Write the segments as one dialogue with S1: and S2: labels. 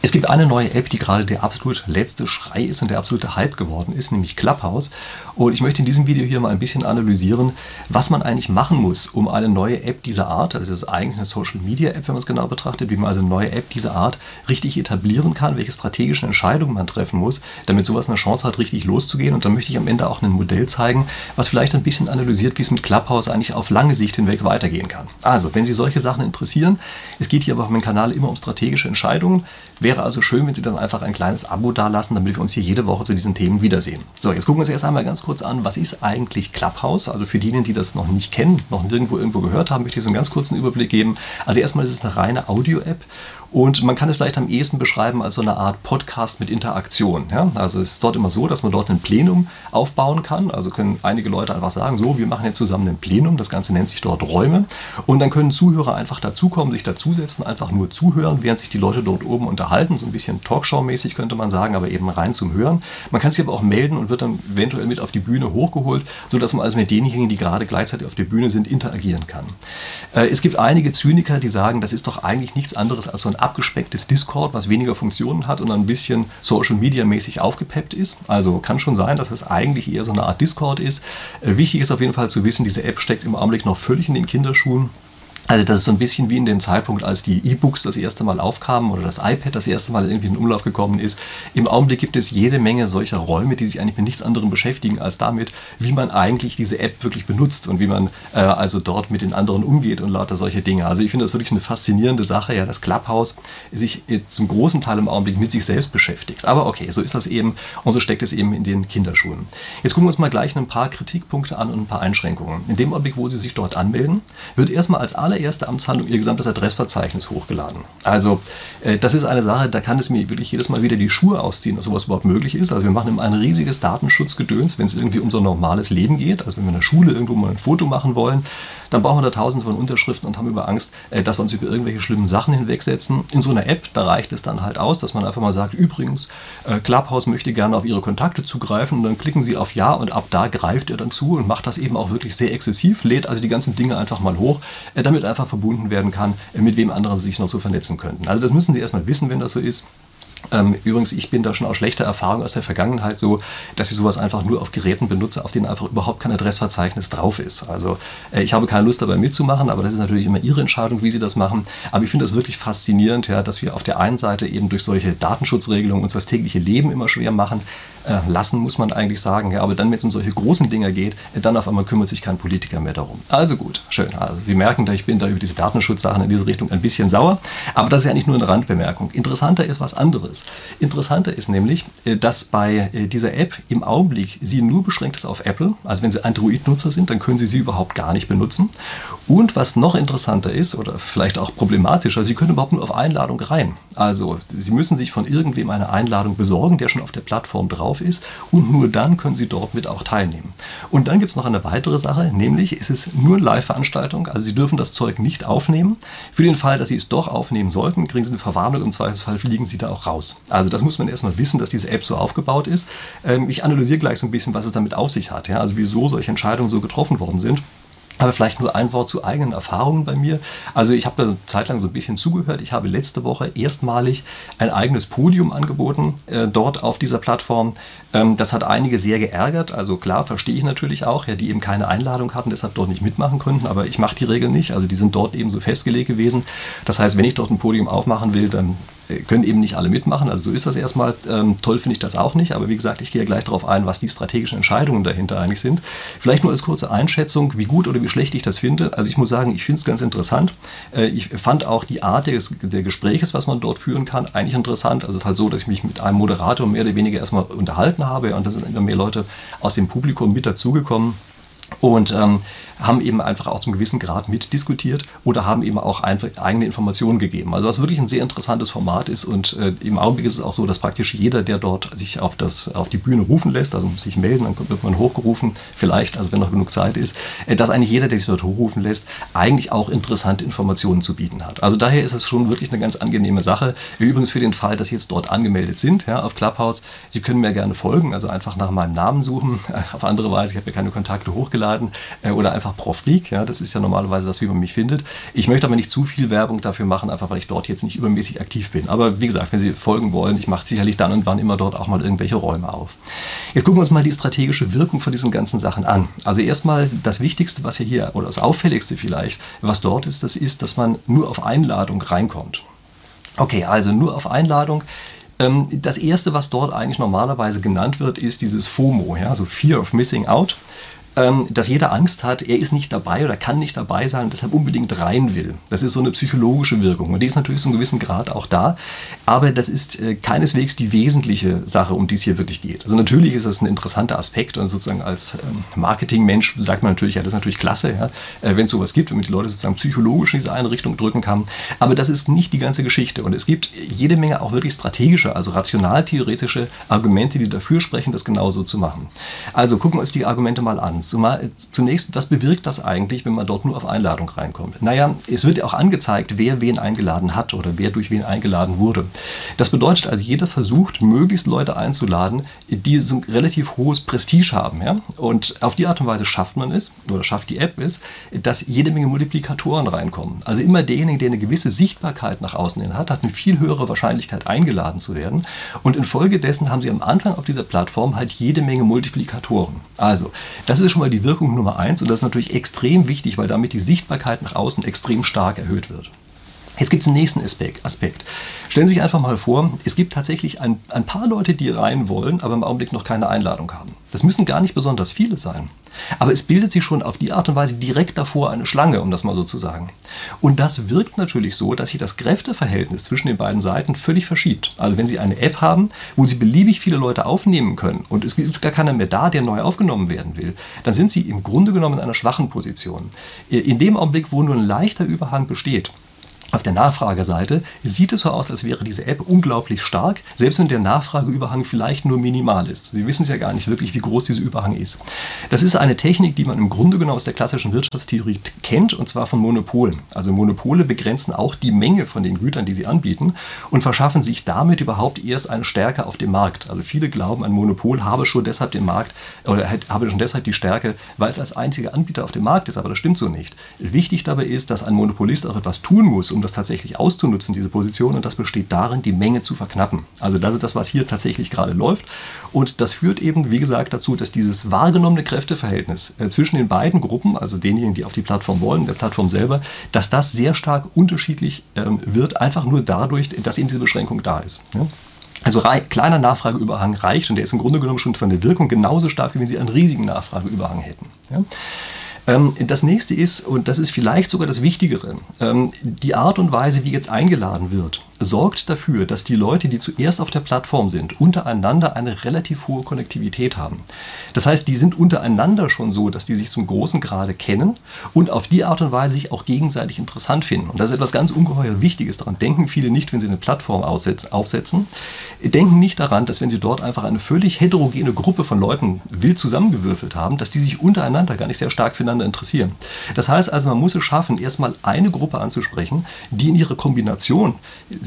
S1: Es gibt eine neue App, die gerade der absolut letzte Schrei ist und der absolute Hype geworden ist, nämlich Clubhouse. Und ich möchte in diesem Video hier mal ein bisschen analysieren, was man eigentlich machen muss, um eine neue App dieser Art, also das ist eigentlich eine Social Media App, wenn man es genau betrachtet, wie man also eine neue App dieser Art richtig etablieren kann, welche strategischen Entscheidungen man treffen muss, damit sowas eine Chance hat, richtig loszugehen. Und dann möchte ich am Ende auch ein Modell zeigen, was vielleicht ein bisschen analysiert, wie es mit Clubhouse eigentlich auf lange Sicht hinweg weitergehen kann. Also, wenn Sie solche Sachen interessieren, es geht hier aber auf meinem Kanal immer um strategische Entscheidungen. Wäre also schön, wenn Sie dann einfach ein kleines Abo dalassen, damit wir uns hier jede Woche zu diesen Themen wiedersehen. So, jetzt gucken wir uns erst einmal ganz kurz an, was ist eigentlich Clubhouse? Also für diejenigen, die das noch nicht kennen, noch nirgendwo irgendwo gehört haben, möchte ich so einen ganz kurzen Überblick geben. Also erstmal ist es eine reine Audio-App und man kann es vielleicht am ehesten beschreiben als so eine Art Podcast mit Interaktion. Ja? Also es ist dort immer so, dass man dort ein Plenum aufbauen kann. Also können einige Leute einfach sagen, so, wir machen jetzt zusammen ein Plenum. Das Ganze nennt sich dort Räume. Und dann können Zuhörer einfach dazukommen, sich dazusetzen, einfach nur zuhören, während sich die Leute dort oben unterhalten. So ein bisschen Talkshow-mäßig könnte man sagen, aber eben rein zum Hören. Man kann sich aber auch melden und wird dann eventuell mit auf die Bühne hochgeholt, sodass man also mit denjenigen, die gerade gleichzeitig auf der Bühne sind, interagieren kann. Äh, es gibt einige Zyniker, die sagen, das ist doch eigentlich nichts anderes als so ein abgespecktes Discord, was weniger Funktionen hat und ein bisschen Social Media mäßig aufgepeppt ist. Also kann schon sein, dass es eigentlich eher so eine Art Discord ist. Äh, wichtig ist auf jeden Fall zu wissen, diese App steckt im Augenblick noch völlig in den Kinderschuhen. Also das ist so ein bisschen wie in dem Zeitpunkt, als die E-Books das erste Mal aufkamen oder das iPad das erste Mal irgendwie in Umlauf gekommen ist. Im Augenblick gibt es jede Menge solcher Räume, die sich eigentlich mit nichts anderem beschäftigen als damit, wie man eigentlich diese App wirklich benutzt und wie man äh, also dort mit den anderen umgeht und lauter solche Dinge. Also ich finde das wirklich eine faszinierende Sache, ja, dass Clubhouse sich zum großen Teil im Augenblick mit sich selbst beschäftigt. Aber okay, so ist das eben und so steckt es eben in den Kinderschuhen. Jetzt gucken wir uns mal gleich ein paar Kritikpunkte an und ein paar Einschränkungen. In dem Augenblick, wo Sie sich dort anmelden, wird erstmal als aller allererste Amtshandlung ihr gesamtes Adressverzeichnis hochgeladen. Also äh, das ist eine Sache, da kann es mir wirklich jedes Mal wieder die Schuhe ausziehen, dass sowas überhaupt möglich ist. Also wir machen immer ein riesiges Datenschutzgedöns, wenn es irgendwie um so ein normales Leben geht. Also wenn wir in der Schule irgendwo mal ein Foto machen wollen, dann brauchen wir da tausende von Unterschriften und haben über Angst, äh, dass wir uns über irgendwelche schlimmen Sachen hinwegsetzen. In so einer App, da reicht es dann halt aus, dass man einfach mal sagt, übrigens, äh, Clubhouse möchte gerne auf Ihre Kontakte zugreifen und dann klicken Sie auf Ja und ab da greift er dann zu und macht das eben auch wirklich sehr exzessiv, lädt also die ganzen Dinge einfach mal hoch, äh, damit einfach verbunden werden kann, mit wem anderen sich noch so vernetzen könnten. Also das müssen Sie erstmal wissen, wenn das so ist. Ähm, übrigens, ich bin da schon aus schlechter Erfahrung aus der Vergangenheit so, dass ich sowas einfach nur auf Geräten benutze, auf denen einfach überhaupt kein Adressverzeichnis drauf ist. Also äh, ich habe keine Lust dabei mitzumachen, aber das ist natürlich immer Ihre Entscheidung, wie Sie das machen. Aber ich finde das wirklich faszinierend, ja, dass wir auf der einen Seite eben durch solche Datenschutzregelungen uns das tägliche Leben immer schwer machen, lassen, muss man eigentlich sagen. Ja, aber dann, wenn es um solche großen Dinge geht, äh, dann auf einmal kümmert sich kein Politiker mehr darum. Also gut, schön. Also Sie merken, ich bin da über diese Datenschutzsachen in diese Richtung ein bisschen sauer. Aber das ist ja nicht nur eine Randbemerkung. Interessanter ist was anderes. Interessanter ist nämlich, äh, dass bei dieser App im Augenblick sie nur beschränkt ist auf Apple. Also wenn Sie Android-Nutzer sind, dann können Sie sie überhaupt gar nicht benutzen. Und was noch interessanter ist oder vielleicht auch problematischer, Sie können überhaupt nur auf Einladung rein. Also Sie müssen sich von irgendwem eine Einladung besorgen, der schon auf der Plattform drauf ist und nur dann können Sie dort mit auch teilnehmen. Und dann gibt es noch eine weitere Sache, nämlich ist es nur eine Live-Veranstaltung, also Sie dürfen das Zeug nicht aufnehmen. Für den Fall, dass Sie es doch aufnehmen sollten, kriegen Sie eine Verwarnung, im Zweifelsfall fliegen Sie da auch raus. Also das muss man erstmal wissen, dass diese App so aufgebaut ist. Ähm, ich analysiere gleich so ein bisschen, was es damit auf sich hat, also wieso solche Entscheidungen so getroffen worden sind. Aber vielleicht nur ein Wort zu eigenen Erfahrungen bei mir. Also ich habe da eine Zeit lang so ein bisschen zugehört. Ich habe letzte Woche erstmalig ein eigenes Podium angeboten, äh, dort auf dieser Plattform. Ähm, das hat einige sehr geärgert. Also klar, verstehe ich natürlich auch, ja, die eben keine Einladung hatten, deshalb dort nicht mitmachen konnten. Aber ich mache die Regel nicht. Also die sind dort eben so festgelegt gewesen. Das heißt, wenn ich dort ein Podium aufmachen will, dann können eben nicht alle mitmachen, also so ist das erstmal. Ähm, toll finde ich das auch nicht, aber wie gesagt, ich gehe gleich darauf ein, was die strategischen Entscheidungen dahinter eigentlich sind. Vielleicht nur als kurze Einschätzung, wie gut oder wie schlecht ich das finde. Also ich muss sagen, ich finde es ganz interessant. Äh, ich fand auch die Art des, der Gespräches, was man dort führen kann, eigentlich interessant. Also es ist halt so, dass ich mich mit einem Moderator mehr oder weniger erstmal unterhalten habe und da sind immer mehr Leute aus dem Publikum mit dazugekommen. Und ähm, haben eben einfach auch zum gewissen Grad mitdiskutiert oder haben eben auch einfach eigene Informationen gegeben. Also was wirklich ein sehr interessantes Format ist und äh, im Augenblick ist es auch so, dass praktisch jeder, der dort sich auf, das, auf die Bühne rufen lässt, also sich melden, dann wird man hochgerufen, vielleicht, also wenn noch genug Zeit ist, äh, dass eigentlich jeder, der sich dort hochrufen lässt, eigentlich auch interessante Informationen zu bieten hat. Also daher ist es schon wirklich eine ganz angenehme Sache. Übrigens für den Fall, dass Sie jetzt dort angemeldet sind, ja, auf Clubhouse, Sie können mir gerne folgen, also einfach nach meinem Namen suchen, auf andere Weise, ich habe ja keine Kontakte hochgeladen hochgeladen äh, oder einfach Profleak. Ja, das ist ja normalerweise das, wie man mich findet. Ich möchte aber nicht zu viel Werbung dafür machen, einfach weil ich dort jetzt nicht übermäßig aktiv bin. Aber wie gesagt, wenn Sie folgen wollen, ich mache sicherlich dann und wann immer dort auch mal irgendwelche Räume auf. Jetzt gucken wir uns mal die strategische Wirkung von diesen ganzen Sachen an. Also erstmal das Wichtigste, was hier oder das Auffälligste vielleicht, was dort ist, das ist, dass man nur auf Einladung reinkommt. Okay, also nur auf Einladung. Ähm, das erste, was dort eigentlich normalerweise genannt wird, ist dieses FOMO, ja, also Fear of Missing Out dass jeder Angst hat, er ist nicht dabei oder kann nicht dabei sein und deshalb unbedingt rein will. Das ist so eine psychologische Wirkung und die ist natürlich zu einem gewissen Grad auch da, aber das ist äh, keineswegs die wesentliche Sache, um die es hier wirklich geht. Also natürlich ist das ein interessanter Aspekt und sozusagen als ähm, Marketingmensch sagt man natürlich, ja, das ist natürlich klasse, ja, äh, wenn es sowas gibt, wenn man die Leute sozusagen psychologisch in diese eine Richtung drücken kann, aber das ist nicht die ganze Geschichte und es gibt jede Menge auch wirklich strategische, also rational-theoretische Argumente, die dafür sprechen, das genauso zu machen. Also gucken wir uns die Argumente mal an. Zumal, zunächst, was bewirkt das eigentlich, wenn man dort nur auf Einladung reinkommt? Naja, es wird ja auch angezeigt, wer wen eingeladen hat oder wer durch wen eingeladen wurde. Das bedeutet also, jeder versucht, möglichst Leute einzuladen, die so ein relativ hohes Prestige haben. Ja? Und auf die Art und Weise schafft man es, oder schafft die App es, dass jede Menge Multiplikatoren reinkommen. Also immer derjenige, der eine gewisse Sichtbarkeit nach außen hin hat, hat eine viel höhere Wahrscheinlichkeit eingeladen zu werden. Und infolgedessen haben sie am Anfang auf dieser Plattform halt jede Menge Multiplikatoren. Also, das ist schon schon mal die Wirkung Nummer eins und das ist natürlich extrem wichtig, weil damit die Sichtbarkeit nach außen extrem stark erhöht wird. Jetzt gibt es einen nächsten Aspekt. Stellen Sie sich einfach mal vor, es gibt tatsächlich ein, ein paar Leute, die rein wollen, aber im Augenblick noch keine Einladung haben. Das müssen gar nicht besonders viele sein. Aber es bildet sich schon auf die Art und Weise direkt davor eine Schlange, um das mal so zu sagen. Und das wirkt natürlich so, dass sich das Kräfteverhältnis zwischen den beiden Seiten völlig verschiebt. Also wenn Sie eine App haben, wo Sie beliebig viele Leute aufnehmen können und es ist gar keiner mehr da, der neu aufgenommen werden will, dann sind Sie im Grunde genommen in einer schwachen Position. In dem Augenblick, wo nur ein leichter Überhang besteht, auf der Nachfrageseite sieht es so aus, als wäre diese App unglaublich stark, selbst wenn der Nachfrageüberhang vielleicht nur minimal ist. Sie wissen es ja gar nicht wirklich, wie groß dieser Überhang ist. Das ist eine Technik, die man im Grunde genommen aus der klassischen Wirtschaftstheorie kennt, und zwar von Monopolen. Also Monopole begrenzen auch die Menge von den Gütern, die sie anbieten, und verschaffen sich damit überhaupt erst eine Stärke auf dem Markt. Also viele glauben, ein Monopol habe schon deshalb den Markt oder habe schon deshalb die Stärke, weil es als einziger Anbieter auf dem Markt ist, aber das stimmt so nicht. Wichtig dabei ist, dass ein Monopolist auch etwas tun muss, um um das tatsächlich auszunutzen, diese Position. Und das besteht darin, die Menge zu verknappen. Also das ist das, was hier tatsächlich gerade läuft. Und das führt eben, wie gesagt, dazu, dass dieses wahrgenommene Kräfteverhältnis äh, zwischen den beiden Gruppen, also denjenigen, die auf die Plattform wollen, der Plattform selber, dass das sehr stark unterschiedlich ähm, wird, einfach nur dadurch, dass eben diese Beschränkung da ist. Also kleiner Nachfrageüberhang reicht und der ist im Grunde genommen schon von der Wirkung genauso stark, wie wenn Sie einen riesigen Nachfrageüberhang hätten. Ähm, das nächste ist, und das ist vielleicht sogar das Wichtigere, ähm, die Art und Weise, wie jetzt eingeladen wird sorgt dafür, dass die Leute, die zuerst auf der Plattform sind, untereinander eine relativ hohe Konnektivität haben. Das heißt, die sind untereinander schon so, dass die sich zum großen Grade kennen und auf die Art und Weise sich auch gegenseitig interessant finden. Und das ist etwas ganz ungeheuer Wichtiges. Daran denken viele nicht, wenn sie eine Plattform aufsetzen. Denken nicht daran, dass wenn sie dort einfach eine völlig heterogene Gruppe von Leuten wild zusammengewürfelt haben, dass die sich untereinander gar nicht sehr stark füreinander interessieren. Das heißt also, man muss es schaffen, erstmal eine Gruppe anzusprechen, die in ihrer Kombination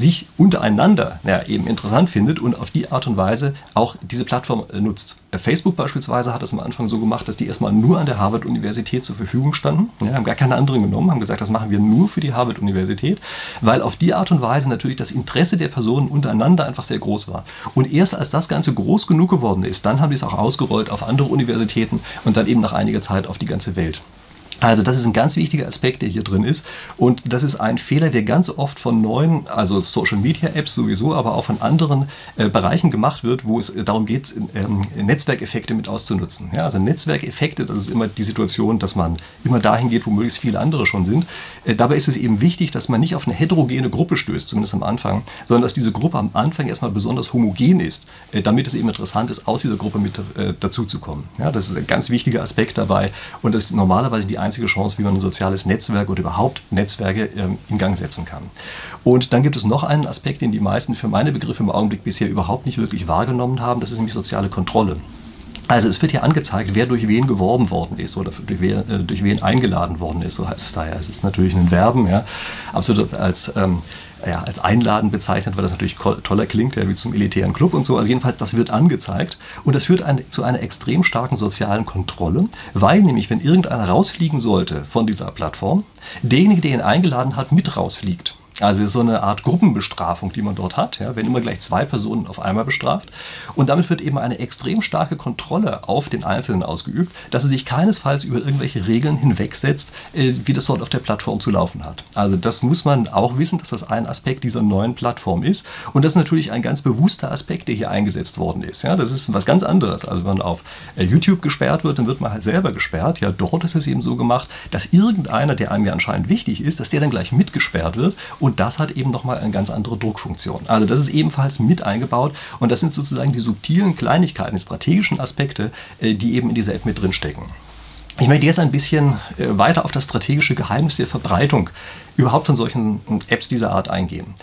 S1: sich untereinander ja, eben interessant findet und auf die Art und Weise auch diese Plattform äh, nutzt. Äh, Facebook beispielsweise hat es am Anfang so gemacht, dass die erstmal nur an der Harvard-Universität zur Verfügung standen, ja, haben gar keine anderen genommen, haben gesagt, das machen wir nur für die Harvard-Universität, weil auf die Art und Weise natürlich das Interesse der Personen untereinander einfach sehr groß war. Und erst als das Ganze groß genug geworden ist, dann haben die es auch ausgerollt auf andere Universitäten und dann eben nach einiger Zeit auf die ganze Welt. Also das ist ein ganz wichtiger Aspekt, der hier drin ist. Und das ist ein Fehler, der ganz oft von neuen, also Social-Media-Apps sowieso, aber auch von anderen äh, Bereichen gemacht wird, wo es darum geht, ähm, Netzwerkeffekte mit auszunutzen. Ja, also Netzwerkeffekte, das ist immer die Situation, dass man immer dahin geht, wo möglichst viele andere schon sind. Äh, dabei ist es eben wichtig, dass man nicht auf eine heterogene Gruppe stößt, zumindest am Anfang, sondern dass diese Gruppe am Anfang erstmal besonders homogen ist, äh, damit es eben interessant ist, aus dieser Gruppe mit äh, dazuzukommen. Ja, das ist ein ganz wichtiger Aspekt dabei und das ist normalerweise die einzige Chance, wie man ein soziales Netzwerk oder überhaupt Netzwerke ähm, in Gang setzen kann. Und dann gibt es noch einen Aspekt, den die meisten für meine Begriffe im Augenblick bisher überhaupt nicht wirklich wahrgenommen haben. Das ist nämlich soziale Kontrolle. Also es wird hier angezeigt, wer durch wen geworben worden ist oder durch, wer, äh, durch wen eingeladen worden ist, so heißt es da ja. Es ist natürlich ein Verben, ja, absolut als, ähm, ja, als Einladen bezeichnet, weil das natürlich toller klingt, ja, wie zum elitären Club und so. Also jedenfalls, das wird angezeigt und das führt ein, zu einer extrem starken sozialen Kontrolle, weil nämlich, wenn irgendeiner rausfliegen sollte von dieser Plattform, derjenige, der ihn eingeladen hat, mit rausfliegt. Also so eine Art Gruppenbestrafung, die man dort hat, ja, wenn immer gleich zwei Personen auf einmal bestraft. Und damit wird eben eine extrem starke Kontrolle auf den Einzelnen ausgeübt, dass er sich keinesfalls über irgendwelche Regeln hinwegsetzt, äh, wie das dort auf der Plattform zu laufen hat. Also das muss man auch wissen, dass das ein Aspekt dieser neuen Plattform ist. Und das ist natürlich ein ganz bewusster Aspekt, der hier eingesetzt worden ist. Ja, das ist was ganz anderes. Also wenn man auf äh, YouTube gesperrt wird, dann wird man halt selber gesperrt. Ja, dort ist es eben so gemacht, dass irgendeiner, der einem ja anscheinend wichtig ist, dass der dann gleich mitgesperrt wird und das hat eben nochmal eine ganz andere Druckfunktion. Also das ist ebenfalls mit eingebaut und das sind sozusagen die subtilen Kleinigkeiten, die strategischen Aspekte, äh, die eben in dieser App mit drinstecken. Ich möchte jetzt ein bisschen äh, weiter auf das strategische Geheimnis der Verbreitung überhaupt von solchen Apps dieser Art eingehen.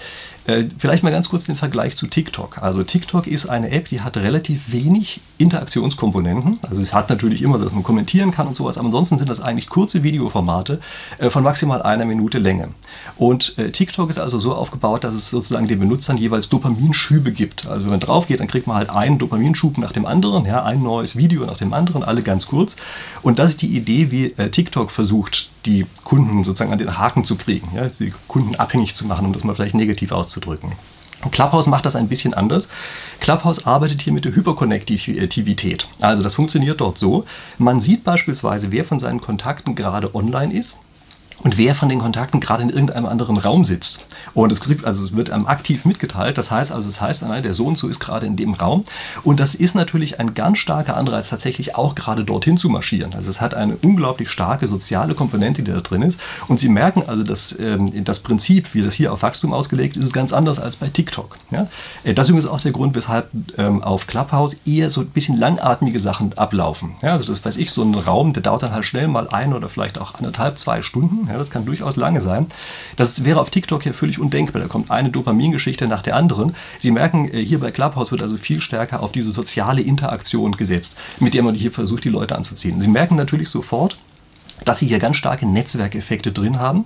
S1: Äh, vielleicht mal ganz kurz den Vergleich zu TikTok. Also TikTok ist eine App, die hat relativ wenig Interaktionskomponenten. Also es hat natürlich immer, dass man kommentieren kann und sowas, aber ansonsten sind das eigentlich kurze Videoformate äh, von maximal einer Minute Länge. Und äh, TikTok ist also so aufgebaut, dass es sozusagen den Benutzern jeweils Dopaminschübe gibt. Also wenn man drauf geht, dann kriegt man halt einen Dopaminschub nach dem anderen, ja, ein neues Video nach dem anderen, alle ganz kurz. Und das ist die Idee, wie TikTok versucht, die Kunden sozusagen an den Haken zu kriegen, ja, die Kunden abhängig zu machen, um das mal vielleicht negativ auszudrücken. Clubhouse macht das ein bisschen anders. Clubhouse arbeitet hier mit der Hyperkonnektivität. Also das funktioniert dort so. Man sieht beispielsweise, wer von seinen Kontakten gerade online ist und wer von den Kontakten gerade in irgendeinem anderen Raum sitzt. Und es, also wird einem aktiv mitgeteilt. Das heißt also, es heißt, der Sohn zu ist gerade in dem Raum. Und das ist natürlich ein ganz starker Anreiz, tatsächlich auch gerade dorthin zu marschieren. Also es hat eine unglaublich starke soziale Komponente, die da drin ist. Und Sie merken also, dass ähm, das Prinzip, wie das hier auf Wachstum ausgelegt ist, ist ganz anders als bei TikTok. Ja? Äh, das ist übrigens auch der Grund, weshalb ähm, auf Clubhouse eher so ein bisschen langatmige Sachen ablaufen. Ja, also das weiß ich, so ein Raum, der dauert dann halt schnell mal ein oder vielleicht auch anderthalb, zwei Stunden. Ja, das kann durchaus lange sein. Das wäre auf TikTok ja völlig undenkbar. Da kommt eine Dopamingeschichte nach der anderen. Sie merken, äh, hier bei Clubhouse wird also viel stärker auf diese soziale Interaktion gesetzt, mit der man hier versucht, die Leute anzuziehen. Sie merken natürlich sofort, dass sie hier ganz starke Netzwerkeffekte drin haben.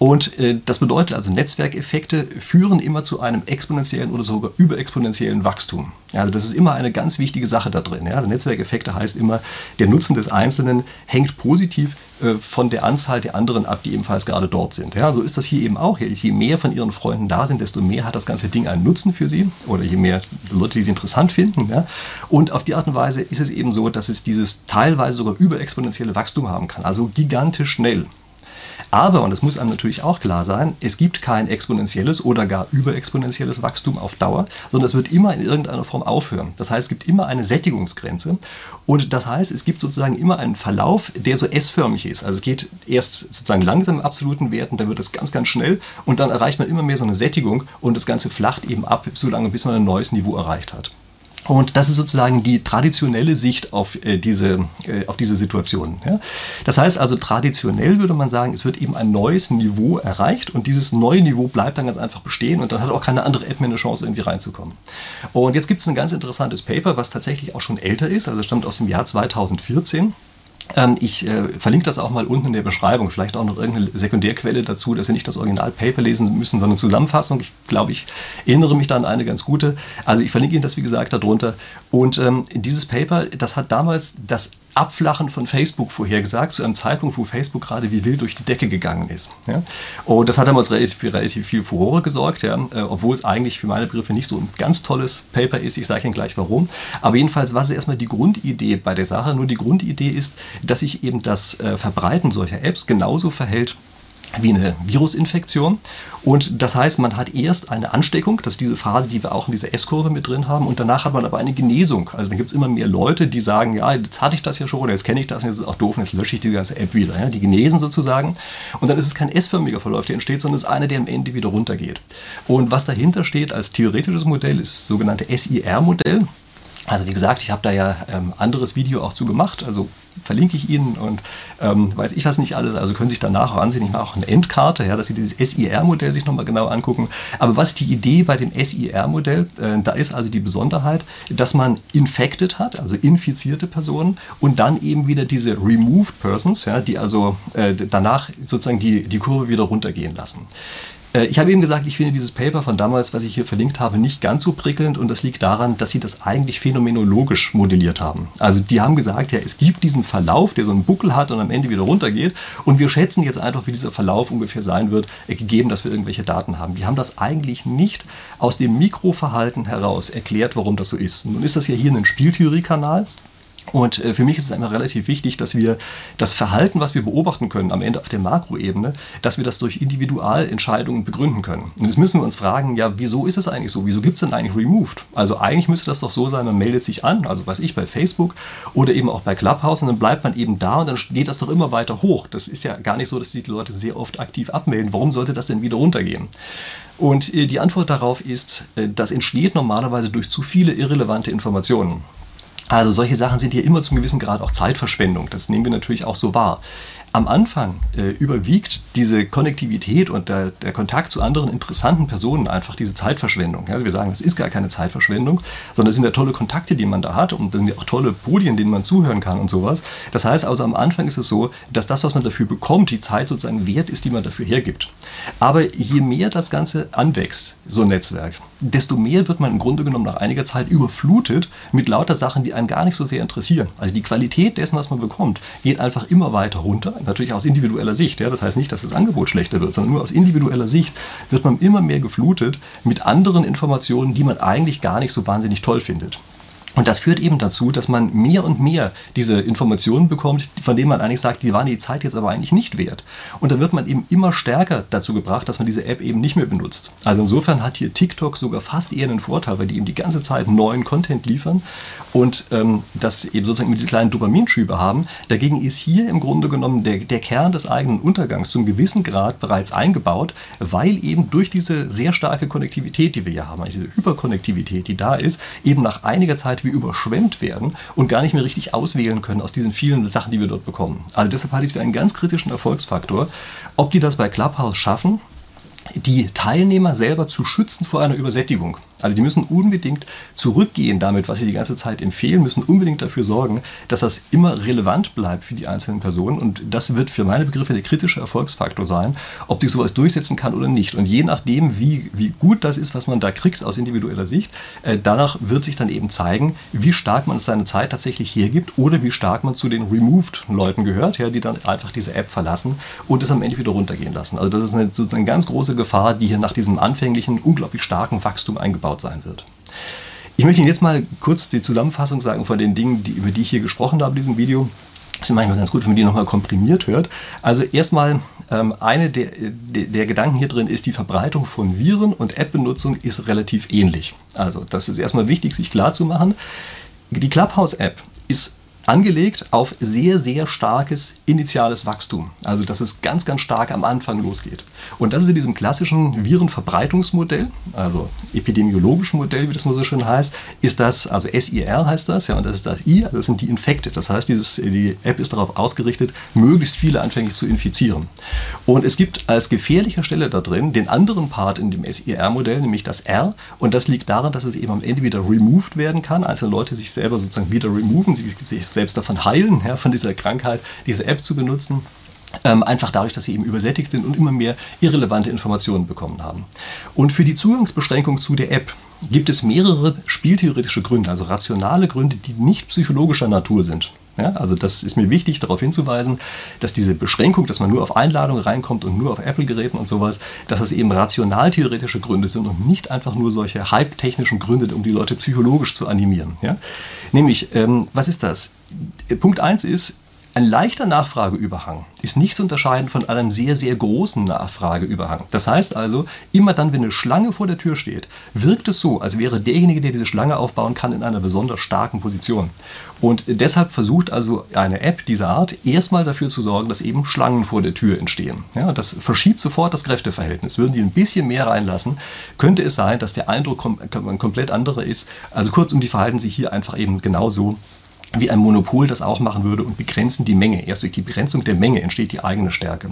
S1: Und äh, das bedeutet also, Netzwerkeffekte führen immer zu einem exponentiellen oder sogar überexponentiellen Wachstum. Also das ist immer eine ganz wichtige Sache da drin. Ja. Also Netzwerkeffekte heißt immer, der Nutzen des Einzelnen hängt positiv äh, von der Anzahl der anderen ab, die ebenfalls gerade dort sind. Ja, so ist das hier eben auch. Je mehr von ihren Freunden da sind, desto mehr hat das ganze Ding einen Nutzen für sie oder je mehr Leute, die sie interessant finden. Ja. Und auf die Art und Weise ist es eben so, dass es dieses teilweise sogar überexponentielle Wachstum haben kann. Also gigantisch schnell. Aber, und das muss einem natürlich auch klar sein, es gibt kein exponentielles oder gar überexponentielles Wachstum auf Dauer, sondern es wird immer in irgendeiner Form aufhören. Das heißt, es gibt immer eine Sättigungsgrenze und das heißt, es gibt sozusagen immer einen Verlauf, der so S-förmig ist. Also es geht erst sozusagen langsam im absoluten Werten, dann wird es ganz, ganz schnell und dann erreicht man immer mehr so eine Sättigung und das Ganze flacht eben ab, so lange bis man ein neues Niveau erreicht hat. Und das ist sozusagen die traditionelle Sicht auf, äh, diese, äh, auf diese Situation. Ja? Das heißt also, traditionell würde man sagen, es wird eben ein neues Niveau erreicht und dieses neue Niveau bleibt dann ganz einfach bestehen und dann hat auch keine andere App mehr eine Chance, irgendwie reinzukommen. Und jetzt gibt es ein ganz interessantes Paper, was tatsächlich auch schon älter ist, also stammt aus dem Jahr 2014. Ähm, ich äh, verlinke das auch mal unten in der Beschreibung, vielleicht auch noch irgendeine Sekundärquelle dazu, dass Sie nicht das Original-Paper lesen müssen, sondern Zusammenfassung. Ich glaube, ich erinnere mich da an eine ganz gute. Also ich verlinke Ihnen das, wie gesagt, darunter. Und ähm, dieses Paper, das hat damals das Abflachen von Facebook vorhergesagt, zu einem Zeitpunkt, wo Facebook gerade wie wild durch die Decke gegangen ist. Ja? Und das hat damals relativ, relativ viel Furore gesorgt, ja? Äh, obwohl es eigentlich für meine Begriffe nicht so ein ganz tolles Paper ist. Ich sage Ihnen gleich warum. Aber jedenfalls war es erstmal die Grundidee bei der Sache. Nur die Grundidee ist, dass sich eben das äh, Verbreiten solcher Apps genauso verhält wie eine Virusinfektion. Und das heißt, man hat erst eine Ansteckung, das ist diese Phase, die wir auch in dieser S-Kurve mit drin haben, und danach hat man aber eine Genesung. Also dann gibt es immer mehr Leute, die sagen, ja, jetzt hatte ich das ja schon, oder jetzt kenne ich das, und jetzt ist es auch doof, und jetzt lösche ich die ganze App wieder. Ja, die genesen sozusagen. Und dann ist es kein S-förmiger Verlauf, der entsteht, sondern es ist einer, der am Ende wieder runtergeht. Und was dahinter steht als theoretisches Modell, ist das sogenannte SIR-Modell. Also wie gesagt, ich habe da ja ähm, anderes Video auch zu gemacht, also verlinke ich Ihnen und ähm, weiß ich was nicht alles, also können Sie sich danach auch ansehen. Ich mache auch eine Endkarte, ja, dass Sie dieses SIR-Modell sich nochmal genau angucken. Aber was ist die Idee bei dem SIR-Modell? Äh, da ist also die Besonderheit, dass man infected hat, also infizierte Personen und dann eben wieder diese removed persons, ja, die also äh, danach sozusagen die, die Kurve wieder runtergehen lassen. Äh, ich habe eben gesagt, ich finde dieses Paper von damals, was ich hier verlinkt habe, nicht ganz so prickelnd und das liegt daran, dass sie das eigentlich phänomenologisch modelliert haben. Also die haben gesagt, ja, es gibt diesen Verlauf, der so einen Buckel hat und am Ende wieder runtergeht und wir schätzen jetzt einfach, wie dieser Verlauf ungefähr sein wird, äh, gegeben, dass wir irgendwelche Daten haben. Die haben das eigentlich nicht aus dem Mikroverhalten heraus erklärt, warum das so ist. Nun ist das ja hier ein Spieltheoriekanal. Und äh, für mich ist es immer relativ wichtig, dass wir das Verhalten, was wir beobachten können, am Ende auf der Makroebene, dass wir das durch Individualentscheidungen begründen können. Und jetzt müssen wir uns fragen, ja, wieso ist es eigentlich so? Wieso gibt es denn eigentlich Removed? Also eigentlich müsste das doch so sein, man meldet sich an, also weiß ich, bei Facebook oder eben auch bei Clubhouse und dann bleibt man eben da und dann geht das doch immer weiter hoch. Das ist ja gar nicht so, dass die Leute sehr oft aktiv abmelden. Warum sollte das denn wieder runtergehen? Und äh, die Antwort darauf ist, äh, das entsteht normalerweise durch zu viele irrelevante Informationen. Also solche Sachen sind hier immer zum gewissen Grad auch Zeitverschwendung. Das nehmen wir natürlich auch so wahr am Anfang äh, überwiegt diese Konnektivität und der, der, Kontakt zu anderen interessanten Personen einfach diese Zeitverschwendung. Also wir sagen, das ist gar keine Zeitverschwendung, sondern es sind ja tolle Kontakte, die man da hat und das sind ja auch tolle Podien, denen man zuhören kann und sowas. Das heißt also am Anfang ist es so, dass das, was man dafür bekommt, die Zeit sozusagen wert ist, die man dafür hergibt. Aber je mehr das Ganze anwächst, so ein Netzwerk, desto mehr wird man im Grunde genommen nach einiger Zeit überflutet mit lauter Sachen, die einen gar nicht so sehr interessieren. Also die Qualität dessen, was man bekommt, geht einfach immer weiter runter natürlich aus individueller Sicht. Ja, das heißt nicht, dass das Angebot schlechter wird, sondern nur aus individueller Sicht wird man immer mehr geflutet mit anderen Informationen, die man eigentlich gar nicht so wahnsinnig toll findet. Und das führt eben dazu, dass man mehr und mehr diese Informationen bekommt, von denen man eigentlich sagt, die waren die Zeit jetzt aber eigentlich nicht wert. Und da wird man eben immer stärker dazu gebracht, dass man diese App eben nicht mehr benutzt. Also insofern hat hier TikTok sogar fast eher einen Vorteil, weil die eben die ganze Zeit neuen Content liefern und ähm, das eben sozusagen diese kleinen Dopaminschübe haben. Dagegen ist hier im Grunde genommen der, der Kern des eigenen Untergangs zum gewissen Grad bereits eingebaut, weil eben durch diese sehr starke Konnektivität, die wir hier haben, also diese Hyperkonnektivität, die da ist, eben nach einiger Zeit Zeit wir überschwemmt werden und gar nicht mehr richtig auswählen können aus diesen vielen Sachen, die wir dort bekommen. Also deshalb halte ich es für einen ganz kritischen Erfolgsfaktor. Ob die das bei Clubhouse schaffen, die Teilnehmer selber zu schützen vor einer Übersättigung. Also die müssen unbedingt zurückgehen damit, was sie die ganze Zeit empfehlen, müssen unbedingt dafür sorgen, dass das immer relevant bleibt für die einzelnen Personen. Und das wird für meine Begriffe der kritische Erfolgsfaktor sein, ob sich sowas durchsetzen kann oder nicht. Und je nachdem, wie, wie gut das ist, was man da kriegt aus individueller Sicht, äh, danach wird sich dann eben zeigen, wie stark man seine Zeit tatsächlich hergibt oder wie stark man zu den Removed-Leuten gehört, ja, die dann einfach diese App verlassen und es am Ende wieder runtergehen lassen. Also das ist eine, eine ganz große Gefahr, die hier nach diesem anfänglichen, unglaublich starken Wachstum eingebaut aufgebaut sein wird. Ich möchte Ihnen jetzt mal kurz die Zusammenfassung sagen von den Dingen, die, über die ich hier gesprochen habe in diesem Video. Es ist manchmal ganz gut, wenn man die nochmal komprimiert hört. Also erstmal, ähm, eine der, der, der, Gedanken hier drin ist, die Verbreitung von Viren und App-Benutzung ist relativ ähnlich. Also das ist erstmal wichtig, sich klar zu machen. Die Clubhouse-App ist angelegt auf sehr, sehr starkes initiales Wachstum. Also dass es ganz, ganz stark am Anfang losgeht. Und das ist in diesem klassischen Virenverbreitungsmodell, also epidemiologischen Modell, wie das mal so schön heißt, ist das, also SIR heißt das, ja, und das ist das I, das sind die Infected. Das heißt, dieses, die App ist darauf ausgerichtet, möglichst viele anfänglich zu infizieren. Und es gibt als gefährlicher Stelle da drin den anderen Part in dem SIR-Modell, nämlich das R. Und das liegt daran, dass es eben am Ende wieder removed werden kann. Einzelne Leute sich selber sozusagen wieder removen, sich selbst davon heilen, ja, von dieser Krankheit, diese App zu benutzen. Ähm, einfach dadurch, dass sie eben übersättigt sind und immer mehr irrelevante Informationen bekommen haben. Und für die Zugangsbeschränkung zu der App gibt es mehrere spieltheoretische Gründe, also rationale Gründe, die nicht psychologischer Natur sind. Ja, also das ist mir wichtig, darauf hinzuweisen, dass diese Beschränkung, dass man nur auf Einladung reinkommt und nur auf Apple-Geräten und sowas, dass das eben rational-theoretische Gründe sind und nicht einfach nur solche hype-technischen Gründe, um die Leute psychologisch zu animieren. Ja? Nämlich, ähm, was ist das? Punkt 1 ist, Ein leichter Nachfrageüberhang ist nicht zu unterscheiden von einem sehr, sehr großen Nachfrageüberhang. Das heißt also, immer dann, wenn eine Schlange vor der Tür steht, wirkt es so, als wäre derjenige, der diese Schlange aufbauen kann, in einer besonders starken Position. Und deshalb versucht also eine App dieser Art erstmal dafür zu sorgen, dass eben Schlangen vor der Tür entstehen. Ja, das verschiebt sofort das Kräfteverhältnis. Würden die ein bisschen mehr reinlassen, könnte es sein, dass der Eindruck kom komplett anderer ist. Also kurzum, die verhalten sich hier einfach eben genauso wie ein Monopol das auch machen würde und begrenzen die Menge. Erst durch die Begrenzung der Menge entsteht die eigene Stärke.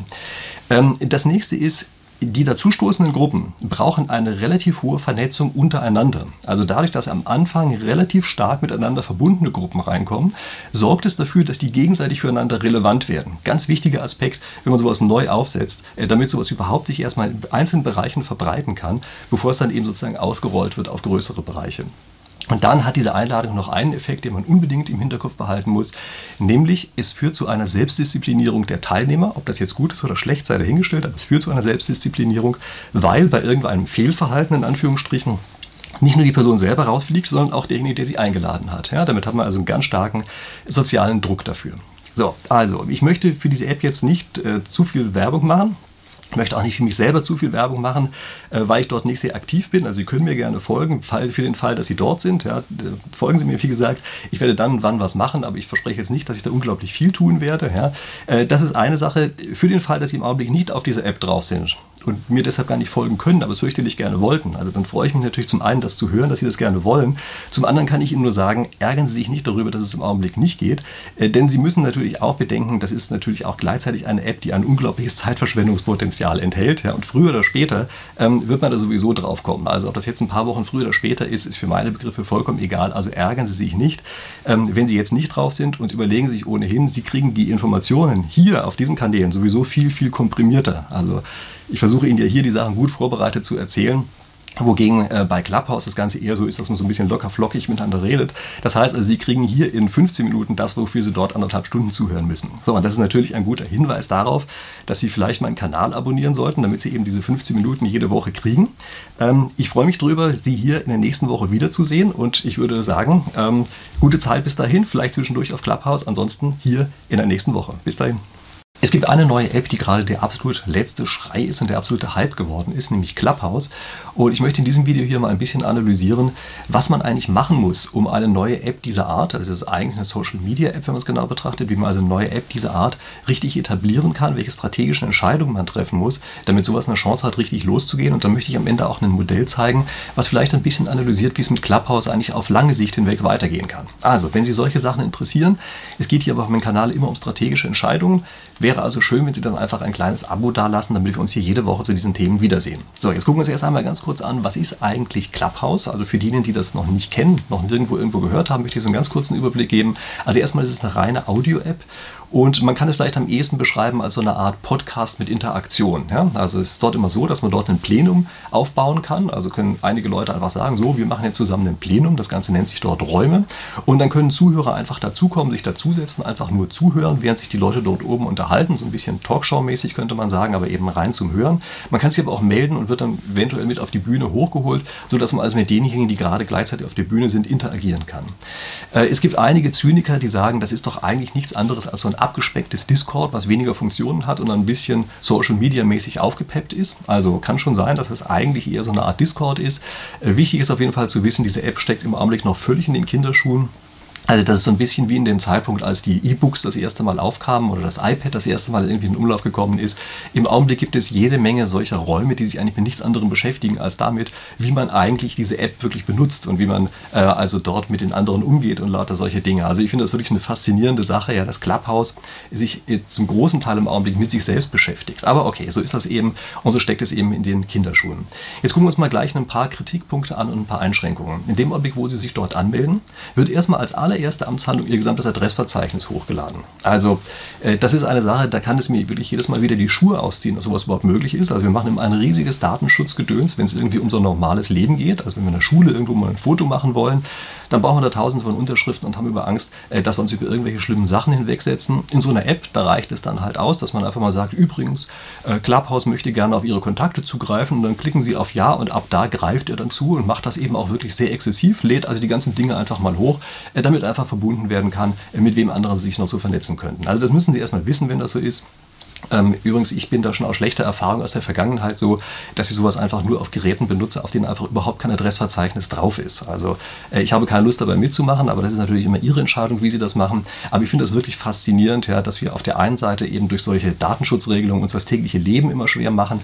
S1: Ähm, das nächste ist, die dazustoßenden Gruppen brauchen eine relativ hohe Vernetzung untereinander. Also dadurch, dass am Anfang relativ stark miteinander verbundene Gruppen reinkommen, sorgt es dafür, dass die gegenseitig füreinander relevant werden. Ganz wichtiger Aspekt, wenn man sowas neu aufsetzt, äh, damit sowas überhaupt sich erstmal in einzelnen Bereichen verbreiten kann, bevor es dann eben sozusagen ausgerollt wird auf größere Bereiche. Und dann hat diese Einladung noch einen Effekt, den man unbedingt im Hinterkopf behalten muss, nämlich es führt zu einer Selbstdisziplinierung der Teilnehmer. Ob das jetzt gut ist oder schlecht, sei dahingestellt, aber es führt zu einer Selbstdisziplinierung, weil bei irgendeinem Fehlverhalten in Anführungsstrichen nicht nur die Person selber rausfliegt, sondern auch derjenige, der sie eingeladen hat. Ja, damit hat man also einen ganz starken sozialen Druck dafür. So, also ich möchte für diese App jetzt nicht äh, zu viel Werbung machen. Ich möchte auch nicht für mich selber zu viel Werbung machen, äh, weil ich dort nicht sehr aktiv bin. Also Sie können mir gerne folgen, für den Fall, dass Sie dort sind. Ja, folgen Sie mir, wie gesagt. Ich werde dann wann was machen, aber ich verspreche jetzt nicht, dass ich da unglaublich viel tun werde. Ja. Äh, das ist eine Sache. Für den Fall, dass Sie im Augenblick nicht auf dieser App drauf sind, und mir deshalb gar nicht folgen können, aber es fürchterlich gerne wollten. Also dann freue ich mich natürlich zum einen, das zu hören, dass Sie das gerne wollen. Zum anderen kann ich Ihnen nur sagen, ärgern Sie sich nicht darüber, dass es im Augenblick nicht geht, äh, denn Sie müssen natürlich auch bedenken, das ist natürlich auch gleichzeitig eine App, die ein unglaubliches Zeitverschwendungspotenzial enthält. Und früher oder später ähm, wird man da sowieso drauf kommen. Also ob das jetzt ein paar Wochen früher oder später ist, ist für meine Begriffe vollkommen egal. Also ärgern Sie sich nicht. Ähm, wenn Sie jetzt nicht drauf sind und überlegen sich ohnehin, Sie kriegen die Informationen hier auf diesen Kanälen sowieso viel, viel komprimierter. Also ich versuche Ihnen ja hier die Sachen gut vorbereitet zu erzählen. Wogegen äh, bei Clubhouse das Ganze eher so ist, dass man so ein bisschen locker flockig miteinander redet. Das heißt also, Sie kriegen hier in 15 Minuten das, wofür Sie dort anderthalb Stunden zuhören müssen. So, und das ist natürlich ein guter Hinweis darauf, dass Sie vielleicht meinen Kanal abonnieren sollten, damit Sie eben diese 15 Minuten jede Woche kriegen. Ähm, ich freue mich darüber, Sie hier in der nächsten Woche wiederzusehen und ich würde sagen, ähm, gute Zeit bis dahin, vielleicht zwischendurch auf Clubhouse, ansonsten hier in der nächsten Woche. Bis dahin. Es gibt eine neue App, die gerade der absolut letzte Schrei ist und der absolute Hype geworden ist, nämlich Clubhouse. Und ich möchte in diesem Video hier mal ein bisschen analysieren, was man eigentlich machen muss, um eine neue App dieser Art, also das ist eigentlich eine Social Media App, wenn man es genau betrachtet, wie man also eine neue App dieser Art richtig etablieren kann, welche strategischen Entscheidungen man treffen muss, damit sowas eine Chance hat, richtig loszugehen. Und dann möchte ich am Ende auch ein Modell zeigen, was vielleicht ein bisschen analysiert, wie es mit Clubhouse eigentlich auf lange Sicht hinweg weitergehen kann. Also, wenn Sie solche Sachen interessieren, es geht hier aber auf meinem Kanal immer um strategische Entscheidungen. Wäre also schön, wenn Sie dann einfach ein kleines Abo dalassen, damit wir uns hier jede Woche zu diesen Themen wiedersehen. So, jetzt gucken wir uns erst einmal ganz kurz an, was ist eigentlich Clubhouse? Also für diejenigen, die das noch nicht kennen, noch nirgendwo irgendwo gehört haben, möchte ich so einen ganz kurzen Überblick geben. Also erstmal ist es eine reine Audio-App und man kann es vielleicht am ehesten beschreiben als so eine Art Podcast mit Interaktion. Ja? Also es ist dort immer so, dass man dort ein Plenum aufbauen kann. Also können einige Leute einfach sagen, so, wir machen jetzt zusammen ein Plenum. Das Ganze nennt sich dort Räume. Und dann können Zuhörer einfach dazukommen, sich dazusetzen, einfach nur zuhören, während sich die Leute dort oben unterhalten. So ein bisschen Talkshow-mäßig könnte man sagen, aber eben rein zum Hören. Man kann sich aber auch melden und wird dann eventuell mit auf die Bühne hochgeholt, sodass man also mit denjenigen, die gerade gleichzeitig auf der Bühne sind, interagieren kann. Äh, es gibt einige Zyniker, die sagen, das ist doch eigentlich nichts anderes als so ein abgespecktes Discord, was weniger Funktionen hat und ein bisschen Social Media mäßig aufgepeppt ist. Also kann schon sein, dass es eigentlich eher so eine Art Discord ist. Äh, wichtig ist auf jeden Fall zu wissen, diese App steckt im Augenblick noch völlig in den Kinderschuhen. Also das ist so ein bisschen wie in dem Zeitpunkt, als die E-Books das erste Mal aufkamen oder das iPad das erste Mal irgendwie in Umlauf gekommen ist. Im Augenblick gibt es jede Menge solcher Räume, die sich eigentlich mit nichts anderem beschäftigen als damit, wie man eigentlich diese App wirklich benutzt und wie man äh, also dort mit den anderen umgeht und lauter solche Dinge. Also ich finde das wirklich eine faszinierende Sache, ja, dass Clubhouse sich zum großen Teil im Augenblick mit sich selbst beschäftigt. Aber okay, so ist das eben und so steckt es eben in den Kinderschuhen. Jetzt gucken wir uns mal gleich ein paar Kritikpunkte an und ein paar Einschränkungen. In dem Augenblick, wo Sie sich dort anmelden, wird erstmal als aller allererste Amtshandlung ihr gesamtes Adressverzeichnis hochgeladen. Also äh, das ist eine Sache, da kann es mir wirklich jedes Mal wieder die Schuhe ausziehen, dass sowas überhaupt möglich ist. Also wir machen immer ein riesiges Datenschutzgedöns, wenn es irgendwie um so ein normales Leben geht. Also wenn wir in der Schule irgendwo mal ein Foto machen wollen, dann brauchen wir da tausende von Unterschriften und haben über Angst, äh, dass wir uns über irgendwelche schlimmen Sachen hinwegsetzen. In so einer App, da reicht es dann halt aus, dass man einfach mal sagt, übrigens, äh, Clubhouse möchte gerne auf Ihre Kontakte zugreifen und dann klicken Sie auf Ja und ab da greift er dann zu und macht das eben auch wirklich sehr exzessiv, lädt also die ganzen Dinge einfach mal hoch, damit einfach verbunden werden kann, äh, mit wem anderen sich noch so vernetzen könnten. Also das müssen Sie erstmal wissen, wenn das so ist. Ähm, übrigens, ich bin da schon aus schlechter Erfahrung aus der Vergangenheit so, dass ich sowas einfach nur auf Geräten benutze, auf denen einfach überhaupt kein Adressverzeichnis drauf ist. Also äh, ich habe keine Lust dabei mitzumachen, aber das ist natürlich immer Ihre Entscheidung, wie Sie das machen. Aber ich finde das wirklich faszinierend, ja, dass wir auf der einen Seite eben durch solche Datenschutzregelungen uns das tägliche Leben immer schwer machen,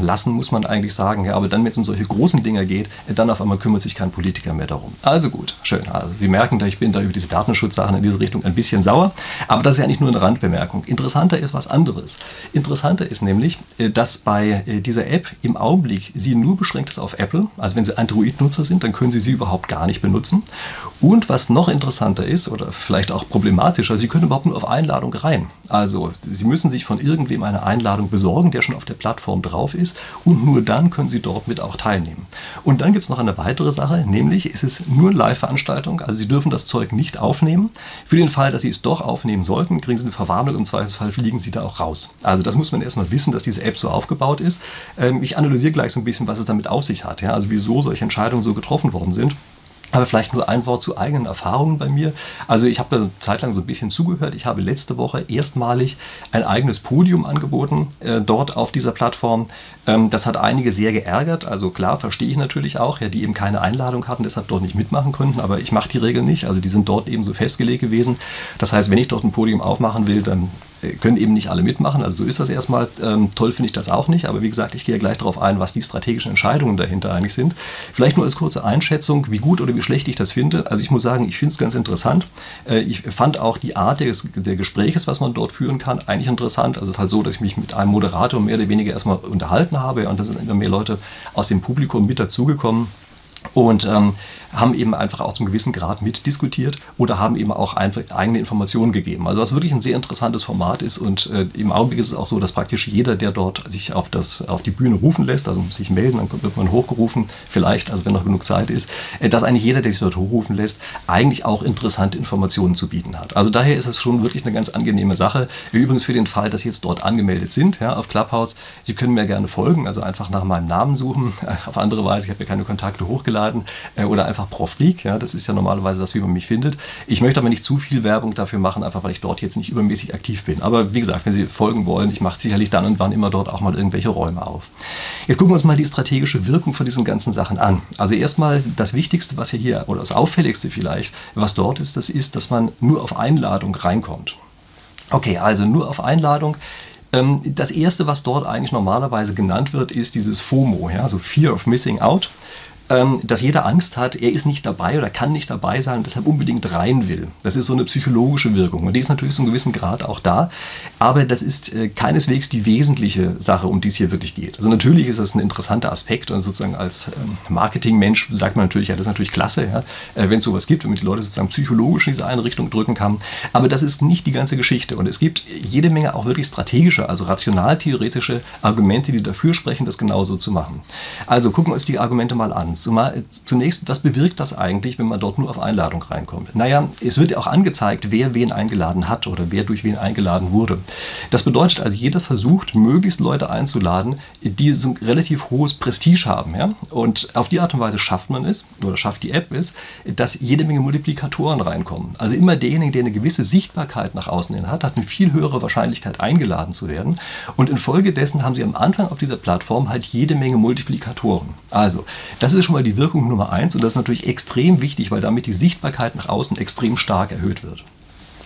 S1: lassen, muss man eigentlich sagen. Ja, aber dann, wenn es um solche großen Dinge geht, äh, dann auf einmal kümmert sich kein Politiker mehr darum. Also gut, schön. Also Sie merken, ich bin da über diese Datenschutzsachen in diese Richtung ein bisschen sauer. Aber das ist ja nicht nur eine Randbemerkung. Interessanter ist was anderes. Interessanter ist nämlich, äh, dass bei dieser App im Augenblick sie nur beschränkt ist auf Apple. Also wenn Sie Android-Nutzer sind, dann können Sie sie überhaupt gar nicht benutzen. Und was noch interessanter ist oder vielleicht auch problematischer, Sie können überhaupt nur auf Einladung rein. Also Sie müssen sich von irgendwem eine Einladung besorgen, der schon auf der Plattform drauf ist und nur dann können Sie dort mit auch teilnehmen. Und dann gibt es noch eine weitere Sache, nämlich es ist nur eine Live-Veranstaltung, also Sie dürfen das Zeug nicht aufnehmen. Für den Fall, dass Sie es doch aufnehmen sollten, kriegen Sie eine Verwarnung, im Zweifelsfall fliegen Sie da auch raus. Also das muss man erstmal wissen, dass diese App so aufgebaut ist. Ähm, ich analysiere gleich so ein bisschen, was es damit auf sich hat, also wieso solche Entscheidungen so getroffen worden sind. Aber vielleicht nur ein Wort zu eigenen Erfahrungen bei mir. Also ich habe da eine Zeit lang so ein bisschen zugehört. Ich habe letzte Woche erstmalig ein eigenes Podium angeboten, äh, dort auf dieser Plattform. Ähm, das hat einige sehr geärgert. Also klar, verstehe ich natürlich auch, ja, die eben keine Einladung hatten, deshalb dort nicht mitmachen konnten. Aber ich mache die Regel nicht. Also die sind dort eben so festgelegt gewesen. Das heißt, wenn ich dort ein Podium aufmachen will, dann können eben nicht alle mitmachen, also so ist das erstmal. Ähm, toll finde ich das auch nicht, aber wie gesagt, ich gehe gleich darauf ein, was die strategischen Entscheidungen dahinter eigentlich sind. Vielleicht nur als kurze Einschätzung, wie gut oder wie schlecht ich das finde. Also ich muss sagen, ich finde es ganz interessant. Äh, ich fand auch die Art des, der Gespräches, was man dort führen kann, eigentlich interessant. Also es ist halt so, dass ich mich mit einem Moderator mehr oder weniger erstmal unterhalten habe und da sind immer mehr Leute aus dem Publikum mit dazugekommen. Und ähm, haben eben einfach auch zum gewissen Grad mitdiskutiert oder haben eben auch einfach eigene Informationen gegeben. Also was wirklich ein sehr interessantes Format ist und äh, im Augenblick ist es auch so, dass praktisch jeder, der dort sich auf, das, auf die Bühne rufen lässt, also sich melden, dann wird man hochgerufen, vielleicht, also wenn noch genug Zeit ist, äh, dass eigentlich jeder, der sich dort hochrufen lässt, eigentlich auch interessante Informationen zu bieten hat. Also daher ist es schon wirklich eine ganz angenehme Sache. Übrigens für den Fall, dass Sie jetzt dort angemeldet sind, ja, auf Clubhouse, Sie können mir gerne folgen, also einfach nach meinem Namen suchen, auf andere Weise, ich habe ja keine Kontakte hochgeladen, äh, oder einfach Prof League. Ja, das ist ja normalerweise das, wie man mich findet. Ich möchte aber nicht zu viel Werbung dafür machen, einfach weil ich dort jetzt nicht übermäßig aktiv bin. Aber wie gesagt, wenn Sie folgen wollen, ich mache sicherlich dann und wann immer dort auch mal irgendwelche Räume auf. Jetzt gucken wir uns mal die strategische Wirkung von diesen ganzen Sachen an. Also erstmal das Wichtigste, was hier, oder das Auffälligste vielleicht, was dort ist, das ist, dass man nur auf Einladung reinkommt. Okay, also nur auf Einladung. Ähm, das erste, was dort eigentlich normalerweise genannt wird, ist dieses FOMO, ja, also Fear of Missing Out dass jeder Angst hat, er ist nicht dabei oder kann nicht dabei sein und deshalb unbedingt rein will. Das ist so eine psychologische Wirkung und die ist natürlich zu einem gewissen Grad auch da, aber das ist äh, keineswegs die wesentliche Sache, um die es hier wirklich geht. Also natürlich ist das ein interessanter Aspekt und sozusagen als ähm, Marketingmensch sagt man natürlich, ja, das ist natürlich klasse, ja, äh, wenn es sowas gibt, wenn man die Leute sozusagen psychologisch in diese eine Richtung drücken kann, aber das ist nicht die ganze Geschichte und es gibt jede Menge auch wirklich strategische, also rational-theoretische Argumente, die dafür sprechen, das genauso zu machen. Also gucken wir uns die Argumente mal an. Zunächst, was bewirkt das eigentlich, wenn man dort nur auf Einladung reinkommt? Naja, es wird ja auch angezeigt, wer wen eingeladen hat oder wer durch wen eingeladen wurde. Das bedeutet also, jeder versucht, möglichst Leute einzuladen, die so ein relativ hohes Prestige haben. Ja? Und auf die Art und Weise schafft man es, oder schafft die App es, dass jede Menge Multiplikatoren reinkommen. Also immer derjenige, der eine gewisse Sichtbarkeit nach außen hin hat, hat eine viel höhere Wahrscheinlichkeit eingeladen zu werden. Und infolgedessen haben sie am Anfang auf dieser Plattform halt jede Menge Multiplikatoren. Also, das ist schon schon mal die Wirkung Nummer eins und das ist natürlich extrem wichtig, weil damit die Sichtbarkeit nach außen extrem stark erhöht wird.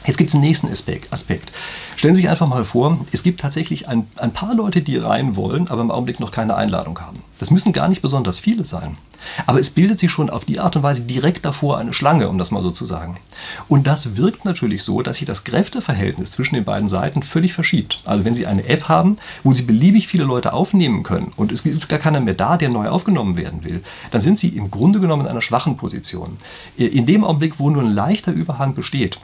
S1: Jetzt gibt es einen nächsten Aspekt. Stellen Sie sich einfach mal vor, es gibt tatsächlich ein, ein paar Leute, die rein wollen, aber im Augenblick noch keine Einladung haben. Das müssen gar nicht besonders viele sein. Aber es bildet sich schon auf die Art und Weise direkt davor eine Schlange, um das mal so zu sagen. Und das wirkt natürlich so, dass sich das Kräfteverhältnis zwischen den beiden Seiten völlig verschiebt. Also wenn Sie eine App haben, wo Sie beliebig viele Leute aufnehmen können und es ist gar keiner mehr da, der neu aufgenommen werden will, dann sind Sie im Grunde genommen in einer schwachen Position. In dem Augenblick, wo nur ein leichter Überhang besteht,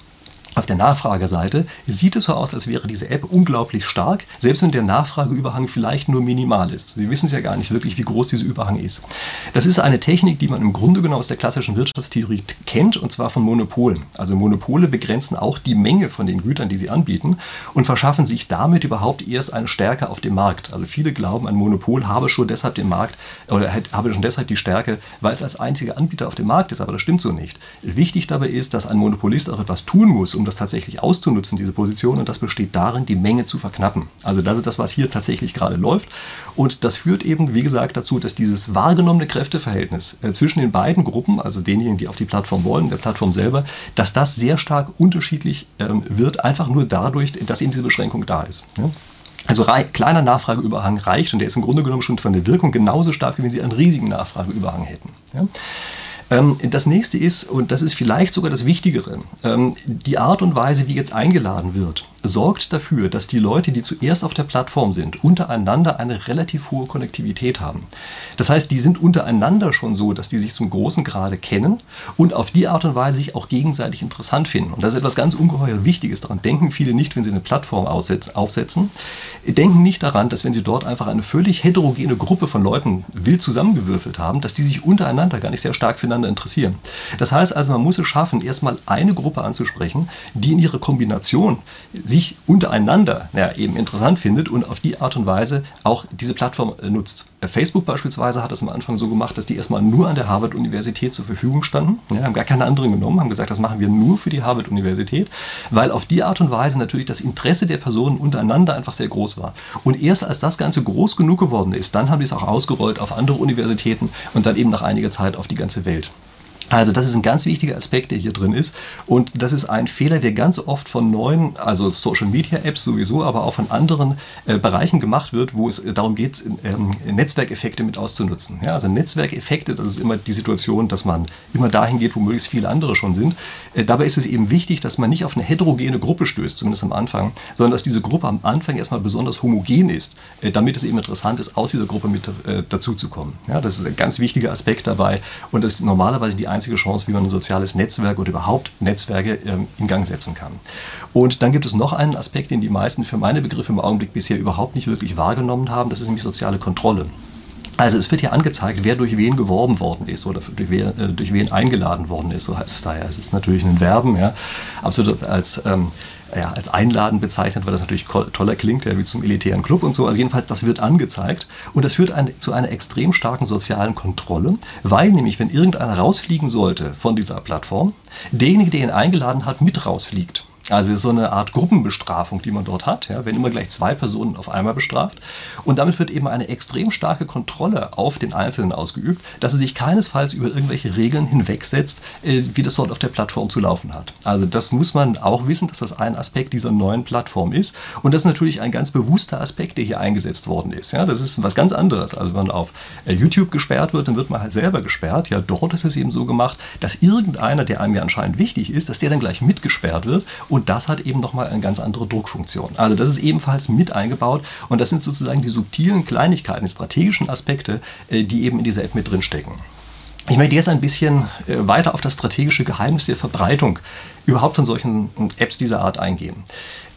S1: auf der Nachfrageseite sieht es so aus, als wäre diese App unglaublich stark, selbst wenn der Nachfrageüberhang vielleicht nur minimal ist. Sie wissen es ja gar nicht wirklich, wie groß dieser Überhang ist. Das ist eine Technik, die man im Grunde genommen aus der klassischen Wirtschaftstheorie kennt, und zwar von Monopolen. Also Monopole begrenzen auch die Menge von den Gütern, die sie anbieten und verschaffen sich damit überhaupt erst eine Stärke auf dem Markt. Also viele glauben, ein Monopol habe schon deshalb den Markt oder habe schon deshalb die Stärke, weil es als einziger Anbieter auf dem Markt ist, aber das stimmt so nicht. Wichtig dabei ist, dass ein Monopolist auch etwas tun muss, um um das tatsächlich auszunutzen, diese Position. Und das besteht darin, die Menge zu verknappen. Also das ist das, was hier tatsächlich gerade läuft. Und das führt eben, wie gesagt, dazu, dass dieses wahrgenommene Kräfteverhältnis äh, zwischen den beiden Gruppen, also denjenigen, die auf die Plattform wollen, der Plattform selber, dass das sehr stark unterschiedlich ähm, wird, einfach nur dadurch, dass eben diese Beschränkung da ist. Also kleiner Nachfrageüberhang reicht und der ist im Grunde genommen schon von der Wirkung genauso stark, wie wenn Sie einen riesigen Nachfrageüberhang hätten. Ähm, das nächste ist, und das ist vielleicht sogar das Wichtigere, ähm, die Art und Weise, wie jetzt eingeladen wird sorgt dafür, dass die Leute, die zuerst auf der Plattform sind, untereinander eine relativ hohe Konnektivität haben. Das heißt, die sind untereinander schon so, dass die sich zum großen Grade kennen und auf die Art und Weise sich auch gegenseitig interessant finden. Und das ist etwas ganz ungeheuer Wichtiges. Daran denken viele nicht, wenn sie eine Plattform aufsetzen. Denken nicht daran, dass wenn sie dort einfach eine völlig heterogene Gruppe von Leuten wild zusammengewürfelt haben, dass die sich untereinander gar nicht sehr stark füreinander interessieren. Das heißt also, man muss es schaffen, erstmal eine Gruppe anzusprechen, die in ihrer Kombination sich untereinander ja, eben interessant findet und auf die Art und Weise auch diese Plattform äh, nutzt. Äh, Facebook beispielsweise hat es am Anfang so gemacht, dass die erstmal nur an der Harvard-Universität zur Verfügung standen, ja, haben gar keine anderen genommen, haben gesagt, das machen wir nur für die Harvard-Universität, weil auf die Art und Weise natürlich das Interesse der Personen untereinander einfach sehr groß war. Und erst als das Ganze groß genug geworden ist, dann haben die es auch ausgerollt auf andere Universitäten und dann eben nach einiger Zeit auf die ganze Welt. Also das ist ein ganz wichtiger Aspekt, der hier drin ist. Und das ist ein Fehler, der ganz oft von neuen, also Social-Media-Apps sowieso, aber auch von anderen äh, Bereichen gemacht wird, wo es äh, darum geht, ähm, Netzwerkeffekte mit auszunutzen. Ja, also Netzwerkeffekte, das ist immer die Situation, dass man immer dahin geht, wo möglichst viele andere schon sind. Äh, dabei ist es eben wichtig, dass man nicht auf eine heterogene Gruppe stößt, zumindest am Anfang, sondern dass diese Gruppe am Anfang erstmal besonders homogen ist, äh, damit es eben interessant ist, aus dieser Gruppe mit äh, dazuzukommen. Ja, das ist ein ganz wichtiger Aspekt dabei und das ist normalerweise die einzige einzige Chance, wie man ein soziales Netzwerk oder überhaupt Netzwerke ähm, in Gang setzen kann. Und dann gibt es noch einen Aspekt, den die meisten für meine Begriffe im Augenblick bisher überhaupt nicht wirklich wahrgenommen haben, das ist nämlich soziale Kontrolle. Also es wird hier angezeigt, wer durch wen geworben worden ist oder durch wen, äh, durch wen eingeladen worden ist, so heißt es daher. Es ist natürlich ein Verben, ja, absolut als ähm, ja, als einladend bezeichnet, weil das natürlich toller klingt, ja, wie zum elitären Club und so. Also jedenfalls, das wird angezeigt und das führt ein, zu einer extrem starken sozialen Kontrolle, weil nämlich, wenn irgendeiner rausfliegen sollte von dieser Plattform, derjenige, der ihn eingeladen hat, mit rausfliegt. Also so eine Art Gruppenbestrafung, die man dort hat, ja, wenn immer gleich zwei Personen auf einmal bestraft. Und damit wird eben eine extrem starke Kontrolle auf den Einzelnen ausgeübt, dass er sich keinesfalls über irgendwelche Regeln hinwegsetzt, äh, wie das dort auf der Plattform zu laufen hat. Also das muss man auch wissen, dass das ein Aspekt dieser neuen Plattform ist. Und das ist natürlich ein ganz bewusster Aspekt, der hier eingesetzt worden ist. Ja, das ist was ganz anderes. Also wenn man auf äh, YouTube gesperrt wird, dann wird man halt selber gesperrt. Ja, dort ist es eben so gemacht, dass irgendeiner, der einem ja anscheinend wichtig ist, dass der dann gleich mitgesperrt wird und das hat eben nochmal eine ganz andere Druckfunktion. Also das ist ebenfalls mit eingebaut und das sind sozusagen die subtilen Kleinigkeiten, die strategischen Aspekte, äh, die eben in dieser App mit drinstecken. Ich möchte jetzt ein bisschen äh, weiter auf das strategische Geheimnis der Verbreitung überhaupt von solchen Apps dieser Art eingehen.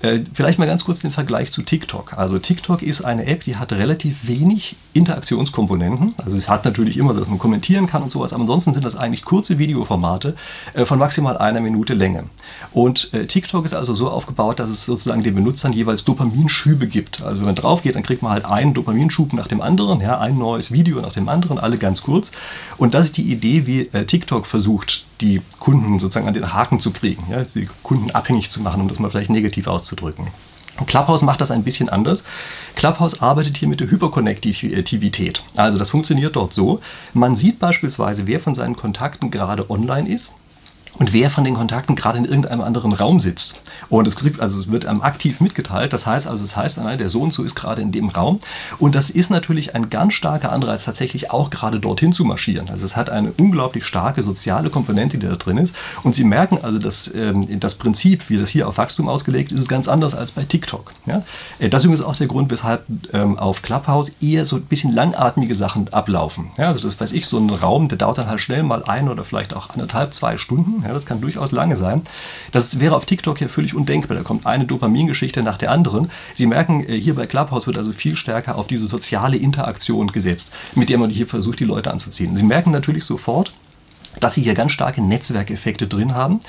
S1: Äh, vielleicht mal ganz kurz den Vergleich zu TikTok. Also TikTok ist eine App, die hat relativ wenig Interaktionskomponenten. Also es hat natürlich immer, dass man kommentieren kann und sowas, aber ansonsten sind das eigentlich kurze Videoformate äh, von maximal einer Minute Länge. Und äh, TikTok ist also so aufgebaut, dass es sozusagen den Benutzern jeweils Dopaminschübe gibt. Also wenn man drauf geht, dann kriegt man halt einen Dopaminschub nach dem anderen, ja, ein neues Video nach dem anderen, alle ganz kurz. Und das ist die Idee, wie TikTok versucht, die Kunden sozusagen an den Haken zu kriegen, ja, die Kunden abhängig zu machen, um das mal vielleicht negativ auszudrücken. Clubhouse macht das ein bisschen anders. Clubhouse arbeitet hier mit der Hyperkonnektivität. Also das funktioniert dort so. Man sieht beispielsweise, wer von seinen Kontakten gerade online ist und wer von den Kontakten gerade in irgendeinem anderen Raum sitzt. Und es, kriegt, also es wird einem aktiv mitgeteilt. Das heißt also, es heißt, der so und so ist gerade in dem Raum. Und das ist natürlich ein ganz starker Anreiz, tatsächlich auch gerade dorthin zu marschieren. Also es hat eine unglaublich starke soziale Komponente, die da drin ist. Und Sie merken also, dass ähm, das Prinzip, wie das hier auf Wachstum ausgelegt ist, ist ganz anders als bei TikTok. Ja? Äh, das ist auch der Grund, weshalb ähm, auf Clubhouse eher so ein bisschen langatmige Sachen ablaufen. Ja, also das weiß ich, so ein Raum, der dauert dann halt schnell mal ein oder vielleicht auch anderthalb, zwei Stunden Ja, das kann durchaus lange sein. Das wäre auf TikTok ja völlig undenkbar. Da kommt eine Dopamingeschichte nach der anderen. Sie merken, äh, hier bei Clubhouse wird also viel stärker auf diese soziale Interaktion gesetzt, mit der man hier versucht, die Leute anzuziehen. Sie merken natürlich sofort, dass sie hier ganz starke Netzwerkeffekte drin haben.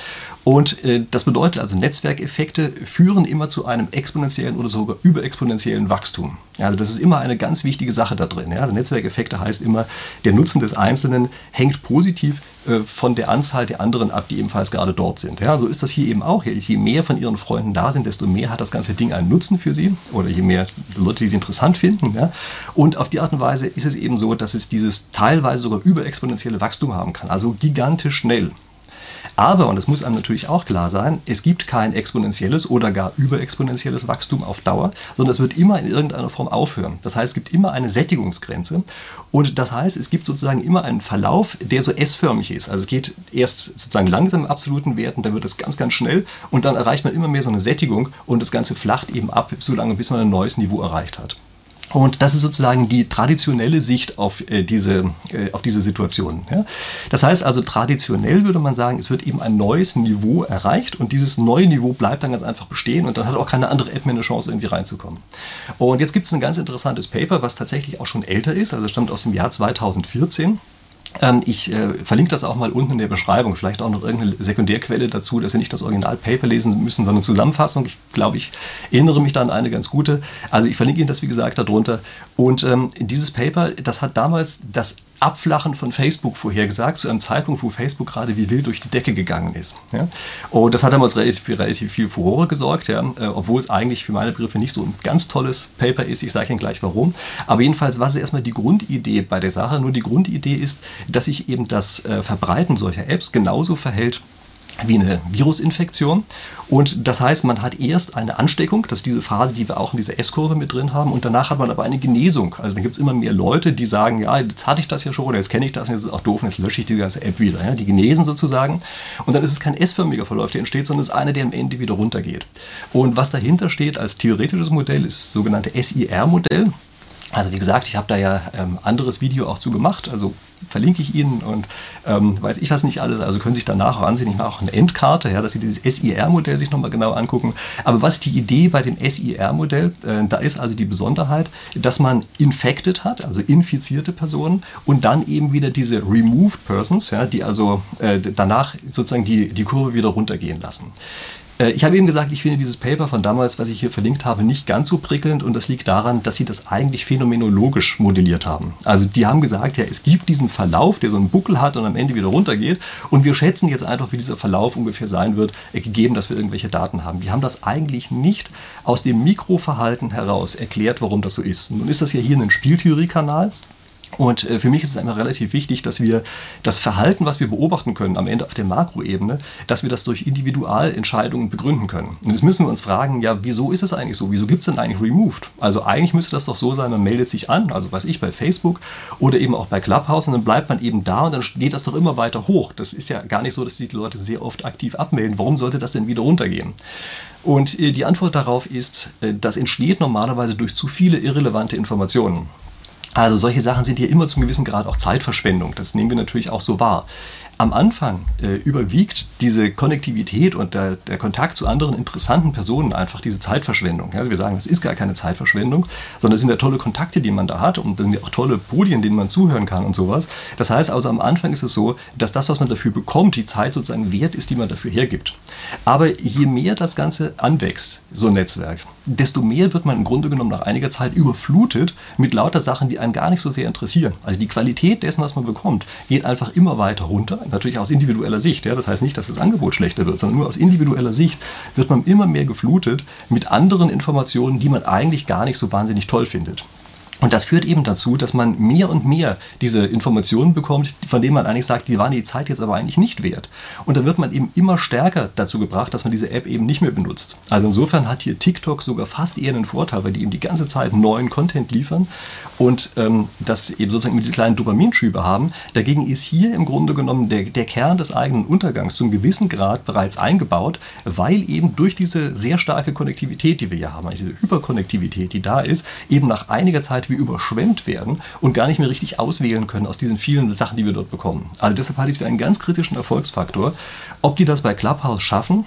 S1: Und äh, das bedeutet also, Netzwerkeffekte führen immer zu einem exponentiellen oder sogar überexponentiellen Wachstum. Also das ist immer eine ganz wichtige Sache da drin. Ja. Also Netzwerkeffekte heißt immer, der Nutzen des Einzelnen hängt positiv äh, von der Anzahl der anderen ab, die ebenfalls gerade dort sind. Ja, so ist das hier eben auch. Je mehr von ihren Freunden da sind, desto mehr hat das ganze Ding einen Nutzen für sie oder je mehr Leute, die sie interessant finden. Ja. Und auf die Art und Weise ist es eben so, dass es dieses teilweise sogar überexponentielle Wachstum haben kann, also gigantisch schnell. Aber, und das muss einem natürlich auch klar sein, es gibt kein exponentielles oder gar überexponentielles Wachstum auf Dauer, sondern es wird immer in irgendeiner Form aufhören. Das heißt, es gibt immer eine Sättigungsgrenze und das heißt, es gibt sozusagen immer einen Verlauf, der so S-förmig ist. Also es geht erst sozusagen langsam im absoluten Werten, dann wird es ganz, ganz schnell und dann erreicht man immer mehr so eine Sättigung und das Ganze flacht eben ab, solange bis man ein neues Niveau erreicht hat. Und das ist sozusagen die traditionelle Sicht auf, äh, diese, äh, auf diese Situation. Ja? Das heißt also, traditionell würde man sagen, es wird eben ein neues Niveau erreicht und dieses neue Niveau bleibt dann ganz einfach bestehen und dann hat auch keine andere App mehr eine Chance, irgendwie reinzukommen. Und jetzt gibt es ein ganz interessantes Paper, was tatsächlich auch schon älter ist, also stammt aus dem Jahr 2014. Ähm, ich äh, verlinke das auch mal unten in der Beschreibung, vielleicht auch noch irgendeine Sekundärquelle dazu, dass Sie nicht das Originalpaper lesen müssen, sondern Zusammenfassung. Ich glaube, ich erinnere mich da an eine ganz gute. Also ich verlinke Ihnen das, wie gesagt, darunter. Und ähm, dieses Paper, das hat damals das Abflachen von Facebook vorhergesagt, zu einem Zeitpunkt, wo Facebook gerade wie wild durch die Decke gegangen ist. Ja? Und das hat damals relativ, relativ viel Furore gesorgt, ja? Äh, obwohl es eigentlich für meine Begriffe nicht so ein ganz tolles Paper ist. Ich sage Ihnen gleich warum. Aber jedenfalls war es erstmal die Grundidee bei der Sache. Nur die Grundidee ist, dass sich eben das äh, Verbreiten solcher Apps genauso verhält wie eine Virusinfektion. Und das heißt, man hat erst eine Ansteckung, das ist diese Phase, die wir auch in dieser S-Kurve mit drin haben, und danach hat man aber eine Genesung. Also dann gibt es immer mehr Leute, die sagen, ja, jetzt hatte ich das ja schon, oder jetzt kenne ich das, und jetzt ist es auch doof, und jetzt lösche ich die ganze App wieder. Ja? Die genesen sozusagen. Und dann ist es kein S-förmiger Verlauf, der entsteht, sondern es ist einer, der am Ende wieder runtergeht. Und was dahinter steht als theoretisches Modell, ist das sogenannte SIR-Modell. Also wie gesagt, ich habe da ja ähm, anderes Video auch zu gemacht, also verlinke ich Ihnen und ähm, weiß ich was nicht alles, also können Sie sich danach auch ansehen, ich mache auch eine Endkarte, ja, dass Sie dieses SIR-Modell sich nochmal genau angucken. Aber was ist die Idee bei dem SIR-Modell? Äh, da ist also die Besonderheit, dass man infected hat, also infizierte Personen und dann eben wieder diese removed persons, ja, die also äh, danach sozusagen die, die Kurve wieder runtergehen lassen. Äh, ich habe eben gesagt, ich finde dieses Paper von damals, was ich hier verlinkt habe, nicht ganz so prickelnd und das liegt daran, dass sie das eigentlich phänomenologisch modelliert haben. Also die haben gesagt, ja, es gibt diesen Verlauf, der so einen Buckel hat und am Ende wieder runtergeht und wir schätzen jetzt einfach, wie dieser Verlauf ungefähr sein wird, äh, gegeben, dass wir irgendwelche Daten haben. Die haben das eigentlich nicht aus dem Mikroverhalten heraus erklärt, warum das so ist. Nun ist das ja hier ein Spieltheoriekanal. Und äh, für mich ist es immer relativ wichtig, dass wir das Verhalten, was wir beobachten können, am Ende auf der Makroebene, dass wir das durch Individualentscheidungen begründen können. Und jetzt müssen wir uns fragen, ja, wieso ist es eigentlich so? Wieso gibt es denn eigentlich Removed? Also eigentlich müsste das doch so sein, man meldet sich an, also weiß ich, bei Facebook oder eben auch bei Clubhouse und dann bleibt man eben da und dann geht das doch immer weiter hoch. Das ist ja gar nicht so, dass die Leute sehr oft aktiv abmelden. Warum sollte das denn wieder runtergehen? Und äh, die Antwort darauf ist, äh, das entsteht normalerweise durch zu viele irrelevante Informationen. Also solche Sachen sind hier immer zum gewissen Grad auch Zeitverschwendung. Das nehmen wir natürlich auch so wahr am Anfang äh, überwiegt diese Konnektivität und der, der, Kontakt zu anderen interessanten Personen einfach diese Zeitverschwendung. Also wir sagen, das ist gar keine Zeitverschwendung, sondern es sind ja tolle Kontakte, die man da hat und das sind ja auch tolle Podien, denen man zuhören kann und sowas. Das heißt also am Anfang ist es so, dass das, was man dafür bekommt, die Zeit sozusagen wert ist, die man dafür hergibt. Aber je mehr das Ganze anwächst, so ein Netzwerk, desto mehr wird man im Grunde genommen nach einiger Zeit überflutet mit lauter Sachen, die einen gar nicht so sehr interessieren. Also die Qualität dessen, was man bekommt, geht einfach immer weiter runter natürlich aus individueller Sicht. Ja? Das heißt nicht, dass das Angebot schlechter wird, sondern nur aus individueller Sicht wird man immer mehr geflutet mit anderen Informationen, die man eigentlich gar nicht so wahnsinnig toll findet. Und das führt eben dazu, dass man mehr und mehr diese Informationen bekommt, von denen man eigentlich sagt, die waren die Zeit jetzt aber eigentlich nicht wert. Und da wird man eben immer stärker dazu gebracht, dass man diese App eben nicht mehr benutzt. Also insofern hat hier TikTok sogar fast eher einen Vorteil, weil die eben die ganze Zeit neuen Content liefern und ähm, das eben sozusagen diese kleinen Dopaminschübe haben. Dagegen ist hier im Grunde genommen der, der Kern des eigenen Untergangs zum gewissen Grad bereits eingebaut, weil eben durch diese sehr starke Konnektivität, die wir hier haben, also diese Hyperkonnektivität, die da ist, eben nach einiger Zeit wir überschwemmt werden und gar nicht mehr richtig auswählen können aus diesen vielen Sachen, die wir dort bekommen. Also deshalb halte ich es für einen ganz kritischen Erfolgsfaktor. Ob die das bei Clubhouse schaffen,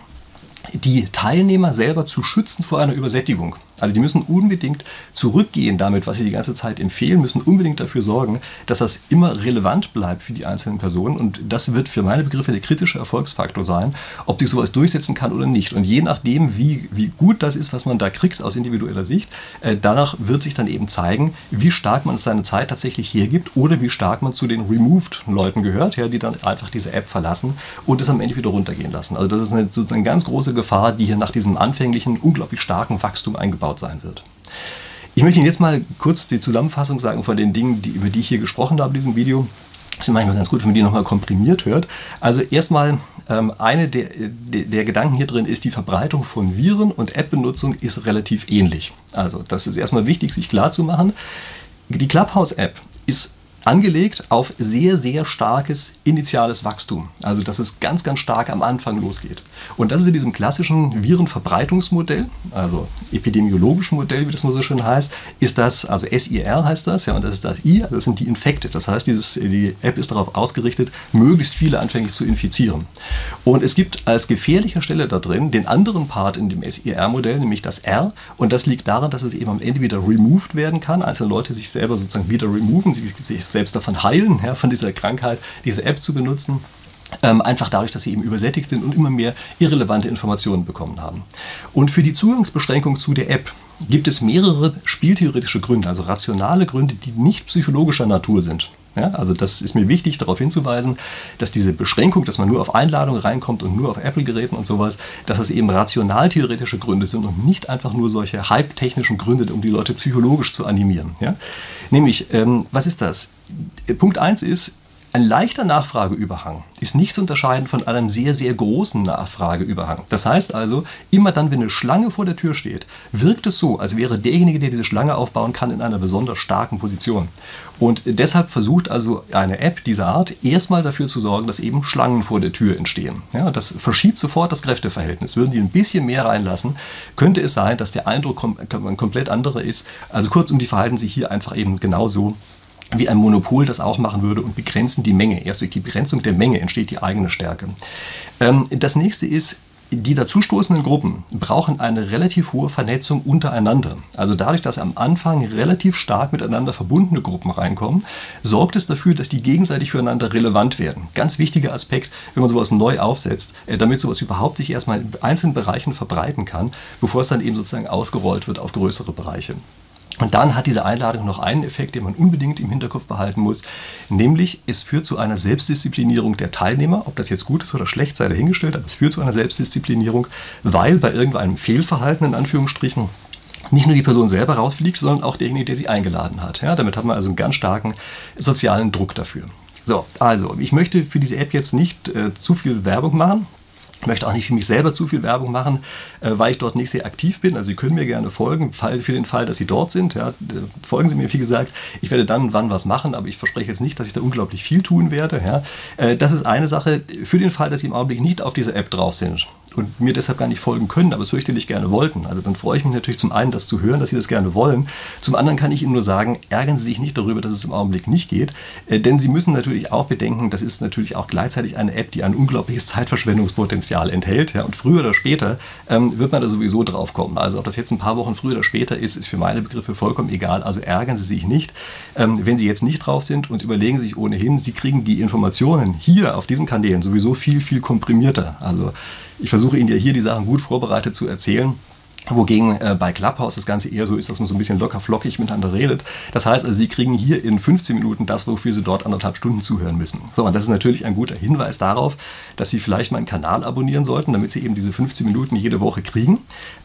S1: die Teilnehmer selber zu schützen vor einer Übersättigung. Also die müssen unbedingt zurückgehen damit, was sie die ganze Zeit empfehlen, müssen unbedingt dafür sorgen, dass das immer relevant bleibt für die einzelnen Personen. Und das wird für meine Begriffe der kritische Erfolgsfaktor sein, ob sich sowas durchsetzen kann oder nicht. Und je nachdem, wie, wie gut das ist, was man da kriegt aus individueller Sicht, äh, danach wird sich dann eben zeigen, wie stark man seine Zeit tatsächlich hergibt oder wie stark man zu den Removed-Leuten gehört, ja, die dann einfach diese App verlassen und es am Ende wieder runtergehen lassen. Also das ist eine, sozusagen eine ganz große Gefahr, die hier nach diesem anfänglichen, unglaublich starken Wachstum eingebaut aufgebaut sein wird. Ich möchte Ihnen jetzt mal kurz die Zusammenfassung sagen von den Dingen, die, über die ich hier gesprochen habe in diesem Video. Es ist manchmal ganz gut, wenn man die nochmal komprimiert hört. Also erstmal, ähm, eine der, der, der, Gedanken hier drin ist, die Verbreitung von Viren und App-Benutzung ist relativ ähnlich. Also das ist erstmal wichtig, sich klarzumachen. Die Clubhouse-App ist angelegt auf sehr, sehr starkes initiales Wachstum. Also dass es ganz, ganz stark am Anfang losgeht. Und das ist in diesem klassischen Virenverbreitungsmodell, also epidemiologischen Modell, wie das nur so schön heißt, ist das, also SIR heißt das, ja, und das ist das I, das sind die Infekte. Das heißt, dieses, die App ist darauf ausgerichtet, möglichst viele anfänglich zu infizieren. Und es gibt als gefährlicher Stelle da drin den anderen Part in dem SIR-Modell, nämlich das R. Und das liegt daran, dass es eben am Ende wieder removed werden kann. Einzelne Leute sich selber sozusagen wieder removen, sich selbst davon heilen, ja, von dieser Krankheit, diese App zu benutzen. Ähm, einfach dadurch, dass sie eben übersättigt sind und immer mehr irrelevante Informationen bekommen haben. Und für die Zugangsbeschränkung zu der App gibt es mehrere spieltheoretische Gründe, also rationale Gründe, die nicht psychologischer Natur sind. Ja, also das ist mir wichtig, darauf hinzuweisen, dass diese Beschränkung, dass man nur auf Einladung reinkommt und nur auf Apple-Geräten und sowas, dass das eben rational-theoretische Gründe sind und nicht einfach nur solche hype-technischen Gründe, um die Leute psychologisch zu animieren. Ja? Nämlich, ähm, was ist das? Punkt 1 ist, ein leichter Nachfrageüberhang ist nicht zu unterscheiden von einem sehr, sehr großen Nachfrageüberhang. Das heißt also, immer dann, wenn eine Schlange vor der Tür steht, wirkt es so, als wäre derjenige, der diese Schlange aufbauen kann, in einer besonders starken Position. Und deshalb versucht also eine App dieser Art erstmal dafür zu sorgen, dass eben Schlangen vor der Tür entstehen. Ja, das verschiebt sofort das Kräfteverhältnis. Würden die ein bisschen mehr reinlassen, könnte es sein, dass der Eindruck kom komplett anderer ist. Also kurzum, die verhalten sich hier einfach eben genauso wie ein Monopol das auch machen würde und begrenzen die Menge. Erst durch die Begrenzung der Menge entsteht die eigene Stärke. Ähm, das nächste ist, die dazustoßenden Gruppen brauchen eine relativ hohe Vernetzung untereinander. Also dadurch, dass am Anfang relativ stark miteinander verbundene Gruppen reinkommen, sorgt es dafür, dass die gegenseitig füreinander relevant werden. Ganz wichtiger Aspekt, wenn man sowas neu aufsetzt, äh, damit sowas überhaupt sich erstmal in einzelnen Bereichen verbreiten kann, bevor es dann eben sozusagen ausgerollt wird auf größere Bereiche. Und dann hat diese Einladung noch einen Effekt, den man unbedingt im Hinterkopf behalten muss, nämlich es führt zu einer Selbstdisziplinierung der Teilnehmer. Ob das jetzt gut ist oder schlecht, sei dahingestellt, aber es führt zu einer Selbstdisziplinierung, weil bei irgendeinem Fehlverhalten in Anführungsstrichen nicht nur die Person selber rausfliegt, sondern auch derjenige, der sie eingeladen hat. Ja, damit hat man also einen ganz starken sozialen Druck dafür. So, also ich möchte für diese App jetzt nicht äh, zu viel Werbung machen. Ich möchte auch nicht für mich selber zu viel Werbung machen, weil ich dort nicht sehr aktiv bin. Also Sie können mir gerne folgen, für den Fall, dass Sie dort sind. Ja, folgen Sie mir, wie gesagt. Ich werde dann wann was machen, aber ich verspreche jetzt nicht, dass ich da unglaublich viel tun werde. Ja. Äh, das ist eine Sache. Für den Fall, dass Sie im Augenblick nicht auf dieser App drauf sind, und mir deshalb gar nicht folgen können, aber es fürchterlich gerne wollten. Also dann freue ich mich natürlich zum einen, das zu hören, dass Sie das gerne wollen. Zum anderen kann ich Ihnen nur sagen, ärgern Sie sich nicht darüber, dass es im Augenblick nicht geht, äh, denn Sie müssen natürlich auch bedenken, das ist natürlich auch gleichzeitig eine App, die ein unglaubliches Zeitverschwendungspotenzial enthält. Ja, und früher oder später ähm, wird man da sowieso drauf kommen. Also ob das jetzt ein paar Wochen früher oder später ist, ist für meine Begriffe vollkommen egal. Also ärgern Sie sich nicht. Ähm, wenn Sie jetzt nicht drauf sind und überlegen sich ohnehin, Sie kriegen die Informationen hier auf diesen Kanälen sowieso viel, viel komprimierter. Also ich versuche Ihnen ja hier die Sachen gut vorbereitet zu erzählen. Wogegen äh, bei Clubhouse das Ganze eher so ist, dass man so ein bisschen locker flockig miteinander redet. Das heißt, also, Sie kriegen hier in 15 Minuten das, wofür Sie dort anderthalb Stunden zuhören müssen. So, und das ist natürlich ein guter Hinweis darauf, dass Sie vielleicht meinen Kanal abonnieren sollten, damit Sie eben diese 15 Minuten jede Woche kriegen.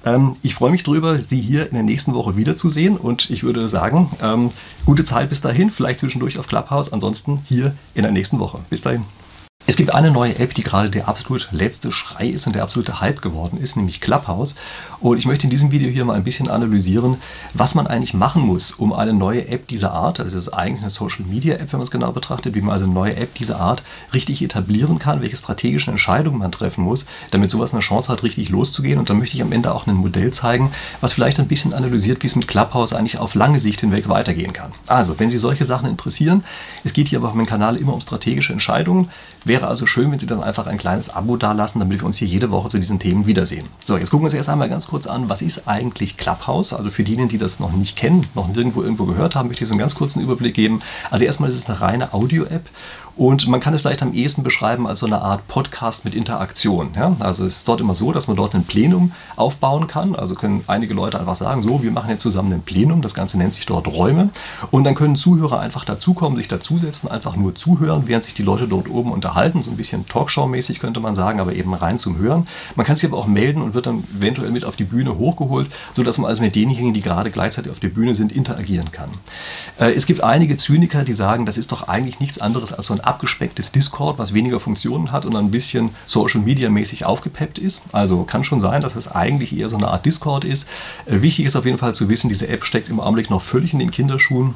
S1: Ähm, ich freue mich darüber, Sie hier in der nächsten Woche wiederzusehen und ich würde sagen, ähm, gute Zeit bis dahin, vielleicht zwischendurch auf Clubhouse, ansonsten hier in der nächsten Woche. Bis dahin. Es gibt eine neue App, die gerade der absolut letzte Schrei ist und der absolute Hype geworden ist, nämlich Clubhouse. Und ich möchte in diesem Video hier mal ein bisschen analysieren, was man eigentlich machen muss, um eine neue App dieser Art, also das ist eigentlich eine Social Media App, wenn man es genau betrachtet, wie man also eine neue App dieser Art richtig etablieren kann, welche strategischen Entscheidungen man treffen muss, damit sowas eine Chance hat, richtig loszugehen. Und dann möchte ich am Ende auch ein Modell zeigen, was vielleicht ein bisschen analysiert, wie es mit Clubhouse eigentlich auf lange Sicht hinweg weitergehen kann. Also, wenn Sie solche Sachen interessieren, es geht hier aber auf meinem Kanal immer um strategische Entscheidungen. Wäre also schön, wenn Sie dann einfach ein kleines Abo dalassen, damit wir uns hier jede Woche zu diesen Themen wiedersehen. So, jetzt gucken wir uns erst einmal ganz kurz an, was ist eigentlich Clubhouse? Also für diejenigen, die das noch nicht kennen, noch nirgendwo irgendwo gehört haben, möchte ich so einen ganz kurzen Überblick geben. Also erstmal ist es eine reine Audio-App und man kann es vielleicht am ehesten beschreiben als so eine Art Podcast mit Interaktion. Ja? Also es ist dort immer so, dass man dort ein Plenum aufbauen kann. Also können einige Leute einfach sagen, so, wir machen jetzt zusammen ein Plenum. Das Ganze nennt sich dort Räume. Und dann können Zuhörer einfach dazukommen, sich dazusetzen, einfach nur zuhören, während sich die Leute dort oben unterhalten. So ein bisschen Talkshow-mäßig könnte man sagen, aber eben rein zum Hören. Man kann sich aber auch melden und wird dann eventuell mit auf die Bühne hochgeholt, sodass man also mit denjenigen, die gerade gleichzeitig auf der Bühne sind, interagieren kann. Äh, es gibt einige Zyniker, die sagen, das ist doch eigentlich nichts anderes als so ein abgespecktes Discord, was weniger Funktionen hat und ein bisschen Social Media mäßig aufgepeppt ist. Also kann schon sein, dass es eigentlich eher so eine Art Discord ist. Äh, wichtig ist auf jeden Fall zu wissen, diese App steckt im Augenblick noch völlig in den Kinderschuhen.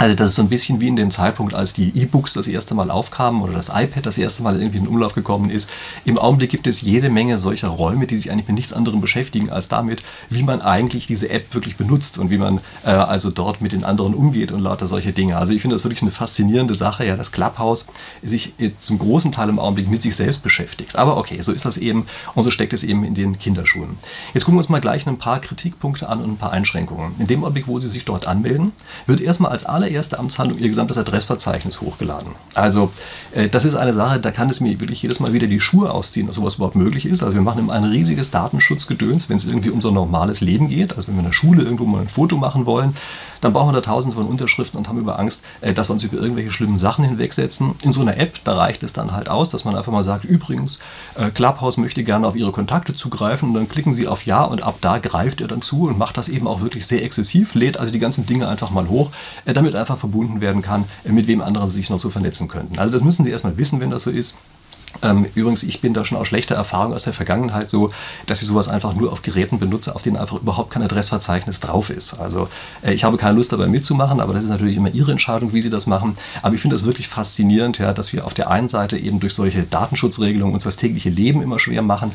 S1: Also das ist so ein bisschen wie in dem Zeitpunkt, als die E-Books das erste Mal aufkamen oder das iPad das erste Mal irgendwie in Umlauf gekommen ist. Im Augenblick gibt es jede Menge solcher Räume, die sich eigentlich mit nichts anderem beschäftigen als damit, wie man eigentlich diese App wirklich benutzt und wie man äh, also dort mit den anderen umgeht und lauter solche Dinge. Also ich finde das wirklich eine faszinierende Sache, ja, dass Clubhouse sich zum großen Teil im Augenblick mit sich selbst beschäftigt. Aber okay, so ist das eben und so steckt es eben in den Kinderschuhen. Jetzt gucken wir uns mal gleich ein paar Kritikpunkte an und ein paar Einschränkungen. In dem Augenblick, wo Sie sich dort anmelden, wird erstmal als aller allererste Amtshandlung ihr gesamtes Adressverzeichnis hochgeladen. Also äh, das ist eine Sache, da kann es mir wirklich jedes Mal wieder die Schuhe ausziehen, dass sowas überhaupt möglich ist. Also wir machen immer ein riesiges Datenschutzgedöns, wenn es irgendwie um so ein normales Leben geht. Also wenn wir in der Schule irgendwo mal ein Foto machen wollen, dann brauchen wir da tausende von Unterschriften und haben über Angst, äh, dass wir uns über irgendwelche schlimmen Sachen hinwegsetzen. In so einer App, da reicht es dann halt aus, dass man einfach mal sagt, übrigens, äh, Clubhouse möchte gerne auf Ihre Kontakte zugreifen und dann klicken Sie auf Ja und ab da greift er dann zu und macht das eben auch wirklich sehr exzessiv, lädt also die ganzen Dinge einfach mal hoch, äh, damit einfach verbunden werden kann, mit wem anderen sich noch so vernetzen könnten. Also das müssen Sie erstmal wissen, wenn das so ist. Ähm, übrigens, ich bin da schon aus schlechter Erfahrung aus der Vergangenheit so, dass ich sowas einfach nur auf Geräten benutze, auf denen einfach überhaupt kein Adressverzeichnis drauf ist. Also äh, ich habe keine Lust dabei mitzumachen, aber das ist natürlich immer Ihre Entscheidung, wie Sie das machen. Aber ich finde das wirklich faszinierend, ja, dass wir auf der einen Seite eben durch solche Datenschutzregelungen uns das tägliche Leben immer schwer machen,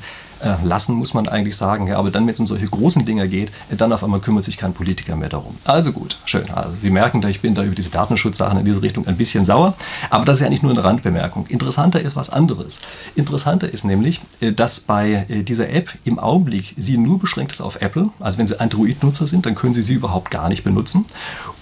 S1: lassen, muss man eigentlich sagen. Ja, aber dann, wenn es um solche großen Dinge geht, äh, dann auf einmal kümmert sich kein Politiker mehr darum. Also gut, schön. Also Sie merken, ich bin da über diese Datenschutzsachen in diese Richtung ein bisschen sauer. Aber das ist ja nicht nur eine Randbemerkung. Interessanter ist was anderes. Interessanter ist nämlich, äh, dass bei dieser App im Augenblick sie nur beschränkt ist auf Apple. Also wenn Sie Android-Nutzer sind, dann können Sie sie überhaupt gar nicht benutzen.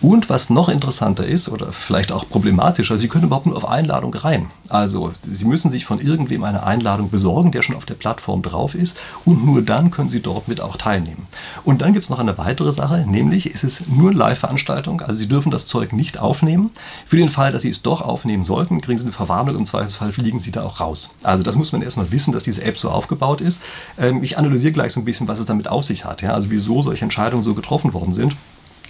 S1: Und was noch interessanter ist oder vielleicht auch problematischer, Sie können überhaupt nur auf Einladung rein. Also Sie müssen sich von irgendwem eine Einladung besorgen, der schon auf der Plattform drauf ist und nur dann können Sie dort mit auch teilnehmen. Und dann gibt es noch eine weitere Sache, nämlich ist es nur Live-Veranstaltung, also Sie dürfen das Zeug nicht aufnehmen. Für den Fall, dass Sie es doch aufnehmen sollten, kriegen Sie eine Verwarnung, im Zweifelsfall fliegen Sie da auch raus. Also das muss man erstmal wissen, dass diese App so aufgebaut ist. Ähm, ich analysiere gleich so ein bisschen, was es damit auf sich hat, also wieso solche Entscheidungen so getroffen worden sind.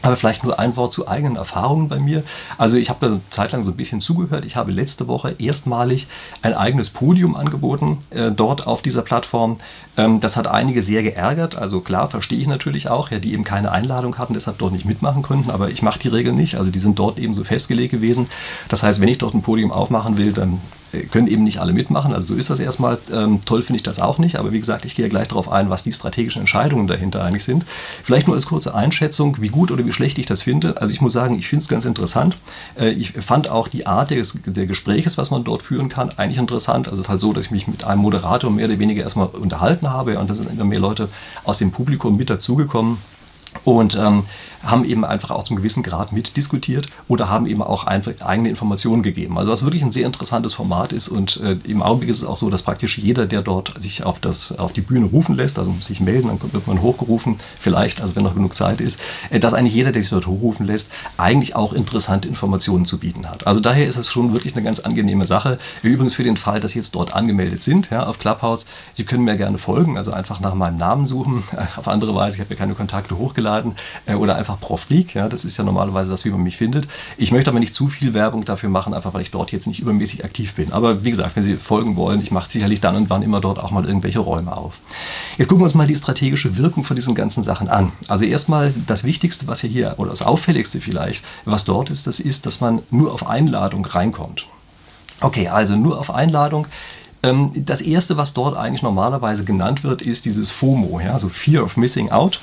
S1: Aber vielleicht nur ein Wort zu eigenen Erfahrungen bei mir. Also ich habe da eine Zeit lang so ein bisschen zugehört. Ich habe letzte Woche erstmalig ein eigenes Podium angeboten, äh, dort auf dieser Plattform. Ähm, das hat einige sehr geärgert. Also klar, verstehe ich natürlich auch, ja, die eben keine Einladung hatten, deshalb dort nicht mitmachen konnten. Aber ich mache die Regel nicht. Also die sind dort eben so festgelegt gewesen. Das heißt, wenn ich dort ein Podium aufmachen will, dann können eben nicht alle mitmachen. Also so ist das erstmal. Ähm, toll finde ich das auch nicht. Aber wie gesagt, ich gehe ja gleich darauf ein, was die strategischen Entscheidungen dahinter eigentlich sind. Vielleicht nur als kurze Einschätzung, wie gut oder wie schlecht ich das finde. Also ich muss sagen, ich finde es ganz interessant. Äh, ich fand auch die Art des, der Gespräches, was man dort führen kann, eigentlich interessant. Also es ist halt so, dass ich mich mit einem Moderator mehr oder weniger erstmal unterhalten habe und da sind immer mehr Leute aus dem Publikum mit dazugekommen. Und ähm, haben eben einfach auch zum gewissen Grad mitdiskutiert oder haben eben auch einfach eigene Informationen gegeben. Also was wirklich ein sehr interessantes Format ist und äh, im Augenblick ist es auch so, dass praktisch jeder, der dort sich auf, das, auf die Bühne rufen lässt, also muss sich melden, dann wird man hochgerufen, vielleicht, also wenn noch genug Zeit ist, äh, dass eigentlich jeder, der sich dort hochrufen lässt, eigentlich auch interessante Informationen zu bieten hat. Also daher ist es schon wirklich eine ganz angenehme Sache. Übrigens für den Fall, dass Sie jetzt dort angemeldet sind, ja, auf Clubhouse, Sie können mir gerne folgen, also einfach nach meinem Namen suchen, auf andere Weise, ich habe ja keine Kontakte hochgeladen äh, oder einfach einfach Profreak. Ja, das ist ja normalerweise das, wie man mich findet. Ich möchte aber nicht zu viel Werbung dafür machen, einfach weil ich dort jetzt nicht übermäßig aktiv bin. Aber wie gesagt, wenn Sie folgen wollen, ich mache sicherlich dann und wann immer dort auch mal irgendwelche Räume auf. Jetzt gucken wir uns mal die strategische Wirkung von diesen ganzen Sachen an. Also erstmal das Wichtigste, was hier oder das Auffälligste vielleicht, was dort ist, das ist, dass man nur auf Einladung reinkommt. Okay, also nur auf Einladung. Ähm, das erste, was dort eigentlich normalerweise genannt wird, ist dieses FOMO, ja, also Fear of Missing Out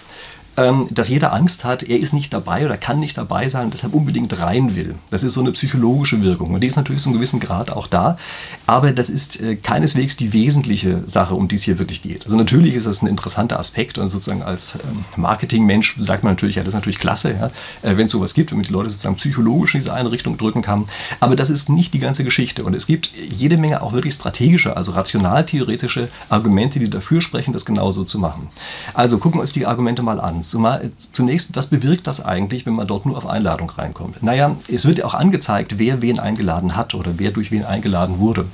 S1: dass jeder Angst hat, er ist nicht dabei oder kann nicht dabei sein und deshalb unbedingt rein will. Das ist so eine psychologische Wirkung und die ist natürlich zu einem gewissen Grad auch da, aber das ist äh, keineswegs die wesentliche Sache, um die es hier wirklich geht. Also natürlich ist das ein interessanter Aspekt und sozusagen als ähm, Marketingmensch sagt man natürlich, ja, das ist natürlich klasse, ja, äh, wenn es sowas gibt, wenn man die Leute sozusagen psychologisch in diese eine Richtung drücken kann, aber das ist nicht die ganze Geschichte und es gibt jede Menge auch wirklich strategische, also rational-theoretische Argumente, die dafür sprechen, das genauso zu machen. Also gucken wir uns die Argumente mal an. Zunächst, was bewirkt das eigentlich, wenn man dort nur auf Einladung reinkommt? Naja, es wird ja auch angezeigt, wer wen eingeladen hat oder wer durch wen eingeladen wurde.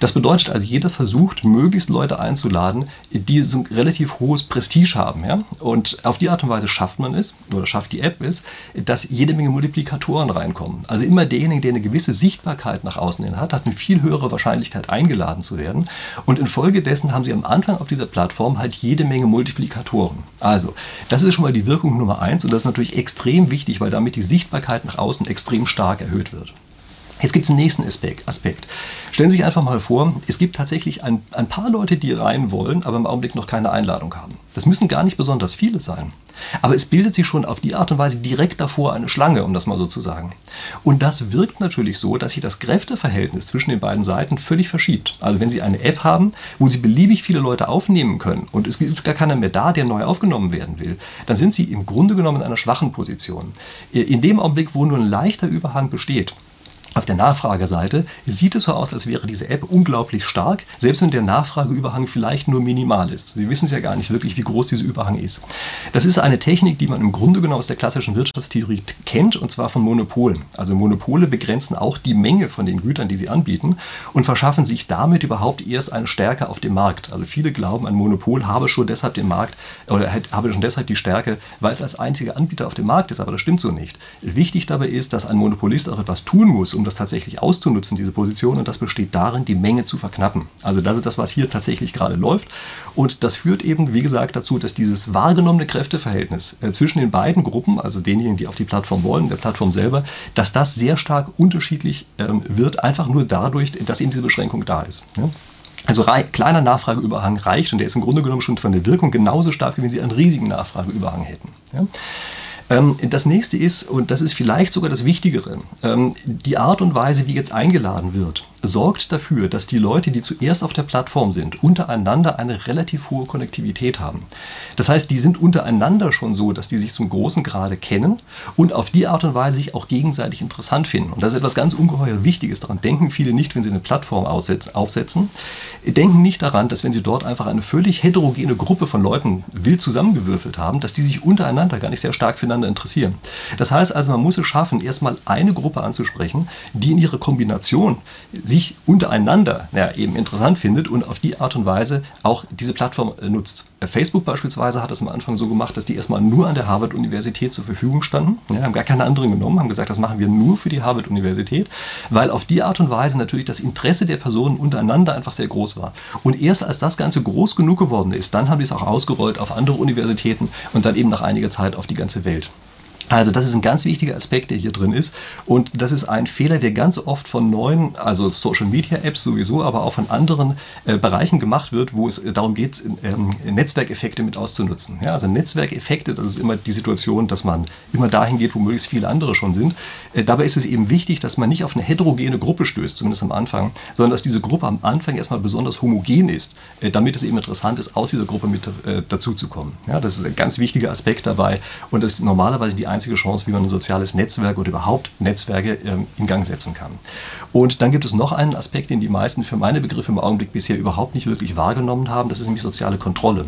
S1: Das bedeutet also, jeder versucht, möglichst Leute einzuladen, die so ein relativ hohes Prestige haben. Ja? Und auf die Art und Weise schafft man es, oder schafft die App es, dass jede Menge Multiplikatoren reinkommen. Also immer derjenige, der eine gewisse Sichtbarkeit nach außen hin hat, hat eine viel höhere Wahrscheinlichkeit eingeladen zu werden. Und infolgedessen haben sie am Anfang auf dieser Plattform halt jede Menge Multiplikatoren. Also, das ist schon mal die Wirkung Nummer eins und das ist natürlich extrem wichtig, weil damit die Sichtbarkeit nach außen extrem stark erhöht wird. Jetzt gibt es einen nächsten Aspekt. Stellen Sie sich einfach mal vor, es gibt tatsächlich ein, ein paar Leute, die rein wollen, aber im Augenblick noch keine Einladung haben. Das müssen gar nicht besonders viele sein. Aber es bildet sich schon auf die Art und Weise direkt davor eine Schlange, um das mal so zu sagen. Und das wirkt natürlich so, dass sich das Kräfteverhältnis zwischen den beiden Seiten völlig verschiebt. Also wenn Sie eine App haben, wo Sie beliebig viele Leute aufnehmen können und es ist gar keiner mehr da, der neu aufgenommen werden will, dann sind Sie im Grunde genommen in einer schwachen Position. In dem Augenblick, wo nur ein leichter Überhang besteht, auf der Nachfrageseite sieht es so aus, als wäre diese App unglaublich stark, selbst wenn der Nachfrageüberhang vielleicht nur minimal ist. Sie wissen es ja gar nicht wirklich, wie groß dieser Überhang ist. Das ist eine Technik, die man im Grunde genommen aus der klassischen Wirtschaftstheorie kennt, und zwar von Monopolen. Also Monopole begrenzen auch die Menge von den Gütern, die sie anbieten, und verschaffen sich damit überhaupt erst eine Stärke auf dem Markt. Also viele glauben, ein Monopol habe schon deshalb den Markt oder habe schon deshalb die Stärke, weil es als einziger Anbieter auf dem Markt ist, aber das stimmt so nicht. Wichtig dabei ist, dass ein Monopolist auch etwas tun muss, um um das tatsächlich auszunutzen, diese Position. Und das besteht darin, die Menge zu verknappen. Also das ist das, was hier tatsächlich gerade läuft. Und das führt eben, wie gesagt, dazu, dass dieses wahrgenommene Kräfteverhältnis äh, zwischen den beiden Gruppen, also denjenigen, die auf die Plattform wollen, der Plattform selber, dass das sehr stark unterschiedlich ähm, wird, einfach nur dadurch, dass eben diese Beschränkung da ist. Also kleiner Nachfrageüberhang reicht und der ist im Grunde genommen schon von der Wirkung genauso stark, wie wenn Sie einen riesigen Nachfrageüberhang hätten. Ähm, das nächste ist, und das ist vielleicht sogar das Wichtigere, ähm, die Art und Weise, wie jetzt eingeladen wird sorgt dafür, dass die Leute, die zuerst auf der Plattform sind, untereinander eine relativ hohe Konnektivität haben. Das heißt, die sind untereinander schon so, dass die sich zum großen Grade kennen und auf die Art und Weise sich auch gegenseitig interessant finden. Und das ist etwas ganz ungeheuer Wichtiges. Daran denken viele nicht, wenn sie eine Plattform aufsetzen. Denken nicht daran, dass wenn sie dort einfach eine völlig heterogene Gruppe von Leuten wild zusammengewürfelt haben, dass die sich untereinander gar nicht sehr stark füreinander interessieren. Das heißt also, man muss es schaffen, erstmal eine Gruppe anzusprechen, die in ihrer Kombination sich untereinander ja, eben interessant findet und auf die Art und Weise auch diese Plattform äh, nutzt. Äh, Facebook beispielsweise hat es am Anfang so gemacht, dass die erstmal nur an der Harvard-Universität zur Verfügung standen, ja, haben gar keine anderen genommen, haben gesagt, das machen wir nur für die Harvard-Universität, weil auf die Art und Weise natürlich das Interesse der Personen untereinander einfach sehr groß war. Und erst als das Ganze groß genug geworden ist, dann haben die es auch ausgerollt auf andere Universitäten und dann eben nach einiger Zeit auf die ganze Welt. Also das ist ein ganz wichtiger Aspekt, der hier drin ist. Und das ist ein Fehler, der ganz oft von neuen, also Social-Media-Apps sowieso, aber auch von anderen äh, Bereichen gemacht wird, wo es darum geht, ähm, Netzwerkeffekte mit auszunutzen. Ja, also Netzwerkeffekte, das ist immer die Situation, dass man immer dahin geht, wo möglichst viele andere schon sind. Äh, dabei ist es eben wichtig, dass man nicht auf eine heterogene Gruppe stößt, zumindest am Anfang, sondern dass diese Gruppe am Anfang erstmal besonders homogen ist, äh, damit es eben interessant ist, aus dieser Gruppe mit äh, dazuzukommen. Ja, das ist ein ganz wichtiger Aspekt dabei und das ist normalerweise die einzige Chance, wie man ein soziales Netzwerk oder überhaupt Netzwerke ähm, in Gang setzen kann. Und dann gibt es noch einen Aspekt, den die meisten für meine Begriffe im Augenblick bisher überhaupt nicht wirklich wahrgenommen haben, das ist nämlich soziale Kontrolle.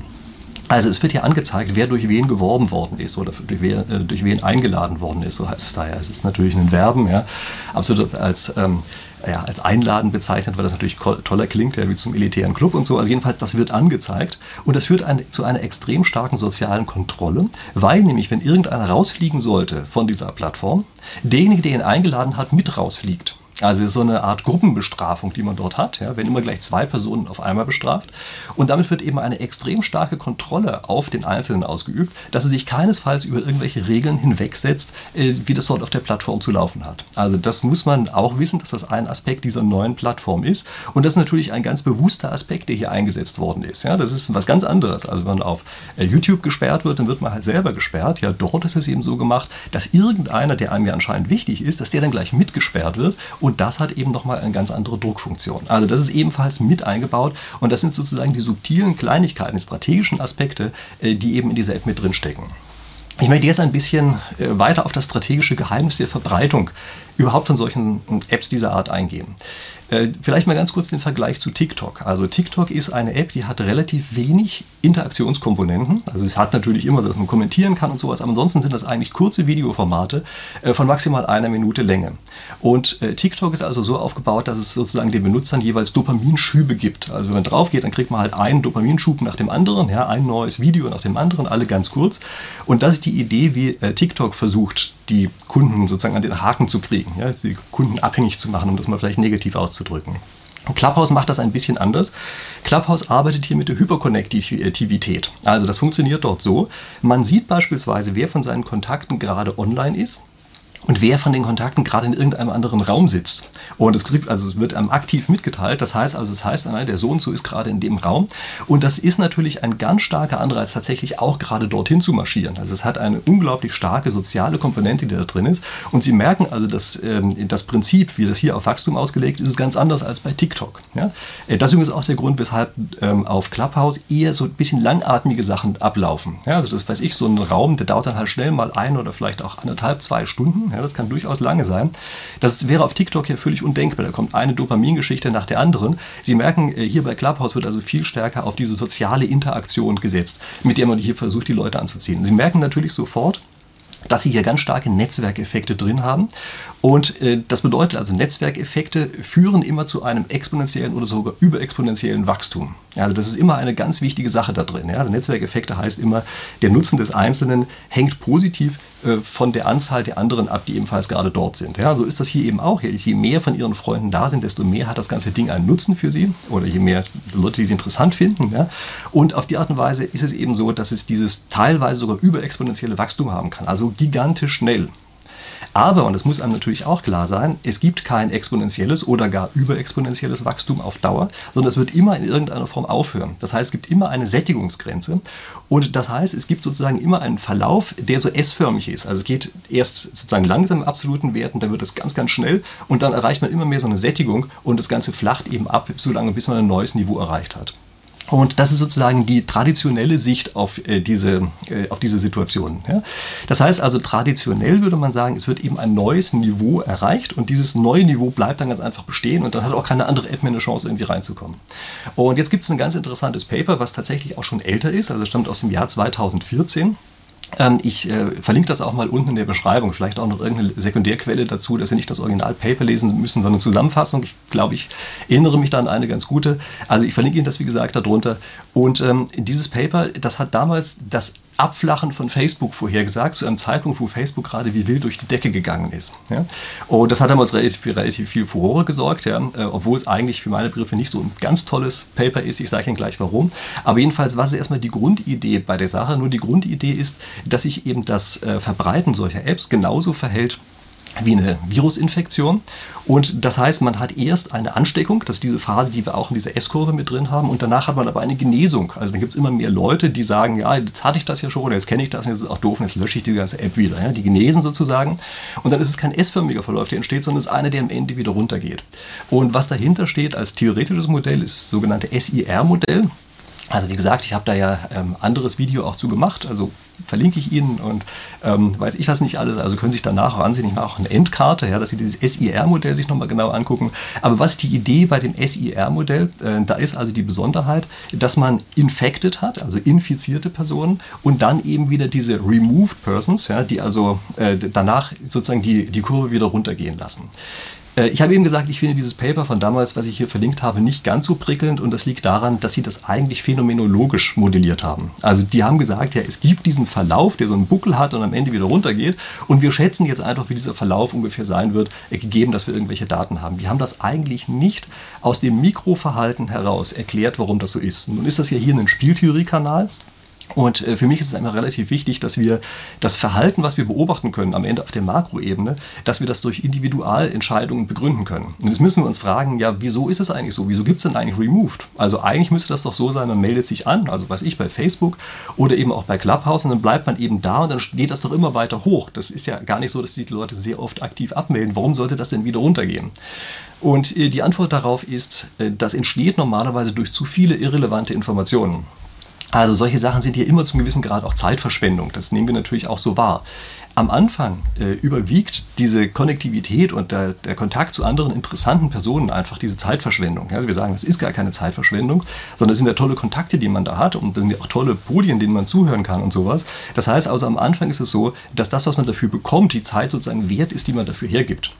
S1: Also es wird hier angezeigt, wer durch wen geworben worden ist oder durch wen, äh, durch wen eingeladen worden ist, so heißt es da ja. Es ist natürlich ein Verben, ja, absolut als ähm, ja, als einladend bezeichnet, weil das natürlich toller klingt, ja, wie zum elitären Club und so. Also jedenfalls, das wird angezeigt und das führt ein, zu einer extrem starken sozialen Kontrolle, weil nämlich, wenn irgendeiner rausfliegen sollte von dieser Plattform, derjenige, der ihn eingeladen hat, mit rausfliegt. Also so eine Art Gruppenbestrafung, die man dort hat, ja, wenn immer gleich zwei Personen auf einmal bestraft. Und damit wird eben eine extrem starke Kontrolle auf den Einzelnen ausgeübt, dass er sich keinesfalls über irgendwelche Regeln hinwegsetzt, äh, wie das dort auf der Plattform zu laufen hat. Also das muss man auch wissen, dass das ein Aspekt dieser neuen Plattform ist. Und das ist natürlich ein ganz bewusster Aspekt, der hier eingesetzt worden ist. Ja, das ist was ganz anderes. Also wenn man auf äh, YouTube gesperrt wird, dann wird man halt selber gesperrt. Ja, dort ist es eben so gemacht, dass irgendeiner, der einem ja anscheinend wichtig ist, dass der dann gleich mitgesperrt wird und das hat eben nochmal eine ganz andere Druckfunktion. Also das ist ebenfalls mit eingebaut und das sind sozusagen die subtilen Kleinigkeiten, die strategischen Aspekte, äh, die eben in dieser App mit drinstecken. Ich möchte jetzt ein bisschen äh, weiter auf das strategische Geheimnis der Verbreitung überhaupt von solchen Apps dieser Art eingehen. Äh, vielleicht mal ganz kurz den Vergleich zu TikTok. Also TikTok ist eine App, die hat relativ wenig Interaktionskomponenten. Also es hat natürlich immer, dass man kommentieren kann und sowas, aber ansonsten sind das eigentlich kurze Videoformate äh, von maximal einer Minute Länge. Und äh, TikTok ist also so aufgebaut, dass es sozusagen den Benutzern jeweils Dopaminschübe gibt. Also wenn man drauf geht, dann kriegt man halt einen Dopaminschub nach dem anderen, ja, ein neues Video nach dem anderen, alle ganz kurz. Und das ist die Idee, wie TikTok versucht, die Kunden sozusagen an den Haken zu kriegen, ja, die Kunden abhängig zu machen, um das mal vielleicht negativ auszudrücken. Clubhouse macht das ein bisschen anders. Clubhouse arbeitet hier mit der Hyperkonnektivität. Also das funktioniert dort so. Man sieht beispielsweise, wer von seinen Kontakten gerade online ist und wer von den Kontakten gerade in irgendeinem anderen Raum sitzt. Und es, also wird einem aktiv mitgeteilt. Das heißt also, es heißt, der so und so ist gerade in dem Raum. Und das ist natürlich ein ganz starker Anreiz, tatsächlich auch gerade dorthin zu marschieren. Also es hat eine unglaublich starke soziale Komponente, die da drin ist. Und Sie merken also, dass ähm, das Prinzip, wie das hier auf Wachstum ausgelegt ist, ist ganz anders als bei TikTok. Ja? Äh, das ist übrigens auch der Grund, weshalb ähm, auf Clubhouse eher so ein bisschen langatmige Sachen ablaufen. Ja, also das weiß ich, so ein Raum, der dauert dann halt schnell mal ein oder vielleicht auch anderthalb, zwei Stunden. Ja, das kann durchaus lange sein. Das wäre auf TikTok ja völlig undenkbar. Da kommt eine Dopamingeschichte nach der anderen. Sie merken, äh, hier bei Clubhouse wird also viel stärker auf diese soziale Interaktion gesetzt, mit der man hier versucht, die Leute anzuziehen. Sie merken natürlich sofort, dass sie hier ganz starke Netzwerkeffekte drin haben. Und äh, das bedeutet also, Netzwerkeffekte führen immer zu einem exponentiellen oder sogar überexponentiellen Wachstum. Also das ist immer eine ganz wichtige Sache da drin. Ja. Also Netzwerkeffekte heißt immer, der Nutzen des Einzelnen hängt positiv äh, von der Anzahl der anderen ab, die ebenfalls gerade dort sind. Ja, so ist das hier eben auch. Je mehr von ihren Freunden da sind, desto mehr hat das ganze Ding einen Nutzen für sie oder je mehr Leute, die sie interessant finden. Ja. Und auf die Art und Weise ist es eben so, dass es dieses teilweise sogar überexponentielle Wachstum haben kann. Also gigantisch schnell. Aber, und das muss einem natürlich auch klar sein, es gibt kein exponentielles oder gar überexponentielles Wachstum auf Dauer, sondern es wird immer in irgendeiner Form aufhören. Das heißt, es gibt immer eine Sättigungsgrenze und das heißt, es gibt sozusagen immer einen Verlauf, der so S-förmig ist. Also es geht erst sozusagen langsam im absoluten Wert und dann wird es ganz, ganz schnell und dann erreicht man immer mehr so eine Sättigung und das Ganze flacht eben ab, so lange bis man ein neues Niveau erreicht hat. Und das ist sozusagen die traditionelle Sicht auf, äh, diese, äh, auf diese Situation. Ja? Das heißt also, traditionell würde man sagen, es wird eben ein neues Niveau erreicht und dieses neue Niveau bleibt dann ganz einfach bestehen und dann hat auch keine andere mehr eine Chance, irgendwie reinzukommen. Und jetzt gibt es ein ganz interessantes Paper, was tatsächlich auch schon älter ist, also stammt aus dem Jahr 2014. Ähm, ich äh, verlinke das auch mal unten in der Beschreibung, vielleicht auch noch irgendeine Sekundärquelle dazu, dass Sie nicht das Originalpaper lesen müssen, sondern Zusammenfassung. Ich glaube, ich erinnere mich da an eine ganz gute. Also ich verlinke Ihnen das, wie gesagt, darunter. Und ähm, dieses Paper, das hat damals das Abflachen von Facebook vorhergesagt, zu einem Zeitpunkt, wo Facebook gerade wie wild durch die Decke gegangen ist. Ja? Und das hat damals relativ, für relativ viel Furore gesorgt, ja? Äh, obwohl es eigentlich für meine Begriffe nicht so ein ganz tolles Paper ist. Ich sage Ihnen gleich warum. Aber jedenfalls war es erstmal die Grundidee bei der Sache. Nur die Grundidee ist, dass sich eben das äh, Verbreiten solcher Apps genauso verhält wie eine Virusinfektion. Und das heißt, man hat erst eine Ansteckung, das ist diese Phase, die wir auch in dieser S-Kurve mit drin haben, und danach hat man aber eine Genesung. Also dann gibt es immer mehr Leute, die sagen, ja, jetzt hatte ich das ja schon, jetzt kenne ich das, und jetzt ist es auch doof, und jetzt lösche ich die ganze App wieder. Ja? Die genesen sozusagen. Und dann ist es kein S-förmiger Verlauf, der entsteht, sondern es ist einer, der am Ende wieder runtergeht. Und was dahinter steht als theoretisches Modell, ist das sogenannte SIR-Modell. Also wie gesagt, ich habe da ja ähm, anderes Video auch zu gemacht, also verlinke ich Ihnen und ähm, weiß ich was nicht alles, also können Sie sich danach auch ansehen, ich mache auch eine Endkarte, ja, dass Sie dieses SIR-Modell sich nochmal genau angucken. Aber was ist die Idee bei dem SIR-Modell? Äh, da ist also die Besonderheit, dass man infected hat, also infizierte Personen und dann eben wieder diese removed persons, ja, die also äh, danach sozusagen die, die Kurve wieder runtergehen lassen. Äh, ich habe eben gesagt, ich finde dieses Paper von damals, was ich hier verlinkt habe, nicht ganz so prickelnd und das liegt daran, dass sie das eigentlich phänomenologisch modelliert haben. Also die haben gesagt, ja, es gibt diesen Verlauf, der so einen Buckel hat und am Ende wieder runtergeht und wir schätzen jetzt einfach, wie dieser Verlauf ungefähr sein wird, äh, gegeben, dass wir irgendwelche Daten haben. Die haben das eigentlich nicht aus dem Mikroverhalten heraus erklärt, warum das so ist. Nun ist das ja hier ein Spieltheoriekanal. Und äh, für mich ist es einfach relativ wichtig, dass wir das Verhalten, was wir beobachten können, am Ende auf der Makroebene, dass wir das durch Individualentscheidungen begründen können. Und jetzt müssen wir uns fragen, ja, wieso ist es eigentlich so? Wieso gibt es denn eigentlich Removed? Also eigentlich müsste das doch so sein, man meldet sich an, also weiß ich, bei Facebook oder eben auch bei Clubhouse und dann bleibt man eben da und dann geht das doch immer weiter hoch. Das ist ja gar nicht so, dass die Leute sehr oft aktiv abmelden. Warum sollte das denn wieder runtergehen? Und äh, die Antwort darauf ist, äh, das entsteht normalerweise durch zu viele irrelevante Informationen. Also solche Sachen sind hier immer zum gewissen Grad auch Zeitverschwendung. Das nehmen wir natürlich auch so wahr am Anfang äh, überwiegt diese Konnektivität und der, der, Kontakt zu anderen interessanten Personen einfach diese Zeitverschwendung. Also wir sagen, das ist gar keine Zeitverschwendung, sondern das sind ja tolle Kontakte, die man da hat und das sind ja auch tolle Podien, denen man zuhören kann und sowas. Das heißt also am Anfang ist es so, dass das, was man dafür bekommt, die Zeit sozusagen wert ist, die man dafür hergibt.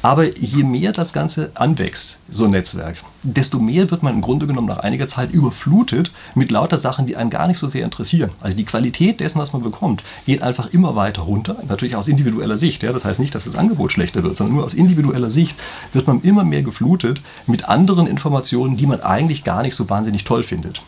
S1: Aber je mehr das Ganze anwächst, so ein Netzwerk, desto mehr wird man im Grunde genommen nach einiger Zeit überflutet mit lauter Sachen, die einen gar nicht so sehr interessieren. Also die Qualität dessen, was man bekommt, geht einfach immer weiter runter natürlich aus individueller Sicht. Ja? Das heißt nicht, dass das Angebot schlechter wird, sondern nur aus individueller Sicht wird man immer mehr geflutet mit anderen Informationen, die man eigentlich gar nicht so wahnsinnig toll findet.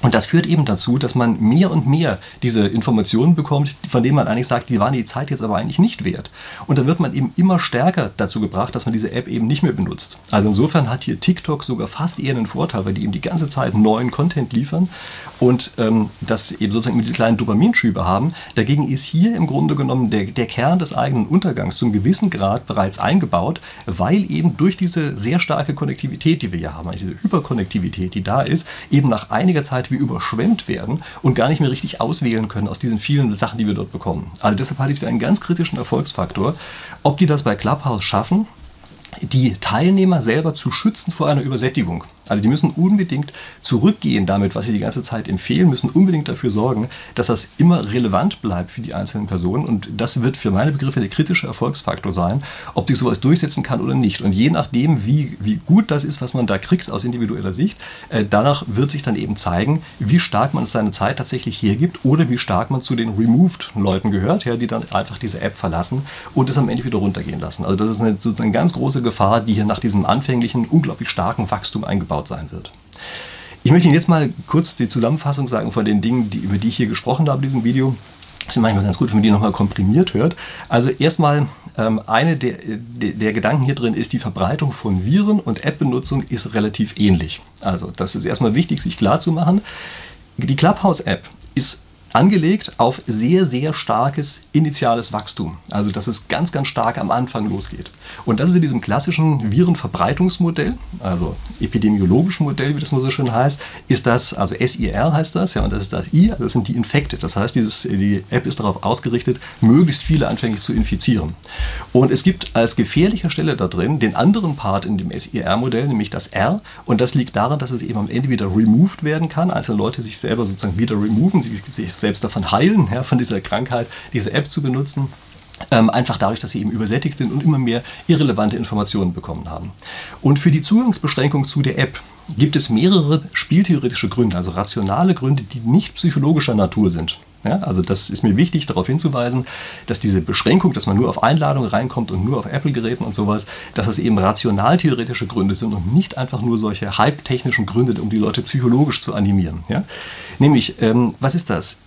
S1: Und das führt eben dazu, dass man mehr und mehr diese Informationen bekommt, von denen man eigentlich sagt, die waren die Zeit jetzt aber eigentlich nicht wert. Und da wird man eben immer stärker dazu gebracht, dass man diese App eben nicht mehr benutzt. Also insofern hat hier TikTok sogar fast eher einen Vorteil, weil die eben die ganze Zeit neuen Content liefern und ähm, das eben sozusagen diese kleinen Dopaminschübe haben. Dagegen ist hier im Grunde genommen der, der Kern des eigenen Untergangs zum gewissen Grad bereits eingebaut, weil eben durch diese sehr starke Konnektivität, die wir hier haben, also diese Hyperkonnektivität, die da ist, eben nach einiger Zeit wir überschwemmt werden und gar nicht mehr richtig auswählen können aus diesen vielen Sachen, die wir dort bekommen. Also deshalb halte ich es für einen ganz kritischen Erfolgsfaktor. Ob die das bei Clubhouse schaffen, die Teilnehmer selber zu schützen vor einer Übersättigung. Also die müssen unbedingt zurückgehen damit, was sie die ganze Zeit empfehlen, müssen unbedingt dafür sorgen, dass das immer relevant bleibt für die einzelnen Personen. Und das wird für meine Begriffe der kritische Erfolgsfaktor sein, ob sich sowas durchsetzen kann oder nicht. Und je nachdem, wie, wie gut das ist, was man da kriegt aus individueller Sicht, äh, danach wird sich dann eben zeigen, wie stark man seine Zeit tatsächlich hergibt oder wie stark man zu den Removed-Leuten gehört, ja, die dann einfach diese App verlassen und es am Ende wieder runtergehen lassen. Also das ist eine, eine ganz große Gefahr, die hier nach diesem anfänglichen, unglaublich starken Wachstum eingebaut aufgebaut sein wird. Ich möchte Ihnen jetzt mal kurz die Zusammenfassung sagen von den Dingen, die, über die ich hier gesprochen habe in diesem Video. Es ist manchmal ganz gut, wenn man die nochmal komprimiert hört. Also erstmal, ähm, eine der, der, der, Gedanken hier drin ist, die Verbreitung von Viren und App-Benutzung ist relativ ähnlich. Also das ist erstmal wichtig, sich klar zu machen. Die Clubhouse-App ist angelegt auf sehr, sehr starkes initiales Wachstum. Also dass es ganz, ganz stark am Anfang losgeht. Und das ist in diesem klassischen Virenverbreitungsmodell, also epidemiologischen Modell, wie das mal so schön heißt, ist das, also SIR heißt das, ja, und das ist das I, das sind die Infekte. Das heißt, dieses, die App ist darauf ausgerichtet, möglichst viele anfänglich zu infizieren. Und es gibt als gefährlicher Stelle da drin den anderen Part in dem SIR-Modell, nämlich das R. Und das liegt daran, dass es eben am Ende wieder removed werden kann. Einzelne Leute sich selber sozusagen wieder removen, sich, sich selbst davon heilen, ja, von dieser Krankheit, diese App zu benutzen. Ähm, einfach dadurch, dass sie eben übersättigt sind und immer mehr irrelevante Informationen bekommen haben. Und für die Zugangsbeschränkung zu der App gibt es mehrere spieltheoretische Gründe, also rationale Gründe, die nicht psychologischer Natur sind. Ja, also das ist mir wichtig, darauf hinzuweisen, dass diese Beschränkung, dass man nur auf Einladung reinkommt und nur auf Apple-Geräten und sowas, dass es eben rational-theoretische Gründe sind und nicht einfach nur solche hype-technischen Gründe, um die Leute psychologisch zu animieren. Ja? Nämlich, ähm, was ist das?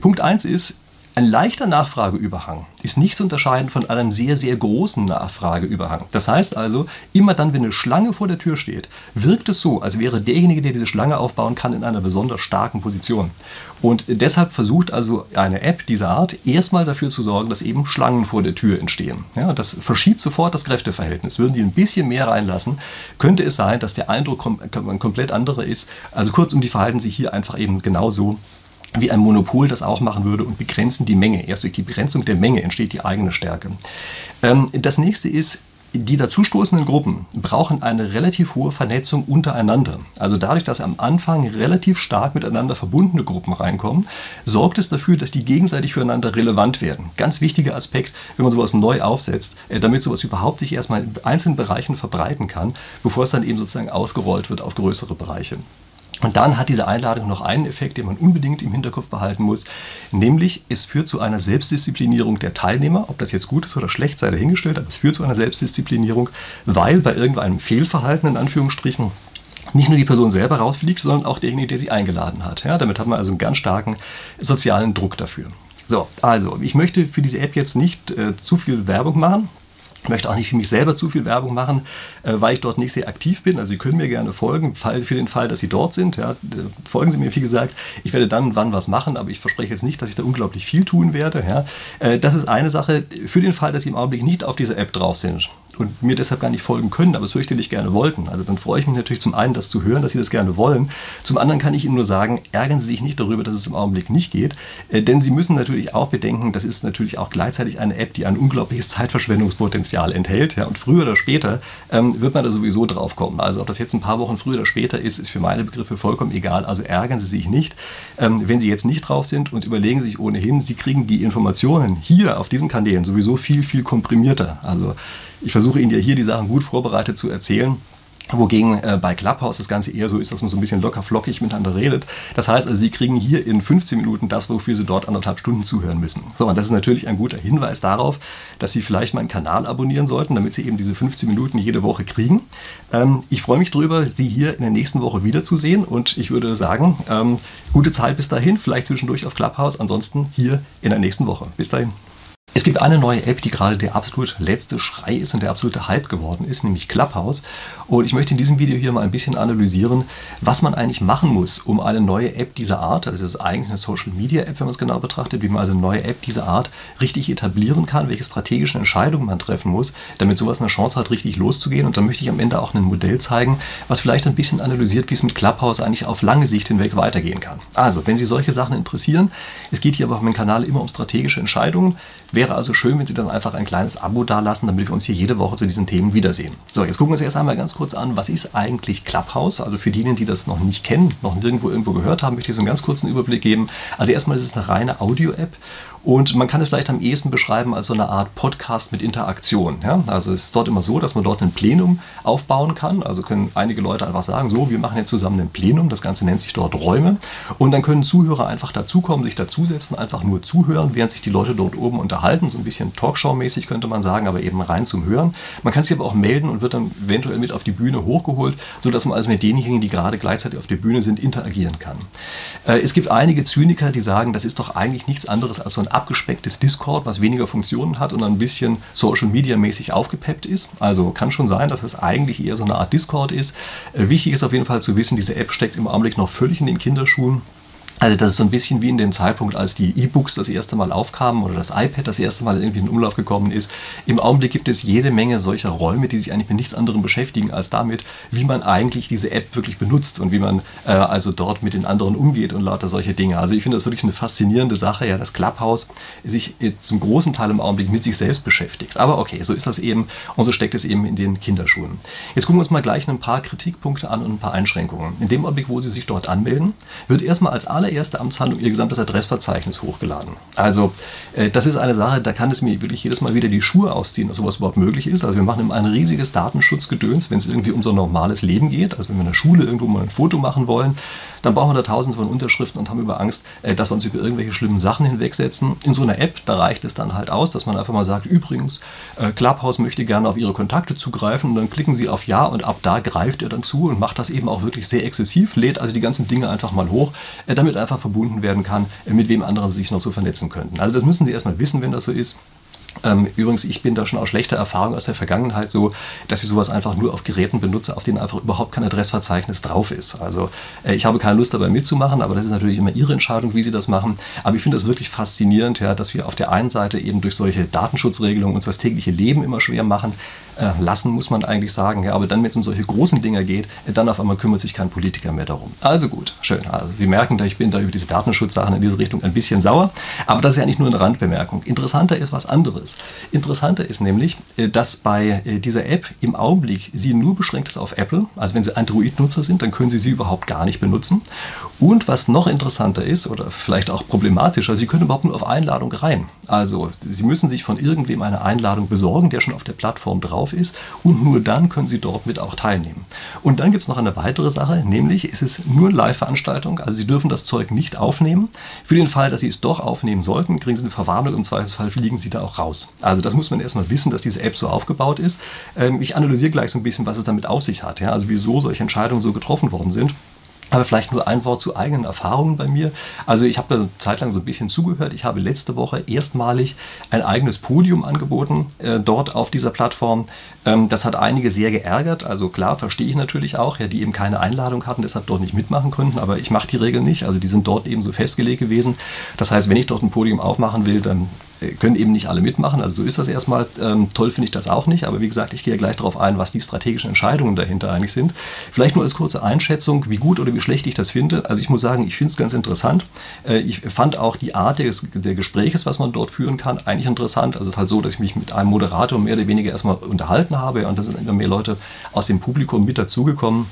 S1: Punkt 1 ist, ein leichter Nachfrageüberhang ist nicht zu unterscheiden von einem sehr, sehr großen Nachfrageüberhang. Das heißt also, immer dann, wenn eine Schlange vor der Tür steht, wirkt es so, als wäre derjenige, der diese Schlange aufbauen kann, in einer besonders starken Position. Und deshalb versucht also eine App dieser Art erstmal dafür zu sorgen, dass eben Schlangen vor der Tür entstehen. Ja, das verschiebt sofort das Kräfteverhältnis. Würden die ein bisschen mehr reinlassen, könnte es sein, dass der Eindruck kom komplett anderer ist. Also kurzum, die verhalten sich hier einfach eben genauso wie ein Monopol das auch machen würde und begrenzen die Menge. Erst durch die Begrenzung der Menge entsteht die eigene Stärke. Ähm, das nächste ist, die dazustoßenden Gruppen brauchen eine relativ hohe Vernetzung untereinander. Also dadurch, dass am Anfang relativ stark miteinander verbundene Gruppen reinkommen, sorgt es dafür, dass die gegenseitig füreinander relevant werden. Ganz wichtiger Aspekt, wenn man sowas neu aufsetzt, äh, damit sowas überhaupt sich erstmal in einzelnen Bereichen verbreiten kann, bevor es dann eben sozusagen ausgerollt wird auf größere Bereiche. Und dann hat diese Einladung noch einen Effekt, den man unbedingt im Hinterkopf behalten muss, nämlich es führt zu einer Selbstdisziplinierung der Teilnehmer. Ob das jetzt gut ist oder schlecht, sei dahingestellt, aber es führt zu einer Selbstdisziplinierung, weil bei irgendeinem Fehlverhalten in Anführungsstrichen nicht nur die Person selber rausfliegt, sondern auch derjenige, der sie eingeladen hat. Ja, damit hat man also einen ganz starken sozialen Druck dafür. So, also ich möchte für diese App jetzt nicht äh, zu viel Werbung machen. Ich möchte auch nicht für mich selber zu viel Werbung machen, äh, weil ich dort nicht sehr aktiv bin. Also Sie können mir gerne folgen, für den Fall, dass Sie dort sind. Ja, folgen Sie mir, wie gesagt. Ich werde dann wann was machen, aber ich verspreche jetzt nicht, dass ich da unglaublich viel tun werde. Ja. Äh, das ist eine Sache. Für den Fall, dass Sie im Augenblick nicht auf dieser App drauf sind, und mir deshalb gar nicht folgen können, aber es fürchterlich gerne wollten. Also dann freue ich mich natürlich zum einen, das zu hören, dass Sie das gerne wollen. Zum anderen kann ich Ihnen nur sagen, ärgern Sie sich nicht darüber, dass es im Augenblick nicht geht, äh, denn Sie müssen natürlich auch bedenken, das ist natürlich auch gleichzeitig eine App, die ein unglaubliches Zeitverschwendungspotenzial enthält. Und früher oder später ähm, wird man da sowieso drauf kommen. Also ob das jetzt ein paar Wochen früher oder später ist, ist für meine Begriffe vollkommen egal. Also ärgern Sie sich nicht. Ähm, wenn Sie jetzt nicht drauf sind und überlegen Sie sich ohnehin, Sie kriegen die Informationen hier auf diesen Kanälen sowieso viel, viel komprimierter. Also ich versuche Ihnen ja hier die Sachen gut vorbereitet zu erzählen. Wogegen äh, bei Clubhouse das Ganze eher so ist, dass man so ein bisschen locker flockig miteinander redet. Das heißt, also, Sie kriegen hier in 15 Minuten das, wofür Sie dort anderthalb Stunden zuhören müssen. So, und das ist natürlich ein guter Hinweis darauf, dass Sie vielleicht meinen Kanal abonnieren sollten, damit Sie eben diese 15 Minuten jede Woche kriegen. Ähm, ich freue mich darüber, Sie hier in der nächsten Woche wiederzusehen und ich würde sagen, ähm, gute Zeit bis dahin, vielleicht zwischendurch auf Clubhouse, ansonsten hier in der nächsten Woche. Bis dahin. Es gibt eine neue App, die gerade der absolut letzte Schrei ist und der absolute Hype geworden ist, nämlich Clubhouse. Und ich möchte in diesem Video hier mal ein bisschen analysieren, was man eigentlich machen muss, um eine neue App dieser Art, also das ist eigentlich eine Social Media App, wenn man es genau betrachtet, wie man also eine neue App dieser Art richtig etablieren kann, welche strategischen Entscheidungen man treffen muss, damit sowas eine Chance hat, richtig loszugehen. Und dann möchte ich am Ende auch ein Modell zeigen, was vielleicht ein bisschen analysiert, wie es mit Clubhouse eigentlich auf lange Sicht hinweg weitergehen kann. Also, wenn Sie solche Sachen interessieren, es geht hier aber auf meinem Kanal immer um strategische Entscheidungen. Wäre also schön, wenn Sie dann einfach ein kleines Abo dalassen, damit wir uns hier jede Woche zu diesen Themen wiedersehen. So, jetzt gucken wir uns erst einmal ganz kurz an, was ist eigentlich Clubhouse? Also für diejenigen, die das noch nicht kennen, noch nirgendwo irgendwo gehört haben, möchte ich so einen ganz kurzen Überblick geben. Also erstmal ist es eine reine Audio-App und man kann es vielleicht am ehesten beschreiben als so eine Art Podcast mit Interaktion. Ja? Also es ist dort immer so, dass man dort ein Plenum aufbauen kann. Also können einige Leute einfach sagen, so, wir machen jetzt zusammen ein Plenum. Das Ganze nennt sich dort Räume. Und dann können Zuhörer einfach dazukommen, sich dazusetzen, einfach nur zuhören, während sich die Leute dort oben unterhalten. So ein bisschen Talkshow-mäßig könnte man sagen, aber eben rein zum Hören. Man kann sich aber auch melden und wird dann eventuell mit auf die Bühne hochgeholt, sodass man also mit denjenigen, die gerade gleichzeitig auf der Bühne sind, interagieren kann. Äh, es gibt einige Zyniker, die sagen, das ist doch eigentlich nichts anderes als so ein abgespecktes Discord, was weniger Funktionen hat und ein bisschen Social Media mäßig aufgepeppt ist. Also kann schon sein, dass es eigentlich eher so eine Art Discord ist. Äh, wichtig ist auf jeden Fall zu wissen, diese App steckt im Augenblick noch völlig in den Kinderschuhen. Also das ist so ein bisschen wie in dem Zeitpunkt, als die E-Books das erste Mal aufkamen oder das iPad das erste Mal irgendwie in Umlauf gekommen ist. Im Augenblick gibt es jede Menge solcher Räume, die sich eigentlich mit nichts anderem beschäftigen als damit, wie man eigentlich diese App wirklich benutzt und wie man äh, also dort mit den anderen umgeht und lauter solche Dinge. Also ich finde das wirklich eine faszinierende Sache, ja, dass Clubhouse sich zum großen Teil im Augenblick mit sich selbst beschäftigt. Aber okay, so ist das eben und so steckt es eben in den Kinderschuhen. Jetzt gucken wir uns mal gleich ein paar Kritikpunkte an und ein paar Einschränkungen. In dem Augenblick, wo Sie sich dort anmelden, wird erstmal als aller allererste Amtshandlung ihr gesamtes Adressverzeichnis hochgeladen. Also äh, das ist eine Sache, da kann es mir wirklich jedes Mal wieder die Schuhe ausziehen, dass sowas überhaupt möglich ist. Also wir machen immer ein riesiges Datenschutzgedöns, wenn es irgendwie um so ein normales Leben geht. Also wenn wir in der Schule irgendwo mal ein Foto machen wollen, dann brauchen wir da tausende von Unterschriften und haben über Angst, äh, dass wir uns über irgendwelche schlimmen Sachen hinwegsetzen. In so einer App, da reicht es dann halt aus, dass man einfach mal sagt, übrigens, äh, Clubhouse möchte gerne auf Ihre Kontakte zugreifen und dann klicken Sie auf Ja und ab da greift er dann zu und macht das eben auch wirklich sehr exzessiv, lädt also die ganzen Dinge einfach mal hoch, äh, damit einfach verbunden werden kann, mit wem anderen Sie sich noch so vernetzen könnten. Also das müssen Sie erstmal wissen, wenn das so ist. Ähm, übrigens, ich bin da schon aus schlechter Erfahrung aus der Vergangenheit so, dass ich sowas einfach nur auf Geräten benutze, auf denen einfach überhaupt kein Adressverzeichnis drauf ist. Also äh, ich habe keine Lust dabei mitzumachen, aber das ist natürlich immer Ihre Entscheidung, wie Sie das machen. Aber ich finde das wirklich faszinierend, ja, dass wir auf der einen Seite eben durch solche Datenschutzregelungen uns das tägliche Leben immer schwer machen, äh, lassen, muss man eigentlich sagen. Ja, aber dann, wenn es um solche großen Dinge geht, äh, dann auf einmal kümmert sich kein Politiker mehr darum. Also gut, schön. Also Sie merken, ich bin da über diese Datenschutzsachen in diese Richtung ein bisschen sauer. Aber das ist ja nicht nur eine Randbemerkung. Interessanter ist was anderes. Interessanter ist nämlich, äh, dass bei äh, dieser App im Augenblick sie nur beschränkt ist auf Apple. Also wenn Sie Android-Nutzer sind, dann können Sie sie überhaupt gar nicht benutzen. Und was noch interessanter ist oder vielleicht auch problematischer, Sie können überhaupt nur auf Einladung rein. Also Sie müssen sich von irgendwem eine Einladung besorgen, der schon auf der Plattform drauf ist und nur dann können Sie dort mit auch teilnehmen. Und dann gibt es noch eine weitere Sache, nämlich es ist nur eine Live-Veranstaltung, also Sie dürfen das Zeug nicht aufnehmen. Für den Fall, dass Sie es doch aufnehmen sollten, kriegen Sie eine Verwarnung, im Zweifelsfall fliegen Sie da auch raus. Also das muss man erstmal wissen, dass diese App so aufgebaut ist. Ähm, ich analysiere gleich so ein bisschen, was es damit auf sich hat, also wieso solche Entscheidungen so getroffen worden sind. Aber vielleicht nur ein Wort zu eigenen Erfahrungen bei mir. Also ich habe da eine Zeit lang so ein bisschen zugehört. Ich habe letzte Woche erstmalig ein eigenes Podium angeboten, äh, dort auf dieser Plattform. Ähm, das hat einige sehr geärgert. Also klar, verstehe ich natürlich auch, ja, die eben keine Einladung hatten, deshalb dort nicht mitmachen konnten. Aber ich mache die Regel nicht. Also die sind dort eben so festgelegt gewesen. Das heißt, wenn ich dort ein Podium aufmachen will, dann können eben nicht alle mitmachen, also so ist das erstmal. Ähm, toll finde ich das auch nicht, aber wie gesagt, ich gehe ja gleich darauf ein, was die strategischen Entscheidungen dahinter eigentlich sind. Vielleicht nur als kurze Einschätzung, wie gut oder wie schlecht ich das finde. Also ich muss sagen, ich finde es ganz interessant. Äh, ich fand auch die Art des, der Gespräches, was man dort führen kann, eigentlich interessant. Also es ist halt so, dass ich mich mit einem Moderator mehr oder weniger erstmal unterhalten habe und da sind immer mehr Leute aus dem Publikum mit dazugekommen.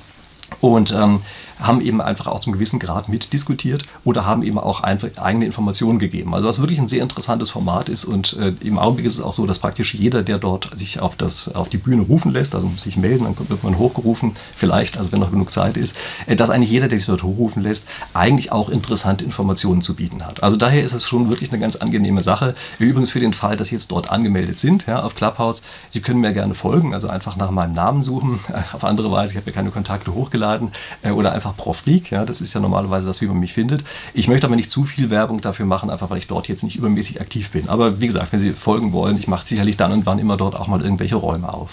S1: Und ähm, haben eben einfach auch zum gewissen Grad mitdiskutiert oder haben eben auch einfach eigene Informationen gegeben. Also was wirklich ein sehr interessantes Format ist und äh, im Augenblick ist es auch so, dass praktisch jeder, der dort sich auf, das, auf die Bühne rufen lässt, also muss sich melden, dann wird man hochgerufen, vielleicht, also wenn noch genug Zeit ist, äh, dass eigentlich jeder, der sich dort hochrufen lässt, eigentlich auch interessante Informationen zu bieten hat. Also daher ist es schon wirklich eine ganz angenehme Sache. Übrigens für den Fall, dass Sie jetzt dort angemeldet sind, ja, auf Clubhouse, Sie können mir gerne folgen, also einfach nach meinem Namen suchen, auf andere Weise, ich habe ja keine Kontakte hochgeladen äh, oder einfach einfach Prof League. Ja, das ist ja normalerweise das, wie man mich findet. Ich möchte aber nicht zu viel Werbung dafür machen, einfach weil ich dort jetzt nicht übermäßig aktiv bin. Aber wie gesagt, wenn Sie folgen wollen, ich mache sicherlich dann und wann immer dort auch mal irgendwelche Räume auf.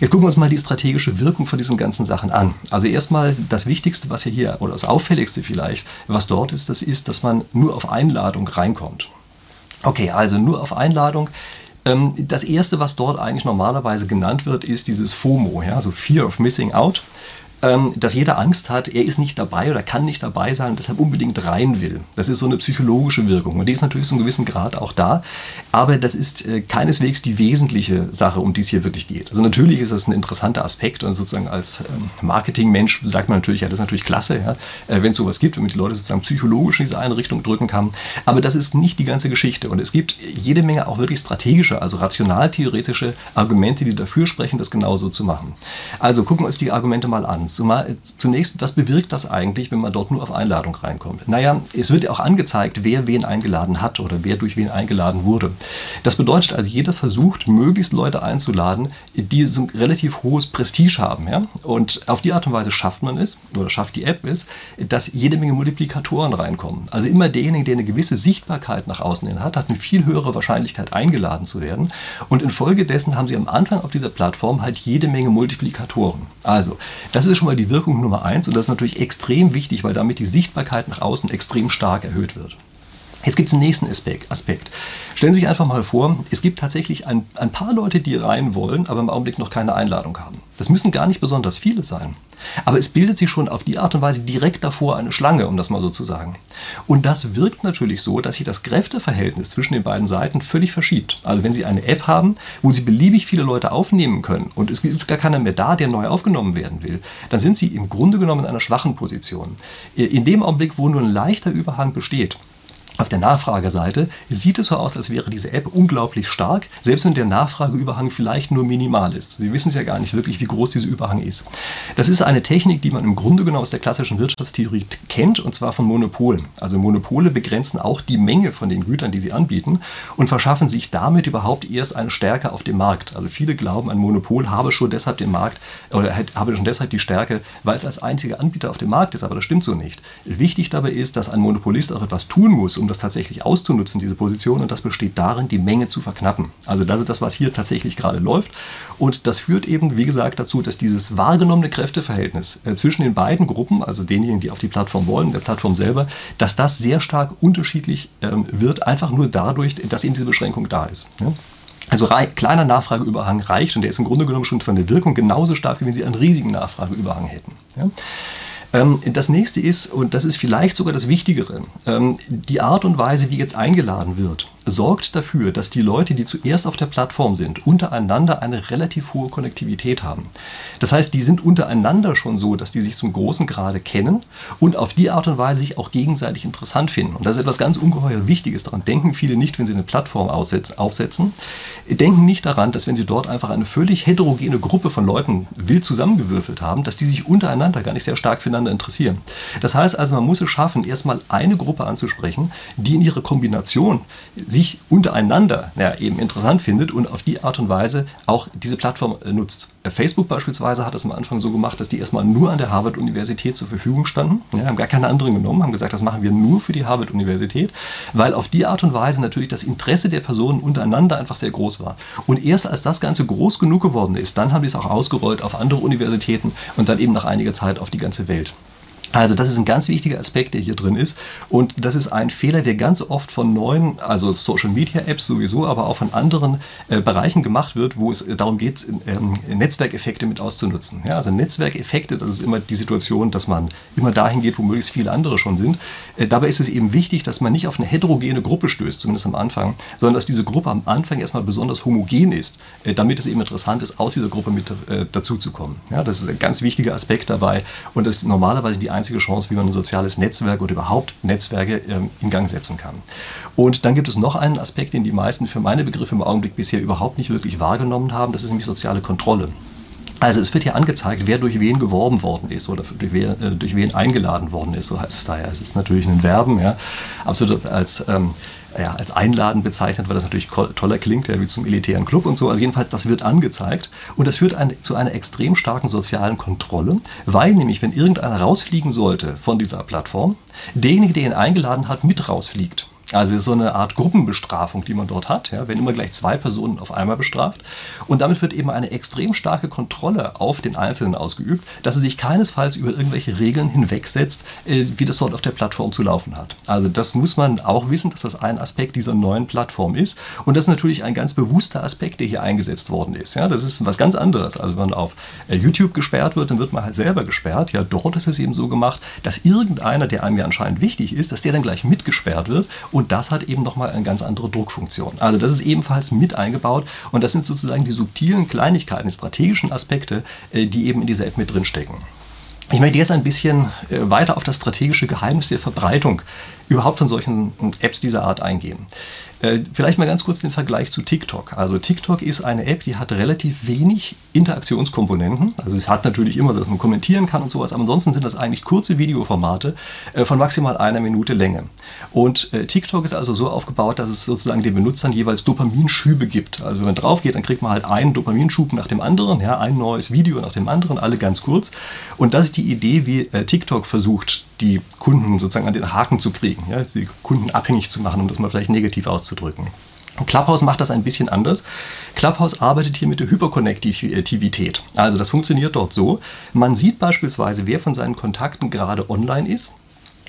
S1: Jetzt gucken wir uns mal die strategische Wirkung von diesen ganzen Sachen an. Also erstmal das Wichtigste, was hier, oder das Auffälligste vielleicht, was dort ist, das ist, dass man nur auf Einladung reinkommt. Okay, also nur auf Einladung. Ähm, das erste, was dort eigentlich normalerweise genannt wird, ist dieses FOMO, ja, also Fear of Missing Out dass jeder Angst hat, er ist nicht dabei oder kann nicht dabei sein und deshalb unbedingt rein will. Das ist so eine psychologische Wirkung und die ist natürlich zu einem gewissen Grad auch da, aber das ist äh, keineswegs die wesentliche Sache, um die es hier wirklich geht. Also natürlich ist das ein interessanter Aspekt und sozusagen als ähm, Marketingmensch sagt man natürlich, ja, das ist natürlich klasse, ja, äh, wenn es sowas gibt, wenn man die Leute sozusagen psychologisch in diese eine Richtung drücken kann, aber das ist nicht die ganze Geschichte und es gibt jede Menge auch wirklich strategische, also rational-theoretische Argumente, die dafür sprechen, das genauso zu machen. Also gucken wir uns die Argumente mal an. Zunächst, was bewirkt das eigentlich, wenn man dort nur auf Einladung reinkommt? Naja, es wird ja auch angezeigt, wer wen eingeladen hat oder wer durch wen eingeladen wurde. Das bedeutet also, jeder versucht, möglichst Leute einzuladen, die so ein relativ hohes Prestige haben. Ja? Und auf die Art und Weise schafft man es, oder schafft die App es, dass jede Menge Multiplikatoren reinkommen. Also immer derjenige, der eine gewisse Sichtbarkeit nach außen hin hat, hat eine viel höhere Wahrscheinlichkeit eingeladen zu werden. Und infolgedessen haben sie am Anfang auf dieser Plattform halt jede Menge Multiplikatoren. Also, das ist schon mal die Wirkung Nummer eins und das ist natürlich extrem wichtig, weil damit die Sichtbarkeit nach außen extrem stark erhöht wird. Jetzt gibt es einen nächsten Aspekt. Stellen Sie sich einfach mal vor, es gibt tatsächlich ein, ein paar Leute, die rein wollen, aber im Augenblick noch keine Einladung haben. Das müssen gar nicht besonders viele sein. Aber es bildet sich schon auf die Art und Weise direkt davor eine Schlange, um das mal so zu sagen. Und das wirkt natürlich so, dass sich das Kräfteverhältnis zwischen den beiden Seiten völlig verschiebt. Also wenn Sie eine App haben, wo Sie beliebig viele Leute aufnehmen können und es ist gar keiner mehr da, der neu aufgenommen werden will, dann sind Sie im Grunde genommen in einer schwachen Position. In dem Augenblick, wo nur ein leichter Überhang besteht, auf der Nachfrageseite sieht es so aus, als wäre diese App unglaublich stark, selbst wenn der Nachfrageüberhang vielleicht nur minimal ist. Sie wissen es ja gar nicht wirklich, wie groß dieser Überhang ist. Das ist eine Technik, die man im Grunde genommen aus der klassischen Wirtschaftstheorie kennt, und zwar von Monopolen. Also Monopole begrenzen auch die Menge von den Gütern, die sie anbieten, und verschaffen sich damit überhaupt erst eine Stärke auf dem Markt. Also viele glauben, ein Monopol habe schon deshalb den Markt oder habe schon deshalb die Stärke, weil es als einziger Anbieter auf dem Markt ist, aber das stimmt so nicht. Wichtig dabei ist, dass ein Monopolist auch etwas tun muss, um um das tatsächlich auszunutzen, diese Position. Und das besteht darin, die Menge zu verknappen. Also das ist das, was hier tatsächlich gerade läuft. Und das führt eben, wie gesagt, dazu, dass dieses wahrgenommene Kräfteverhältnis äh, zwischen den beiden Gruppen, also denjenigen, die auf die Plattform wollen, der Plattform selber, dass das sehr stark unterschiedlich ähm, wird, einfach nur dadurch, dass eben diese Beschränkung da ist. Also kleiner Nachfrageüberhang reicht und der ist im Grunde genommen schon von der Wirkung genauso stark, wie wenn Sie einen riesigen Nachfrageüberhang hätten. Ähm, das nächste ist, und das ist vielleicht sogar das Wichtigere, ähm, die Art und Weise, wie jetzt eingeladen wird. sorgt dafür, dass die Leute, die zuerst auf der Plattform sind, untereinander eine relativ hohe Konnektivität haben. Das heißt, die sind untereinander schon so, dass die sich zum großen Grade kennen und auf die Art und Weise sich auch gegenseitig interessant finden. Und das ist etwas ganz ungeheuer Wichtiges. Daran denken viele nicht, wenn sie eine Plattform aufsetzen. Denken nicht daran, dass wenn sie dort einfach eine völlig heterogene Gruppe von Leuten wild zusammengewürfelt haben, dass die sich untereinander gar nicht sehr stark füreinander interessieren. Das heißt also, man muss es schaffen, erstmal eine Gruppe anzusprechen, die in ihrer Kombination sich untereinander ja, eben interessant findet und auf die Art und Weise auch diese Plattform äh, nutzt. Äh, Facebook beispielsweise hat es am Anfang so gemacht, dass die erstmal nur an der Harvard-Universität zur Verfügung standen, ja, haben gar keine anderen genommen, haben gesagt, das machen wir nur für die Harvard-Universität, weil auf die Art und Weise natürlich das Interesse der Personen untereinander einfach sehr groß war. Und erst als das Ganze groß genug geworden ist, dann haben die es auch ausgerollt auf andere Universitäten und dann eben nach einiger Zeit auf die ganze Welt. Also das ist ein ganz wichtiger Aspekt, der hier drin ist. Und das ist ein Fehler, der ganz oft von neuen, also Social-Media-Apps sowieso, aber auch von anderen äh, Bereichen gemacht wird, wo es darum geht, ähm, Netzwerkeffekte mit auszunutzen. Ja, also Netzwerkeffekte, das ist immer die Situation, dass man immer dahin geht, wo möglichst viele andere schon sind. Äh, dabei ist es eben wichtig, dass man nicht auf eine heterogene Gruppe stößt, zumindest am Anfang, sondern dass diese Gruppe am Anfang erstmal besonders homogen ist, äh, damit es eben interessant ist, aus dieser Gruppe mit äh, dazuzukommen. Ja, das ist ein ganz wichtiger Aspekt dabei und das ist normalerweise die einzige Chance, wie man ein soziales Netzwerk oder überhaupt Netzwerke ähm, in Gang setzen kann. Und dann gibt es noch einen Aspekt, den die meisten für meine Begriffe im Augenblick bisher überhaupt nicht wirklich wahrgenommen haben, das ist nämlich soziale Kontrolle. Also es wird hier angezeigt, wer durch wen geworben worden ist oder durch, wer, äh, durch wen eingeladen worden ist, so heißt es da ja. Es ist natürlich ein Verben, ja, absolut als ähm, ja, als einladend bezeichnet, weil das natürlich toller klingt, ja, wie zum elitären Club und so. Also jedenfalls, das wird angezeigt und das führt ein, zu einer extrem starken sozialen Kontrolle, weil nämlich, wenn irgendeiner rausfliegen sollte von dieser Plattform, derjenige, der ihn eingeladen hat, mit rausfliegt. Also so eine Art Gruppenbestrafung, die man dort hat, ja, wenn immer gleich zwei Personen auf einmal bestraft. Und damit wird eben eine extrem starke Kontrolle auf den Einzelnen ausgeübt, dass er sich keinesfalls über irgendwelche Regeln hinwegsetzt, äh, wie das dort auf der Plattform zu laufen hat. Also das muss man auch wissen, dass das ein Aspekt dieser neuen Plattform ist. Und das ist natürlich ein ganz bewusster Aspekt, der hier eingesetzt worden ist. Ja, das ist was ganz anderes. Also wenn man auf äh, YouTube gesperrt wird, dann wird man halt selber gesperrt. Ja, dort ist es eben so gemacht, dass irgendeiner, der einem ja anscheinend wichtig ist, dass der dann gleich mitgesperrt wird und das hat eben nochmal eine ganz andere Druckfunktion. Also das ist ebenfalls mit eingebaut und das sind sozusagen die subtilen Kleinigkeiten, die strategischen Aspekte, äh, die eben in dieser App mit drinstecken. Ich möchte jetzt ein bisschen äh, weiter auf das strategische Geheimnis der Verbreitung überhaupt von solchen Apps dieser Art eingehen. Äh, vielleicht mal ganz kurz den Vergleich zu TikTok. Also TikTok ist eine App, die hat relativ wenig Interaktionskomponenten. Also es hat natürlich immer, dass man kommentieren kann und sowas, aber ansonsten sind das eigentlich kurze Videoformate äh, von maximal einer Minute Länge. Und äh, TikTok ist also so aufgebaut, dass es sozusagen den Benutzern jeweils Dopaminschübe gibt. Also wenn man drauf geht, dann kriegt man halt einen Dopaminschub nach dem anderen, ja, ein neues Video nach dem anderen, alle ganz kurz. Und das ist die Idee, wie TikTok versucht, die Kunden sozusagen an den Haken zu kriegen, ja, die Kunden abhängig zu machen, um das mal vielleicht negativ auszudrücken. Clubhouse macht das ein bisschen anders. Clubhouse arbeitet hier mit der Hyperkonnektivität. Also das funktioniert dort so. Man sieht beispielsweise, wer von seinen Kontakten gerade online ist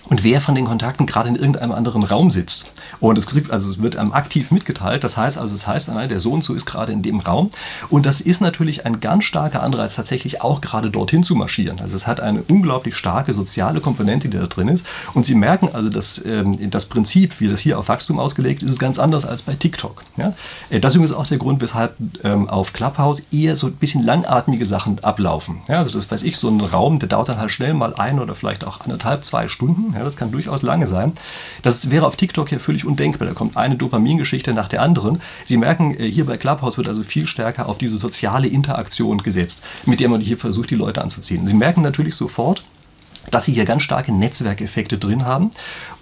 S1: und wer von den Kontakten gerade in irgendeinem anderen Raum sitzt. Und es, also wird einem aktiv mitgeteilt. Das heißt also, es heißt, der so und so ist gerade in dem Raum. Und das ist natürlich ein ganz starker Anreiz, tatsächlich auch gerade dorthin zu marschieren. Also es hat eine unglaublich starke soziale Komponente, die da drin ist. Und Sie merken also, dass ähm, das Prinzip, wie das hier auf Wachstum ausgelegt ist, ist ganz anders als bei TikTok. Ja? Äh, das ist auch der Grund, weshalb ähm, auf Clubhouse eher so ein bisschen langatmige Sachen ablaufen. Ja, also das weiß ich, so ein Raum, der dauert dann halt schnell mal ein oder vielleicht auch anderthalb, zwei Stunden. Ja, das kann durchaus lange sein. Das wäre auf TikTok ja völlig undenkbar. Da kommt eine Dopamingeschichte nach der anderen. Sie merken, äh, hier bei Clubhouse wird also viel stärker auf diese soziale Interaktion gesetzt, mit der man hier versucht, die Leute anzuziehen. Sie merken natürlich sofort, dass sie hier ganz starke Netzwerkeffekte drin haben.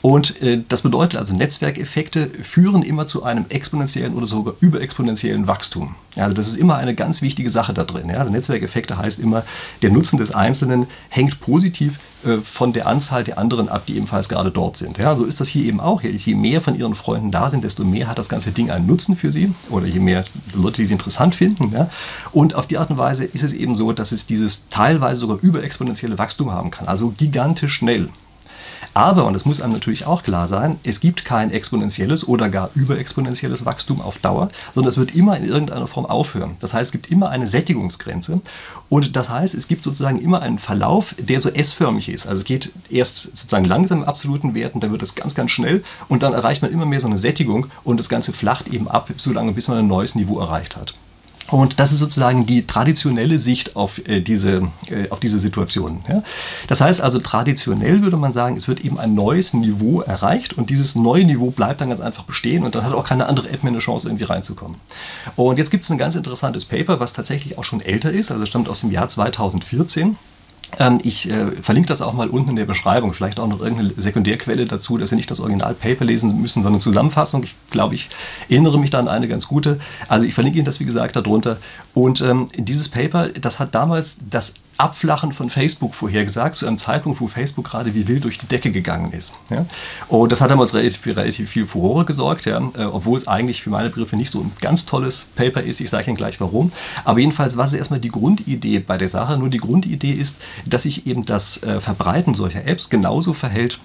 S1: Und äh, das bedeutet also, Netzwerkeffekte führen immer zu einem exponentiellen oder sogar überexponentiellen Wachstum. Also das ist immer eine ganz wichtige Sache da drin. Ja. Also Netzwerkeffekte heißt immer, der Nutzen des Einzelnen hängt positiv äh, von der Anzahl der anderen ab, die ebenfalls gerade dort sind. Ja, so ist das hier eben auch. Je mehr von ihren Freunden da sind, desto mehr hat das ganze Ding einen Nutzen für sie oder je mehr Leute, die sie interessant finden. Ja. Und auf die Art und Weise ist es eben so, dass es dieses teilweise sogar überexponentielle Wachstum haben kann, also gigantisch schnell. Aber, und das muss einem natürlich auch klar sein, es gibt kein exponentielles oder gar überexponentielles Wachstum auf Dauer, sondern es wird immer in irgendeiner Form aufhören. Das heißt, es gibt immer eine Sättigungsgrenze und das heißt, es gibt sozusagen immer einen Verlauf, der so S-förmig ist. Also es geht erst sozusagen langsam im absoluten Werten, dann wird es ganz, ganz schnell und dann erreicht man immer mehr so eine Sättigung und das Ganze flacht eben ab, so lange bis man ein neues Niveau erreicht hat. Und das ist sozusagen die traditionelle Sicht auf, äh, diese, äh, auf diese Situation. Ja? Das heißt also, traditionell würde man sagen, es wird eben ein neues Niveau erreicht und dieses neue Niveau bleibt dann ganz einfach bestehen und dann hat auch keine andere App mehr eine Chance, irgendwie reinzukommen. Und jetzt gibt es ein ganz interessantes Paper, was tatsächlich auch schon älter ist, also stammt aus dem Jahr 2014. Ähm, ich äh, verlinke das auch mal unten in der Beschreibung, vielleicht auch noch irgendeine Sekundärquelle dazu, dass Sie nicht das Original-Paper lesen müssen, sondern Zusammenfassung. Ich glaube, ich erinnere mich da an eine ganz gute. Also ich verlinke Ihnen das, wie gesagt, darunter. Und ähm, dieses Paper, das hat damals das Abflachen von Facebook vorhergesagt, zu einem Zeitpunkt, wo Facebook gerade wie wild durch die Decke gegangen ist. Ja? Und das hat damals relativ, für relativ viel Furore gesorgt, ja? Äh, obwohl es eigentlich für meine Begriffe nicht so ein ganz tolles Paper ist. Ich sage Ihnen gleich warum. Aber jedenfalls war es erstmal die Grundidee bei der Sache. Nur die Grundidee ist, dass sich eben das äh, Verbreiten solcher Apps genauso verhält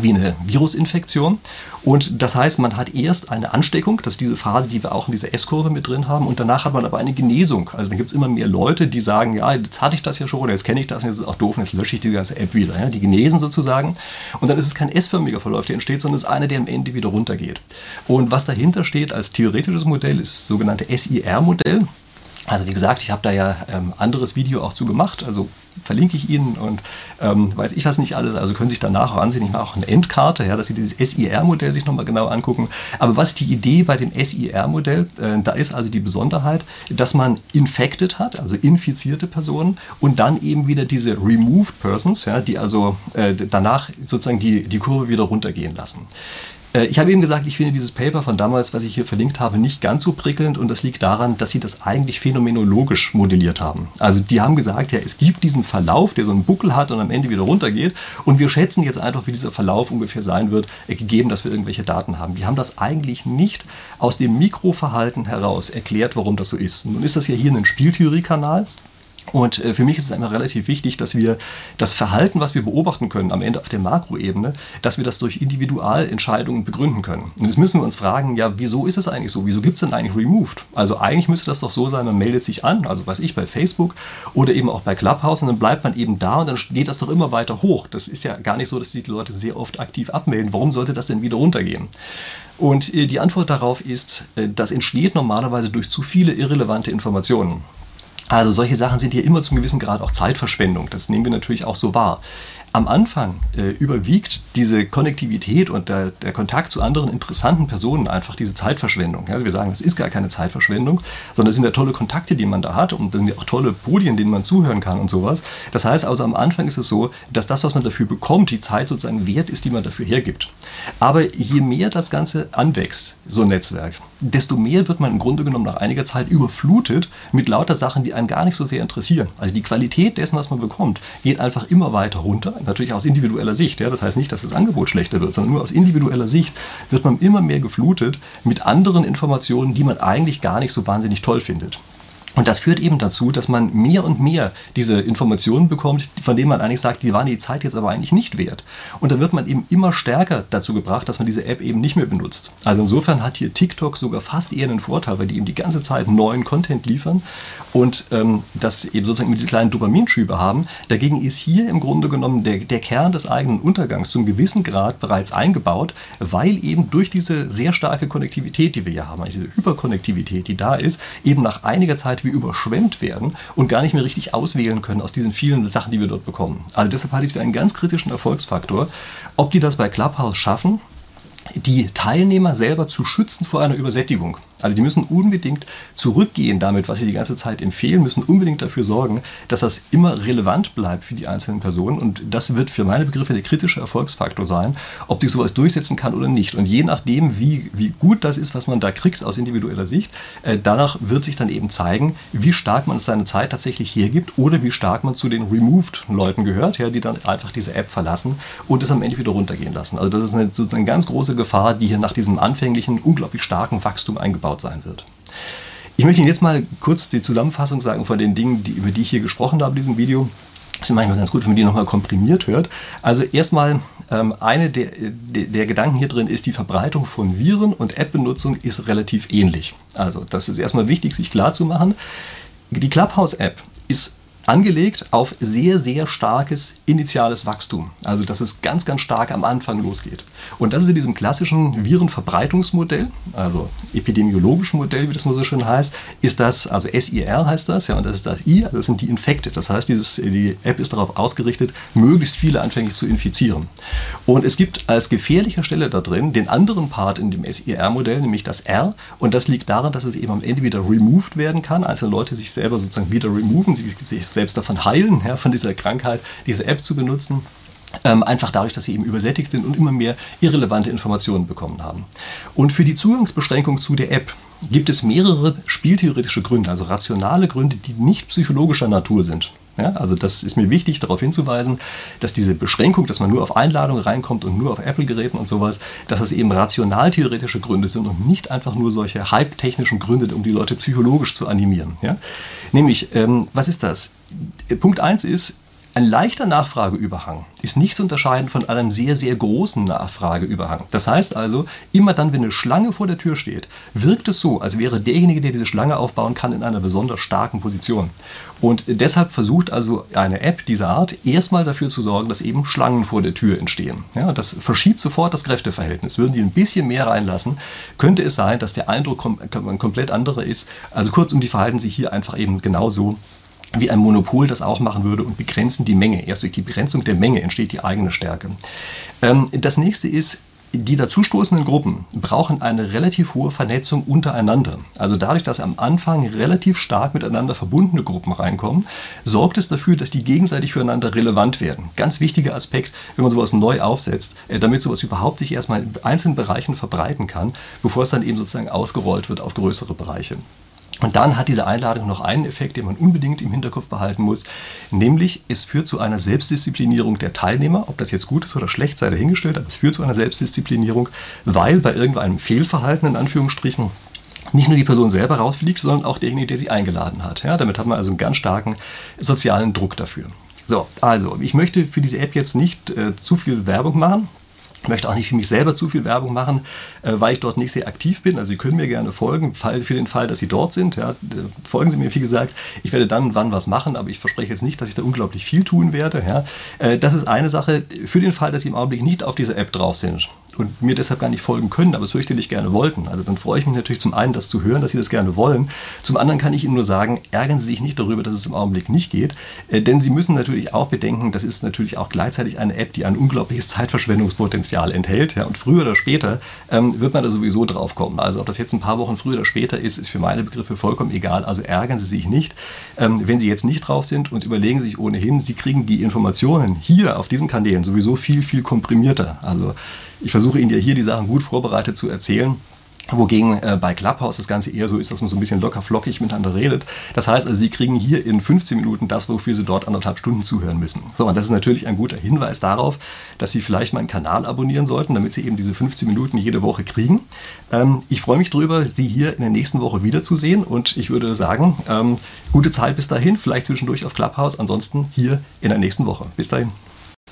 S1: wie eine Virusinfektion. Und das heißt, man hat erst eine Ansteckung, das ist diese Phase, die wir auch in dieser S-Kurve mit drin haben, und danach hat man aber eine Genesung. Also dann gibt es immer mehr Leute, die sagen, ja, jetzt hatte ich das ja schon, oder jetzt kenne ich das, und jetzt ist es auch doof, und jetzt lösche ich die ganze App wieder. Ja? Die genesen sozusagen. Und dann ist es kein S-förmiger Verlauf, der entsteht, sondern es ist einer, der am Ende wieder runtergeht. Und was dahinter steht als theoretisches Modell, ist das sogenannte SIR-Modell. Also wie gesagt, ich habe da ja ähm, anderes Video auch zu gemacht, also verlinke ich Ihnen und ähm, weiß ich was nicht alles, also können Sie sich danach auch ansehen, ich mache auch eine Endkarte, ja, dass Sie dieses SIR-Modell sich nochmal genau angucken. Aber was ist die Idee bei dem SIR-Modell? Äh, da ist also die Besonderheit, dass man infected hat, also infizierte Personen und dann eben wieder diese removed persons, ja, die also äh, danach sozusagen die, die Kurve wieder runtergehen lassen. Äh, ich habe eben gesagt, ich finde dieses Paper von damals, was ich hier verlinkt habe, nicht ganz so prickelnd und das liegt daran, dass sie das eigentlich phänomenologisch modelliert haben. Also die haben gesagt, ja, es gibt diesen Verlauf, der so einen Buckel hat und am Ende wieder runtergeht und wir schätzen jetzt einfach, wie dieser Verlauf ungefähr sein wird, äh, gegeben, dass wir irgendwelche Daten haben. Die haben das eigentlich nicht aus dem Mikroverhalten heraus erklärt, warum das so ist. Nun ist das ja hier ein Spieltheoriekanal. Und äh, für mich ist es einfach relativ wichtig, dass wir das Verhalten, was wir beobachten können, am Ende auf der Makroebene, dass wir das durch Individualentscheidungen begründen können. Und jetzt müssen wir uns fragen, ja, wieso ist es eigentlich so? Wieso gibt es denn eigentlich Removed? Also eigentlich müsste das doch so sein, man meldet sich an, also weiß ich, bei Facebook oder eben auch bei Clubhouse und dann bleibt man eben da und dann geht das doch immer weiter hoch. Das ist ja gar nicht so, dass die Leute sehr oft aktiv abmelden. Warum sollte das denn wieder runtergehen? Und äh, die Antwort darauf ist, äh, das entsteht normalerweise durch zu viele irrelevante Informationen. Also solche Sachen sind hier immer zum gewissen Grad auch Zeitverschwendung. Das nehmen wir natürlich auch so wahr am Anfang äh, überwiegt diese Konnektivität und der, der, Kontakt zu anderen interessanten Personen einfach diese Zeitverschwendung. Also wir sagen, das ist gar keine Zeitverschwendung, sondern es sind ja tolle Kontakte, die man da hat und das sind ja auch tolle Podien, denen man zuhören kann und sowas. Das heißt also am Anfang ist es so, dass das, was man dafür bekommt, die Zeit sozusagen wert ist, die man dafür hergibt. Aber je mehr das Ganze anwächst, so ein Netzwerk, desto mehr wird man im Grunde genommen nach einiger Zeit überflutet mit lauter Sachen, die einen gar nicht so sehr interessieren. Also die Qualität dessen, was man bekommt, geht einfach immer weiter runter natürlich aus individueller Sicht. Ja? Das heißt nicht, dass das Angebot schlechter wird, sondern nur aus individueller Sicht wird man immer mehr geflutet mit anderen Informationen, die man eigentlich gar nicht so wahnsinnig toll findet. Und das führt eben dazu, dass man mehr und mehr diese Informationen bekommt, von denen man eigentlich sagt, die waren die Zeit jetzt aber eigentlich nicht wert. Und da wird man eben immer stärker dazu gebracht, dass man diese App eben nicht mehr benutzt. Also insofern hat hier TikTok sogar fast eher einen Vorteil, weil die eben die ganze Zeit neuen Content liefern und ähm, das eben sozusagen diese kleinen Dopaminschübe haben. Dagegen ist hier im Grunde genommen der, der Kern des eigenen Untergangs zum gewissen Grad bereits eingebaut, weil eben durch diese sehr starke Konnektivität, die wir hier haben, also diese Hyperkonnektivität, die da ist, eben nach einiger Zeit wir überschwemmt werden und gar nicht mehr richtig auswählen können aus diesen vielen Sachen, die wir dort bekommen. Also deshalb halte ich es für einen ganz kritischen Erfolgsfaktor. Ob die das bei Clubhouse schaffen, die Teilnehmer selber zu schützen vor einer Übersättigung. Also die müssen unbedingt zurückgehen damit, was sie die ganze Zeit empfehlen, müssen unbedingt dafür sorgen, dass das immer relevant bleibt für die einzelnen Personen. Und das wird für meine Begriffe der kritische Erfolgsfaktor sein, ob sich sowas durchsetzen kann oder nicht. Und je nachdem, wie, wie gut das ist, was man da kriegt aus individueller Sicht, äh, danach wird sich dann eben zeigen, wie stark man seine Zeit tatsächlich hergibt oder wie stark man zu den Removed-Leuten gehört, ja, die dann einfach diese App verlassen und es am Ende wieder runtergehen lassen. Also das ist eine, sozusagen eine ganz große Gefahr, die hier nach diesem anfänglichen, unglaublich starken Wachstum eingebaut aufgebaut sein wird. Ich möchte Ihnen jetzt mal kurz die Zusammenfassung sagen von den Dingen, die, über die ich hier gesprochen habe in diesem Video. Das ist manchmal ganz gut, wenn man die nochmal komprimiert hört. Also erstmal ähm, eine der, der, Gedanken hier drin ist, die Verbreitung von Viren und App-Benutzung ist relativ ähnlich. Also das ist erstmal wichtig, sich klar zu machen. Die Clubhouse-App ist angelegt auf sehr, sehr starkes initiales Wachstum. Also dass es ganz, ganz stark am Anfang losgeht. Und das ist in diesem klassischen Virenverbreitungsmodell, also epidemiologischen Modell, wie das mal so schön heißt, ist das, also SIR heißt das, ja, und das ist das I, das sind die Infekte. Das heißt, dieses, die App ist darauf ausgerichtet, möglichst viele anfänglich zu infizieren. Und es gibt als gefährlicher Stelle da drin den anderen Part in dem SIR-Modell, nämlich das R. Und das liegt daran, dass es eben am Ende wieder removed werden kann. Einzelne Leute sich selber sozusagen wieder removen, sich, sich selbst davon heilen, ja, von dieser Krankheit, diese App zu benutzen. Ähm, einfach dadurch, dass sie eben übersättigt sind und immer mehr irrelevante Informationen bekommen haben. Und für die Zugangsbeschränkung zu der App gibt es mehrere spieltheoretische Gründe, also rationale Gründe, die nicht psychologischer Natur sind. Ja, also das ist mir wichtig, darauf hinzuweisen, dass diese Beschränkung, dass man nur auf Einladung reinkommt und nur auf Apple-Geräten und sowas, dass das eben rational-theoretische Gründe sind und nicht einfach nur solche hype-technischen Gründe, um die Leute psychologisch zu animieren. Ja? Nämlich, ähm, was ist das? Punkt 1 ist, ein leichter Nachfrageüberhang ist nicht zu unterscheiden von einem sehr, sehr großen Nachfrageüberhang. Das heißt also, immer dann, wenn eine Schlange vor der Tür steht, wirkt es so, als wäre derjenige, der diese Schlange aufbauen kann, in einer besonders starken Position. Und deshalb versucht also eine App dieser Art erstmal dafür zu sorgen, dass eben Schlangen vor der Tür entstehen. Ja, das verschiebt sofort das Kräfteverhältnis. Würden die ein bisschen mehr reinlassen, könnte es sein, dass der Eindruck kom komplett anderer ist. Also kurzum, die verhalten sich hier einfach eben genauso wie ein Monopol das auch machen würde und begrenzen die Menge. Erst durch die Begrenzung der Menge entsteht die eigene Stärke. Ähm, das nächste ist, die dazustoßenden Gruppen brauchen eine relativ hohe Vernetzung untereinander. Also dadurch, dass am Anfang relativ stark miteinander verbundene Gruppen reinkommen, sorgt es dafür, dass die gegenseitig füreinander relevant werden. Ganz wichtiger Aspekt, wenn man sowas neu aufsetzt, äh, damit sowas überhaupt sich erstmal in einzelnen Bereichen verbreiten kann, bevor es dann eben sozusagen ausgerollt wird auf größere Bereiche. Und dann hat diese Einladung noch einen Effekt, den man unbedingt im Hinterkopf behalten muss, nämlich es führt zu einer Selbstdisziplinierung der Teilnehmer. Ob das jetzt gut ist oder schlecht, sei dahingestellt, aber es führt zu einer Selbstdisziplinierung, weil bei irgendeinem Fehlverhalten in Anführungsstrichen nicht nur die Person selber rausfliegt, sondern auch derjenige, der sie eingeladen hat. Ja, damit hat man also einen ganz starken sozialen Druck dafür. So, also ich möchte für diese App jetzt nicht äh, zu viel Werbung machen. Ich möchte auch nicht für mich selber zu viel Werbung machen, äh, weil ich dort nicht sehr aktiv bin. Also Sie können mir gerne folgen, für den Fall, dass Sie dort sind. Ja, folgen Sie mir, wie gesagt. Ich werde dann und wann was machen, aber ich verspreche jetzt nicht, dass ich da unglaublich viel tun werde. Ja. Äh, das ist eine Sache. Für den Fall, dass Sie im Augenblick nicht auf dieser App drauf sind, und mir deshalb gar nicht folgen können, aber es fürchterlich gerne wollten. Also dann freue ich mich natürlich zum einen, das zu hören, dass Sie das gerne wollen. Zum anderen kann ich Ihnen nur sagen, ärgern Sie sich nicht darüber, dass es im Augenblick nicht geht, äh, denn Sie müssen natürlich auch bedenken, das ist natürlich auch gleichzeitig eine App, die ein unglaubliches Zeitverschwendungspotenzial enthält. Ja, und früher oder später ähm, wird man da sowieso drauf kommen. Also ob das jetzt ein paar Wochen früher oder später ist, ist für meine Begriffe vollkommen egal. Also ärgern Sie sich nicht. Ähm, wenn Sie jetzt nicht drauf sind und überlegen Sie sich ohnehin, Sie kriegen die Informationen hier auf diesen Kanälen sowieso viel, viel komprimierter. Also ich versuche Ihnen ja hier die Sachen gut vorbereitet zu erzählen. Wogegen äh, bei Clubhouse das Ganze eher so ist, dass man so ein bisschen locker flockig miteinander redet. Das heißt also, Sie kriegen hier in 15 Minuten das, wofür Sie dort anderthalb Stunden zuhören müssen. So, und das ist natürlich ein guter Hinweis darauf, dass Sie vielleicht meinen Kanal abonnieren sollten, damit Sie eben diese 15 Minuten jede Woche kriegen. Ähm, ich freue mich darüber, Sie hier in der nächsten Woche wiederzusehen und ich würde sagen, ähm, gute Zeit bis dahin, vielleicht zwischendurch auf Clubhouse, ansonsten hier in der nächsten Woche. Bis dahin.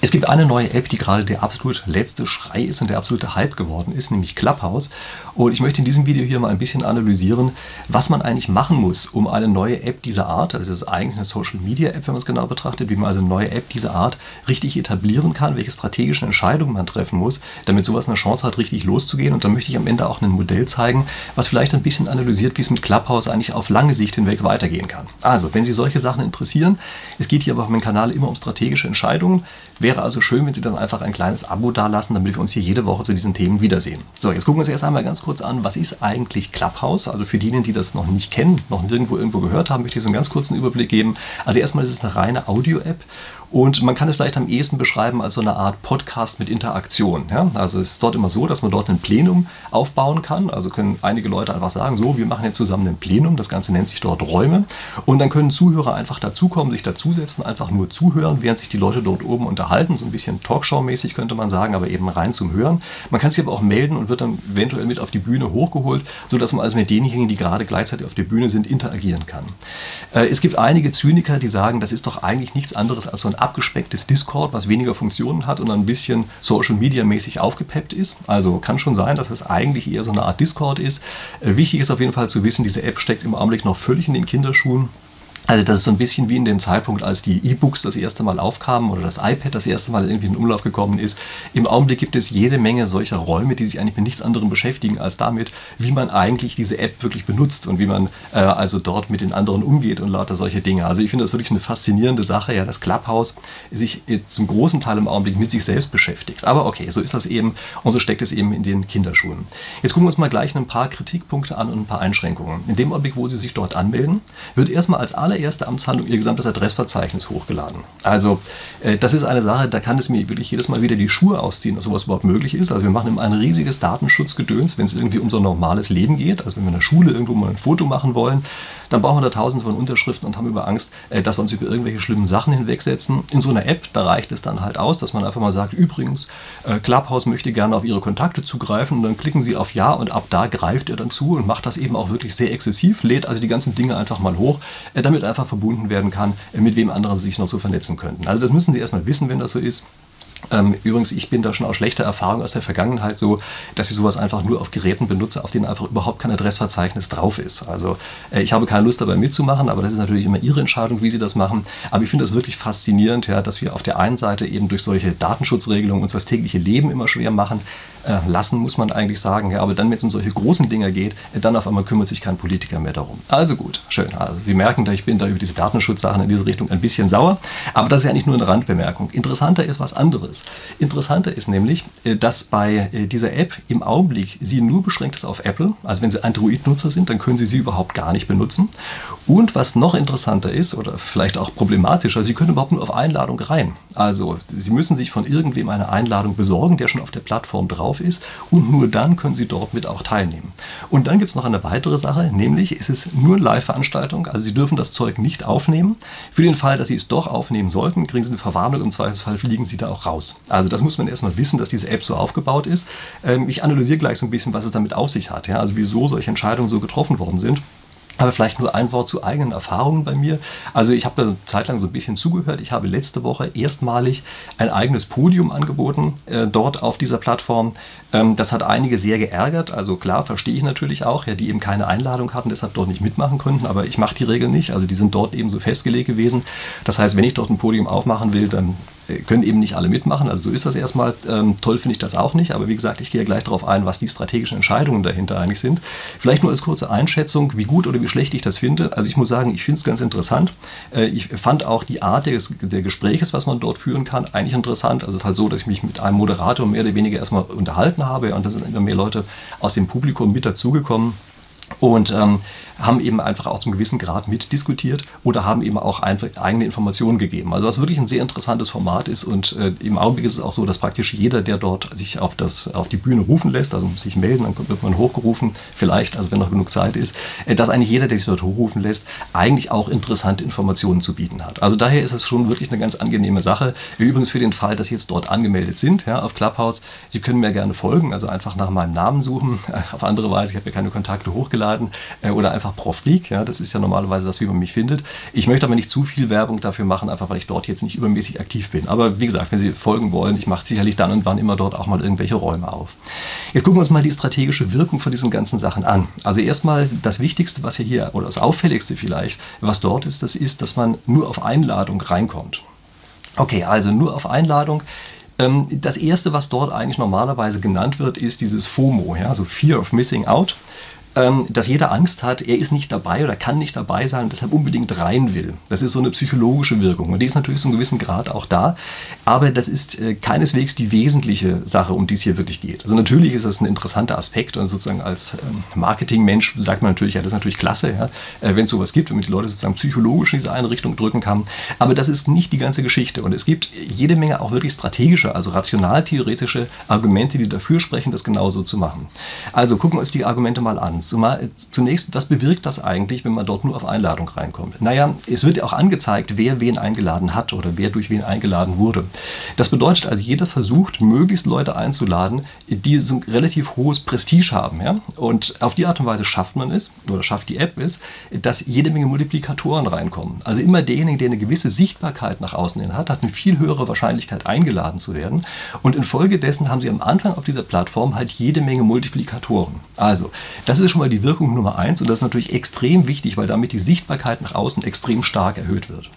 S1: Es gibt eine neue App, die gerade der absolut letzte Schrei ist und der absolute Hype geworden ist, nämlich Clubhouse. Und ich möchte in diesem Video hier mal ein bisschen analysieren, was man eigentlich machen muss, um eine neue App dieser Art, also das ist eigentlich eine Social Media App, wenn man es genau betrachtet, wie man also eine neue App dieser Art richtig etablieren kann, welche strategischen Entscheidungen man treffen muss, damit sowas eine Chance hat, richtig loszugehen. Und dann möchte ich am Ende auch ein Modell zeigen, was vielleicht ein bisschen analysiert, wie es mit Clubhouse eigentlich auf lange Sicht hinweg weitergehen kann. Also, wenn Sie solche Sachen interessieren, es geht hier aber auf meinem Kanal immer um strategische Entscheidungen. Wäre also schön, wenn Sie dann einfach ein kleines Abo dalassen, damit wir uns hier jede Woche zu diesen Themen wiedersehen. So, jetzt gucken wir uns erst einmal ganz kurz an, was ist eigentlich Clubhouse? Also für diejenigen, die das noch nicht kennen, noch nirgendwo irgendwo gehört haben, möchte ich so einen ganz kurzen Überblick geben. Also erstmal ist es eine reine Audio-App und man kann es vielleicht am ehesten beschreiben als so eine Art Podcast mit Interaktion. Ja? Also es ist dort immer so, dass man dort ein Plenum aufbauen kann. Also können einige Leute einfach sagen, so, wir machen jetzt zusammen ein Plenum. Das Ganze nennt sich dort Räume. Und dann können Zuhörer einfach dazukommen, sich dazusetzen, einfach nur zuhören, während sich die Leute dort oben unterhalten. So ein bisschen Talkshow-mäßig könnte man sagen, aber eben rein zum Hören. Man kann sich aber auch melden und wird dann eventuell mit auf die Bühne hochgeholt, sodass man also mit denjenigen, die gerade gleichzeitig auf der Bühne sind, interagieren kann. Äh, es gibt einige Zyniker, die sagen, das ist doch eigentlich nichts anderes als so ein abgespecktes Discord, was weniger Funktionen hat und ein bisschen Social Media mäßig aufgepeppt ist. Also kann schon sein, dass es eigentlich eher so eine Art Discord ist. Äh, wichtig ist auf jeden Fall zu wissen, diese App steckt im Augenblick noch völlig in den Kinderschuhen. Also das ist so ein bisschen wie in dem Zeitpunkt, als die E-Books das erste Mal aufkamen oder das iPad das erste Mal irgendwie in Umlauf gekommen ist. Im Augenblick gibt es jede Menge solcher Räume, die sich eigentlich mit nichts anderem beschäftigen als damit, wie man eigentlich diese App wirklich benutzt und wie man äh, also dort mit den anderen umgeht und lauter solche Dinge. Also ich finde das wirklich eine faszinierende Sache, ja, dass Clubhouse sich zum großen Teil im Augenblick mit sich selbst beschäftigt. Aber okay, so ist das eben und so steckt es eben in den Kinderschuhen. Jetzt gucken wir uns mal gleich ein paar Kritikpunkte an und ein paar Einschränkungen. In dem Augenblick, wo Sie sich dort anmelden, wird erstmal als aller allererste Amtshandlung ihr gesamtes Adressverzeichnis hochgeladen. Also äh, das ist eine Sache, da kann es mir wirklich jedes Mal wieder die Schuhe ausziehen, dass sowas überhaupt möglich ist. Also wir machen immer ein riesiges Datenschutzgedöns, wenn es irgendwie um so ein normales Leben geht. Also wenn wir in der Schule irgendwo mal ein Foto machen wollen, dann brauchen wir da tausende von Unterschriften und haben über Angst, äh, dass wir uns über irgendwelche schlimmen Sachen hinwegsetzen. In so einer App, da reicht es dann halt aus, dass man einfach mal sagt, übrigens, äh, Clubhouse möchte gerne auf Ihre Kontakte zugreifen und dann klicken Sie auf Ja und ab da greift er dann zu und macht das eben auch wirklich sehr exzessiv, lädt also die ganzen Dinge einfach mal hoch, äh, damit einfach verbunden werden kann, mit wem anderen Sie sich noch so vernetzen könnten. Also das müssen Sie erstmal wissen, wenn das so ist. Ähm, übrigens, ich bin da schon aus schlechter Erfahrung aus der Vergangenheit so, dass ich sowas einfach nur auf Geräten benutze, auf denen einfach überhaupt kein Adressverzeichnis drauf ist. Also äh, ich habe keine Lust dabei mitzumachen, aber das ist natürlich immer Ihre Entscheidung, wie Sie das machen. Aber ich finde das wirklich faszinierend, ja, dass wir auf der einen Seite eben durch solche Datenschutzregelungen uns das tägliche Leben immer schwer machen, lassen, muss man eigentlich sagen. Ja, aber dann, wenn es um solche großen Dinge geht, äh, dann auf einmal kümmert sich kein Politiker mehr darum. Also gut, schön. Also Sie merken, ich bin da über diese Datenschutzsachen in diese Richtung ein bisschen sauer. Aber das ist ja nicht nur eine Randbemerkung. Interessanter ist was anderes. Interessanter ist nämlich, äh, dass bei dieser App im Augenblick sie nur beschränkt ist auf Apple. Also wenn Sie Android-Nutzer sind, dann können Sie sie überhaupt gar nicht benutzen. Und was noch interessanter ist oder vielleicht auch problematischer, Sie können überhaupt nur auf Einladung rein. Also Sie müssen sich von irgendwem eine Einladung besorgen, der schon auf der Plattform drauf ist und nur dann können Sie dort mit auch teilnehmen. Und dann gibt es noch eine weitere Sache, nämlich es ist nur eine Live-Veranstaltung, also Sie dürfen das Zeug nicht aufnehmen. Für den Fall, dass Sie es doch aufnehmen sollten, kriegen Sie eine Verwarnung, im Zweifelsfall fliegen Sie da auch raus. Also das muss man erstmal wissen, dass diese App so aufgebaut ist. Ähm, ich analysiere gleich so ein bisschen, was es damit auf sich hat, also wieso solche Entscheidungen so getroffen worden sind. Aber vielleicht nur ein Wort zu eigenen Erfahrungen bei mir. Also ich habe da eine Zeit lang so ein bisschen zugehört. Ich habe letzte Woche erstmalig ein eigenes Podium angeboten, äh, dort auf dieser Plattform. Ähm, das hat einige sehr geärgert. Also klar, verstehe ich natürlich auch, ja, die eben keine Einladung hatten, deshalb dort nicht mitmachen konnten. Aber ich mache die Regel nicht. Also die sind dort eben so festgelegt gewesen. Das heißt, wenn ich dort ein Podium aufmachen will, dann können eben nicht alle mitmachen, also so ist das erstmal. Ähm, toll finde ich das auch nicht, aber wie gesagt, ich gehe ja gleich darauf ein, was die strategischen Entscheidungen dahinter eigentlich sind. Vielleicht nur als kurze Einschätzung, wie gut oder wie schlecht ich das finde. Also ich muss sagen, ich finde es ganz interessant. Äh, ich fand auch die Art des, der Gespräches, was man dort führen kann, eigentlich interessant. Also es ist halt so, dass ich mich mit einem Moderator mehr oder weniger erstmal unterhalten habe und da sind immer mehr Leute aus dem Publikum mit dazugekommen. Und ähm, haben eben einfach auch zum gewissen Grad mitdiskutiert oder haben eben auch eigene Informationen gegeben. Also was wirklich ein sehr interessantes Format ist und äh, im Augenblick ist es auch so, dass praktisch jeder, der dort sich auf, das, auf die Bühne rufen lässt, also muss sich melden, dann wird man hochgerufen, vielleicht, also wenn noch genug Zeit ist, äh, dass eigentlich jeder, der sich dort hochrufen lässt, eigentlich auch interessante Informationen zu bieten hat. Also daher ist es schon wirklich eine ganz angenehme Sache. Übrigens für den Fall, dass Sie jetzt dort angemeldet sind, ja, auf Clubhouse, Sie können mir gerne folgen, also einfach nach meinem Namen suchen, auf andere Weise, ich habe ja keine Kontakte hochgeladen äh, oder einfach Prof League. Ja, das ist ja normalerweise das, wie man mich findet. Ich möchte aber nicht zu viel Werbung dafür machen, einfach weil ich dort jetzt nicht übermäßig aktiv bin. Aber wie gesagt, wenn Sie folgen wollen, ich mache sicherlich dann und wann immer dort auch mal irgendwelche Räume auf. Jetzt gucken wir uns mal die strategische Wirkung von diesen ganzen Sachen an. Also erstmal das Wichtigste, was hier oder das Auffälligste vielleicht, was dort ist, das ist, dass man nur auf Einladung reinkommt. Okay, also nur auf Einladung. Ähm, das erste, was dort eigentlich normalerweise genannt wird, ist dieses FOMO, ja, also Fear of Missing Out dass jeder Angst hat, er ist nicht dabei oder kann nicht dabei sein und deshalb unbedingt rein will. Das ist so eine psychologische Wirkung und die ist natürlich zu einem gewissen Grad auch da, aber das ist äh, keineswegs die wesentliche Sache, um die es hier wirklich geht. Also natürlich ist das ein interessanter Aspekt und sozusagen als ähm, Marketingmensch sagt man natürlich, ja, das ist natürlich klasse, ja, äh, wenn es sowas gibt, wenn man die Leute sozusagen psychologisch in diese eine Richtung drücken kann, aber das ist nicht die ganze Geschichte und es gibt jede Menge auch wirklich strategische, also rational-theoretische Argumente, die dafür sprechen, das genauso zu machen. Also gucken wir uns die Argumente mal an. Zumal, zunächst, was bewirkt das eigentlich, wenn man dort nur auf Einladung reinkommt? Naja, es wird ja auch angezeigt, wer wen eingeladen hat oder wer durch wen eingeladen wurde. Das bedeutet also, jeder versucht, möglichst Leute einzuladen, die so ein relativ hohes Prestige haben. Ja? Und auf die Art und Weise schafft man es, oder schafft die App es, dass jede Menge Multiplikatoren reinkommen. Also immer derjenige, der eine gewisse Sichtbarkeit nach außen hin hat, hat eine viel höhere Wahrscheinlichkeit eingeladen zu werden. Und infolgedessen haben sie am Anfang auf dieser Plattform halt jede Menge Multiplikatoren. Also, das ist schon mal die Wirkung Nummer eins und das ist natürlich extrem wichtig, weil damit die Sichtbarkeit nach außen extrem stark erhöht wird.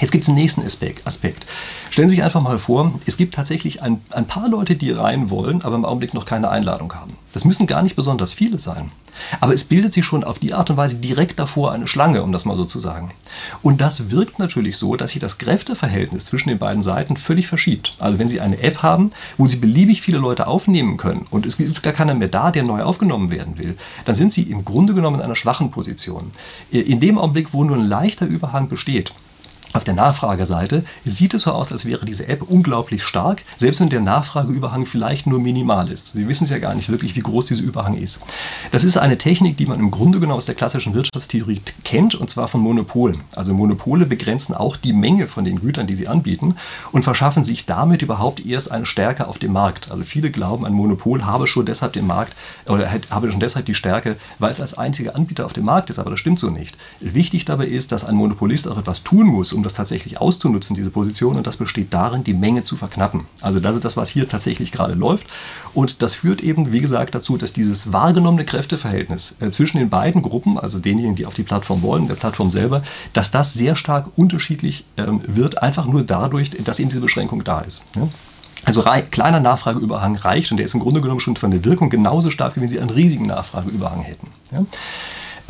S1: Jetzt gibt es einen nächsten Aspekt. Stellen Sie sich einfach mal vor, es gibt tatsächlich ein, ein paar Leute, die rein wollen, aber im Augenblick noch keine Einladung haben. Das müssen gar nicht besonders viele sein. Aber es bildet sich schon auf die Art und Weise direkt davor eine Schlange, um das mal so zu sagen. Und das wirkt natürlich so, dass sich das Kräfteverhältnis zwischen den beiden Seiten völlig verschiebt. Also wenn Sie eine App haben, wo Sie beliebig viele Leute aufnehmen können und es ist gar keiner mehr da, der neu aufgenommen werden will, dann sind Sie im Grunde genommen in einer schwachen Position. In dem Augenblick, wo nur ein leichter Überhang besteht, auf der Nachfrageseite sieht es so aus, als wäre diese App unglaublich stark, selbst wenn der Nachfrageüberhang vielleicht nur minimal ist. Sie wissen es ja gar nicht wirklich, wie groß dieser Überhang ist. Das ist eine Technik, die man im Grunde genommen aus der klassischen Wirtschaftstheorie kennt, und zwar von Monopolen. Also Monopole begrenzen auch die Menge von den Gütern, die sie anbieten, und verschaffen sich damit überhaupt erst eine Stärke auf dem Markt. Also viele glauben, ein Monopol habe schon deshalb den Markt oder habe schon deshalb die Stärke, weil es als einziger Anbieter auf dem Markt ist, aber das stimmt so nicht. Wichtig dabei ist, dass ein Monopolist auch etwas tun muss, um um das tatsächlich auszunutzen, diese Position. Und das besteht darin, die Menge zu verknappen. Also das ist das, was hier tatsächlich gerade läuft. Und das führt eben, wie gesagt, dazu, dass dieses wahrgenommene Kräfteverhältnis äh, zwischen den beiden Gruppen, also denjenigen, die auf die Plattform wollen, der Plattform selber, dass das sehr stark unterschiedlich ähm, wird, einfach nur dadurch, dass eben diese Beschränkung da ist. Also kleiner Nachfrageüberhang reicht und der ist im Grunde genommen schon von der Wirkung genauso stark, wie wenn Sie einen riesigen Nachfrageüberhang hätten.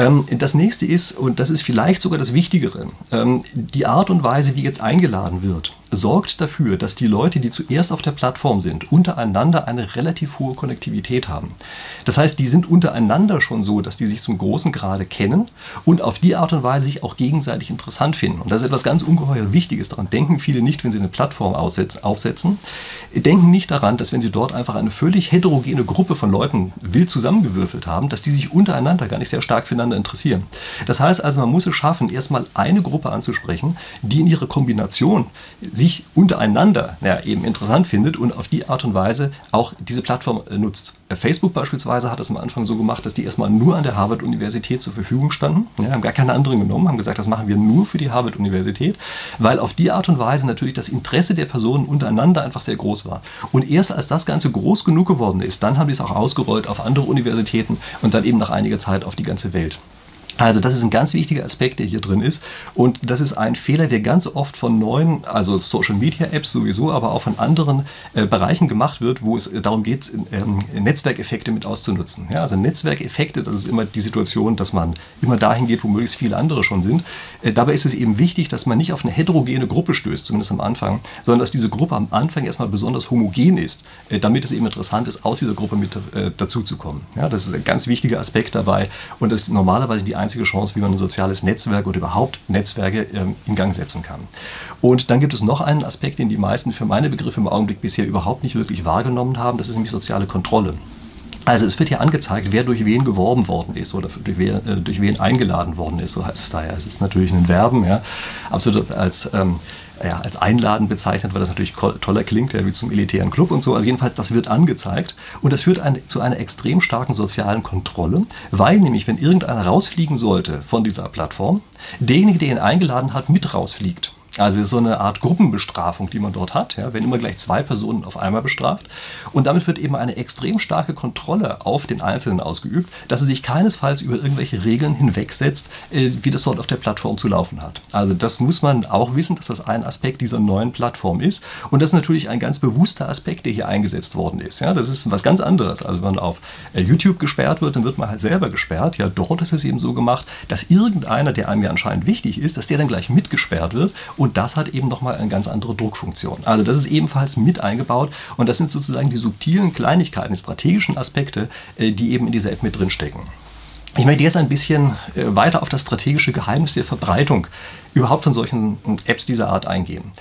S1: Ähm, das nächste ist, und das ist vielleicht sogar das Wichtigere, ähm, die Art und Weise, wie jetzt eingeladen wird sorgt dafür, dass die Leute, die zuerst auf der Plattform sind, untereinander eine relativ hohe Konnektivität haben. Das heißt, die sind untereinander schon so, dass die sich zum großen Grade kennen und auf die Art und Weise sich auch gegenseitig interessant finden. Und das ist etwas ganz ungeheuer Wichtiges. Daran denken viele nicht, wenn sie eine Plattform aufsetzen. Denken nicht daran, dass wenn sie dort einfach eine völlig heterogene Gruppe von Leuten wild zusammengewürfelt haben, dass die sich untereinander gar nicht sehr stark füreinander interessieren. Das heißt also, man muss es schaffen, erstmal eine Gruppe anzusprechen, die in ihrer Kombination sich untereinander ja, eben interessant findet und auf die Art und Weise auch diese Plattform äh, nutzt. Äh, Facebook beispielsweise hat es am Anfang so gemacht, dass die erstmal nur an der Harvard-Universität zur Verfügung standen, ja, haben gar keine anderen genommen, haben gesagt, das machen wir nur für die Harvard-Universität, weil auf die Art und Weise natürlich das Interesse der Personen untereinander einfach sehr groß war. Und erst als das Ganze groß genug geworden ist, dann haben die es auch ausgerollt auf andere Universitäten und dann eben nach einiger Zeit auf die ganze Welt. Also das ist ein ganz wichtiger Aspekt, der hier drin ist. Und das ist ein Fehler, der ganz oft von neuen, also Social-Media-Apps sowieso, aber auch von anderen äh, Bereichen gemacht wird, wo es darum geht, ähm, Netzwerkeffekte mit auszunutzen. Ja, also Netzwerkeffekte, das ist immer die Situation, dass man immer dahin geht, wo möglichst viele andere schon sind. Äh, dabei ist es eben wichtig, dass man nicht auf eine heterogene Gruppe stößt, zumindest am Anfang, sondern dass diese Gruppe am Anfang erstmal besonders homogen ist, äh, damit es eben interessant ist, aus dieser Gruppe mit äh, dazuzukommen. Ja, das ist ein ganz wichtiger Aspekt dabei und das ist normalerweise die einzige Chance, wie man ein soziales Netzwerk oder überhaupt Netzwerke ähm, in Gang setzen kann. Und dann gibt es noch einen Aspekt, den die meisten für meine Begriffe im Augenblick bisher überhaupt nicht wirklich wahrgenommen haben, das ist nämlich soziale Kontrolle. Also es wird hier angezeigt, wer durch wen geworben worden ist oder durch wen, äh, durch wen eingeladen worden ist, so heißt es da ja. Es ist natürlich ein Verben, ja, absolut als ähm, ja, als einladend bezeichnet, weil das natürlich toller klingt, ja, wie zum elitären Club und so. Also jedenfalls, das wird angezeigt und das führt ein, zu einer extrem starken sozialen Kontrolle, weil nämlich, wenn irgendeiner rausfliegen sollte von dieser Plattform, derjenige, der ihn eingeladen hat, mit rausfliegt. Also so eine Art Gruppenbestrafung, die man dort hat, ja, wenn immer gleich zwei Personen auf einmal bestraft. Und damit wird eben eine extrem starke Kontrolle auf den Einzelnen ausgeübt, dass er sich keinesfalls über irgendwelche Regeln hinwegsetzt, äh, wie das dort auf der Plattform zu laufen hat. Also das muss man auch wissen, dass das ein Aspekt dieser neuen Plattform ist. Und das ist natürlich ein ganz bewusster Aspekt, der hier eingesetzt worden ist. Ja, das ist was ganz anderes. Also wenn man auf äh, YouTube gesperrt wird, dann wird man halt selber gesperrt. Ja, dort ist es eben so gemacht, dass irgendeiner, der einem ja anscheinend wichtig ist, dass der dann gleich mitgesperrt wird und das hat eben nochmal eine ganz andere Druckfunktion. Also das ist ebenfalls mit eingebaut und das sind sozusagen die subtilen Kleinigkeiten, die strategischen Aspekte, äh, die eben in dieser App mit drin stecken. Ich möchte jetzt ein bisschen äh, weiter auf das strategische Geheimnis der Verbreitung überhaupt von solchen Apps dieser Art eingehen.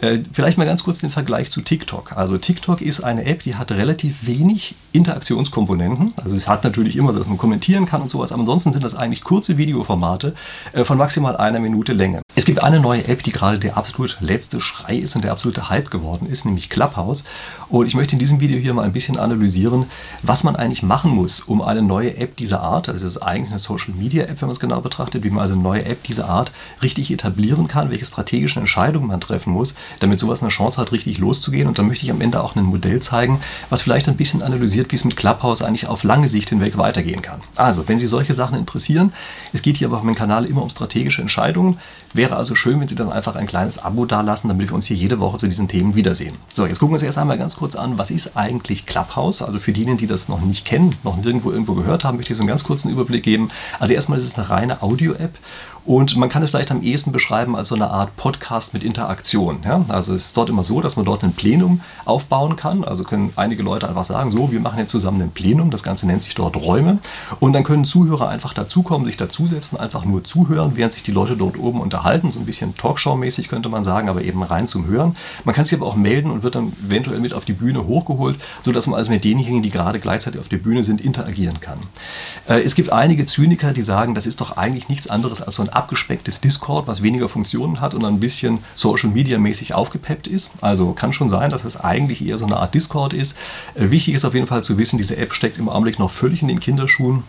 S1: Äh, vielleicht mal ganz kurz den Vergleich zu TikTok. Also TikTok ist eine App, die hat relativ wenig Interaktionskomponenten. Also es hat natürlich immer, dass man kommentieren kann und sowas, aber ansonsten sind das eigentlich kurze Videoformate äh, von maximal einer Minute Länge. Es gibt eine neue App, die gerade der absolut letzte Schrei ist und der absolute Hype geworden ist, nämlich Clubhouse. Und ich möchte in diesem Video hier mal ein bisschen analysieren, was man eigentlich machen muss, um eine neue App dieser Art, also das ist eigentlich eine Social Media App, wenn man es genau betrachtet, wie man also eine neue App dieser Art richtig etablieren kann, welche strategischen Entscheidungen man treffen muss, damit sowas eine Chance hat, richtig loszugehen. Und dann möchte ich am Ende auch ein Modell zeigen, was vielleicht ein bisschen analysiert, wie es mit Clubhouse eigentlich auf lange Sicht hinweg weitergehen kann. Also, wenn Sie solche Sachen interessieren, es geht hier aber auf meinem Kanal immer um strategische Entscheidungen. Wäre also schön, wenn Sie dann einfach ein kleines Abo dalassen, damit wir uns hier jede Woche zu diesen Themen wiedersehen. So, jetzt gucken wir uns erst einmal ganz kurz an, was ist eigentlich Clubhouse? Also für diejenigen, die das noch nicht kennen, noch nirgendwo irgendwo gehört haben, möchte ich so einen ganz kurzen Überblick geben. Also erstmal ist es eine reine Audio-App und man kann es vielleicht am ehesten beschreiben als so eine Art Podcast mit Interaktion. Ja? Also es ist dort immer so, dass man dort ein Plenum aufbauen kann. Also können einige Leute einfach sagen, so, wir machen jetzt zusammen ein Plenum. Das Ganze nennt sich dort Räume. Und dann können Zuhörer einfach dazukommen, sich dazusetzen, einfach nur zuhören, während sich die Leute dort oben unterhalten. So ein bisschen Talkshow-mäßig könnte man sagen, aber eben rein zum Hören. Man kann sich aber auch melden und wird dann eventuell mit auf die Bühne hochgeholt, sodass man also mit denjenigen, die gerade gleichzeitig auf der Bühne sind, interagieren kann. Äh, es gibt einige Zyniker, die sagen, das ist doch eigentlich nichts anderes als so ein abgespecktes Discord, was weniger Funktionen hat und ein bisschen Social Media mäßig aufgepeppt ist. Also kann schon sein, dass es eigentlich eher so eine Art Discord ist. Äh, wichtig ist auf jeden Fall zu wissen, diese App steckt im Augenblick noch völlig in den Kinderschuhen.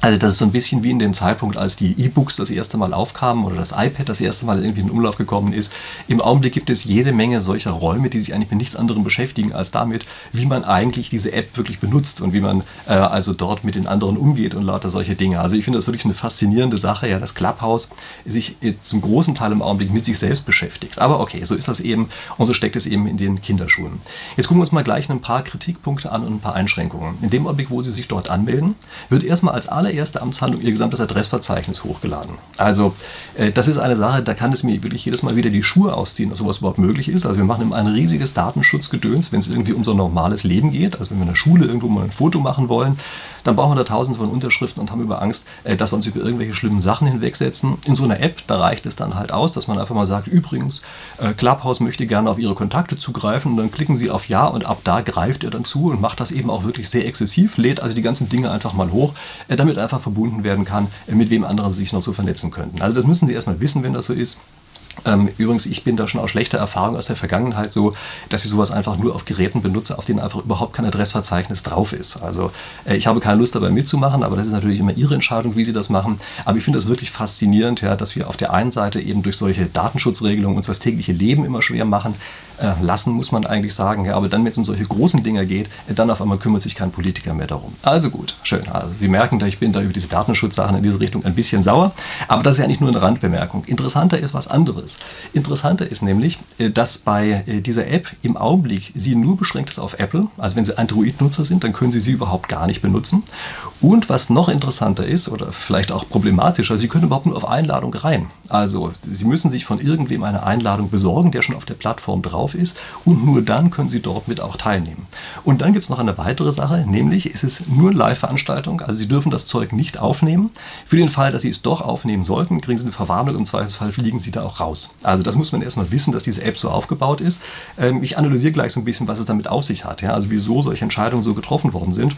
S1: Also das ist so ein bisschen wie in dem Zeitpunkt, als die E-Books das erste Mal aufkamen oder das iPad das erste Mal irgendwie in Umlauf gekommen ist. Im Augenblick gibt es jede Menge solcher Räume, die sich eigentlich mit nichts anderem beschäftigen als damit, wie man eigentlich diese App wirklich benutzt und wie man äh, also dort mit den anderen umgeht und lauter solche Dinge. Also ich finde das wirklich eine faszinierende Sache, ja, dass Clubhouse sich zum großen Teil im Augenblick mit sich selbst beschäftigt. Aber okay, so ist das eben und so steckt es eben in den Kinderschuhen. Jetzt gucken wir uns mal gleich ein paar Kritikpunkte an und ein paar Einschränkungen. In dem Augenblick, wo Sie sich dort anmelden, wird erstmal als alle allererste Amtshandlung ihr gesamtes Adressverzeichnis hochgeladen. Also äh, das ist eine Sache, da kann es mir wirklich jedes Mal wieder die Schuhe ausziehen, dass sowas überhaupt möglich ist. Also wir machen immer ein riesiges Datenschutzgedöns, wenn es irgendwie um so ein normales Leben geht. Also wenn wir in der Schule irgendwo mal ein Foto machen wollen, dann brauchen wir da tausende von Unterschriften und haben über Angst, äh, dass wir uns über irgendwelche schlimmen Sachen hinwegsetzen. In so einer App, da reicht es dann halt aus, dass man einfach mal sagt, übrigens, äh, Clubhouse möchte gerne auf Ihre Kontakte zugreifen und dann klicken Sie auf Ja und ab da greift er dann zu und macht das eben auch wirklich sehr exzessiv, lädt also die ganzen Dinge einfach mal hoch, äh, damit einfach verbunden werden kann, mit wem anderen Sie sich noch so vernetzen könnten. Also das müssen Sie erstmal wissen, wenn das so ist. Ähm, übrigens, ich bin da schon aus schlechter Erfahrung aus der Vergangenheit so, dass ich sowas einfach nur auf Geräten benutze, auf denen einfach überhaupt kein Adressverzeichnis drauf ist. Also äh, ich habe keine Lust dabei mitzumachen, aber das ist natürlich immer Ihre Entscheidung, wie Sie das machen. Aber ich finde das wirklich faszinierend, ja, dass wir auf der einen Seite eben durch solche Datenschutzregelungen uns das tägliche Leben immer schwer machen, äh, lassen, muss man eigentlich sagen. Ja, aber dann, wenn es um solche großen Dinge geht, äh, dann auf einmal kümmert sich kein Politiker mehr darum. Also gut, schön. Also Sie merken, ich bin da über diese Datenschutzsachen in diese Richtung ein bisschen sauer. Aber das ist ja nicht nur eine Randbemerkung. Interessanter ist was anderes. Interessanter ist nämlich, äh, dass bei dieser App im Augenblick sie nur beschränkt ist auf Apple. Also wenn Sie Android-Nutzer sind, dann können Sie sie überhaupt gar nicht benutzen. Und was noch interessanter ist oder vielleicht auch problematischer, Sie können überhaupt nur auf Einladung rein. Also Sie müssen sich von irgendwem eine Einladung besorgen, der schon auf der Plattform drauf ist und nur dann können Sie dort mit auch teilnehmen. Und dann gibt es noch eine weitere Sache, nämlich es ist nur eine Live-Veranstaltung, also Sie dürfen das Zeug nicht aufnehmen. Für den Fall, dass Sie es doch aufnehmen sollten, kriegen Sie eine Verwarnung, im Zweifelsfall fliegen Sie da auch raus. Also das muss man erstmal wissen, dass diese App so aufgebaut ist. Ähm, ich analysiere gleich so ein bisschen, was es damit auf sich hat, also wieso solche Entscheidungen so getroffen worden sind.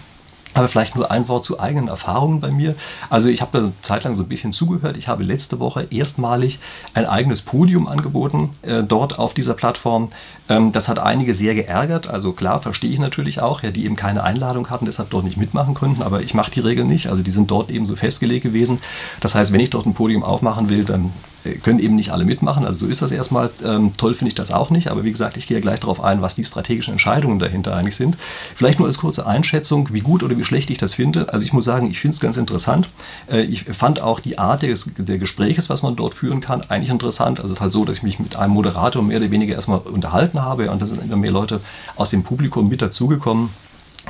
S1: Aber vielleicht nur ein Wort zu eigenen Erfahrungen bei mir. Also ich habe da eine Zeit lang so ein bisschen zugehört. Ich habe letzte Woche erstmalig ein eigenes Podium angeboten, äh, dort auf dieser Plattform. Ähm, das hat einige sehr geärgert. Also klar, verstehe ich natürlich auch, ja, die eben keine Einladung hatten, deshalb dort nicht mitmachen konnten. Aber ich mache die Regel nicht. Also die sind dort eben so festgelegt gewesen. Das heißt, wenn ich dort ein Podium aufmachen will, dann äh, können eben nicht alle mitmachen. Also so ist das erstmal. Ähm, toll finde ich das auch nicht. Aber wie gesagt, ich gehe ja gleich darauf ein, was die strategischen Entscheidungen dahinter eigentlich sind. Vielleicht nur als kurze Einschätzung, wie gut oder wie schlecht ich das finde. Also ich muss sagen, ich finde es ganz interessant. Äh, ich fand auch die Art des, der Gespräches, was man dort führen kann, eigentlich interessant. Also es ist halt so, dass ich mich mit einem Moderator mehr oder weniger erstmal unterhalten habe und da sind immer mehr Leute aus dem Publikum mit dazugekommen.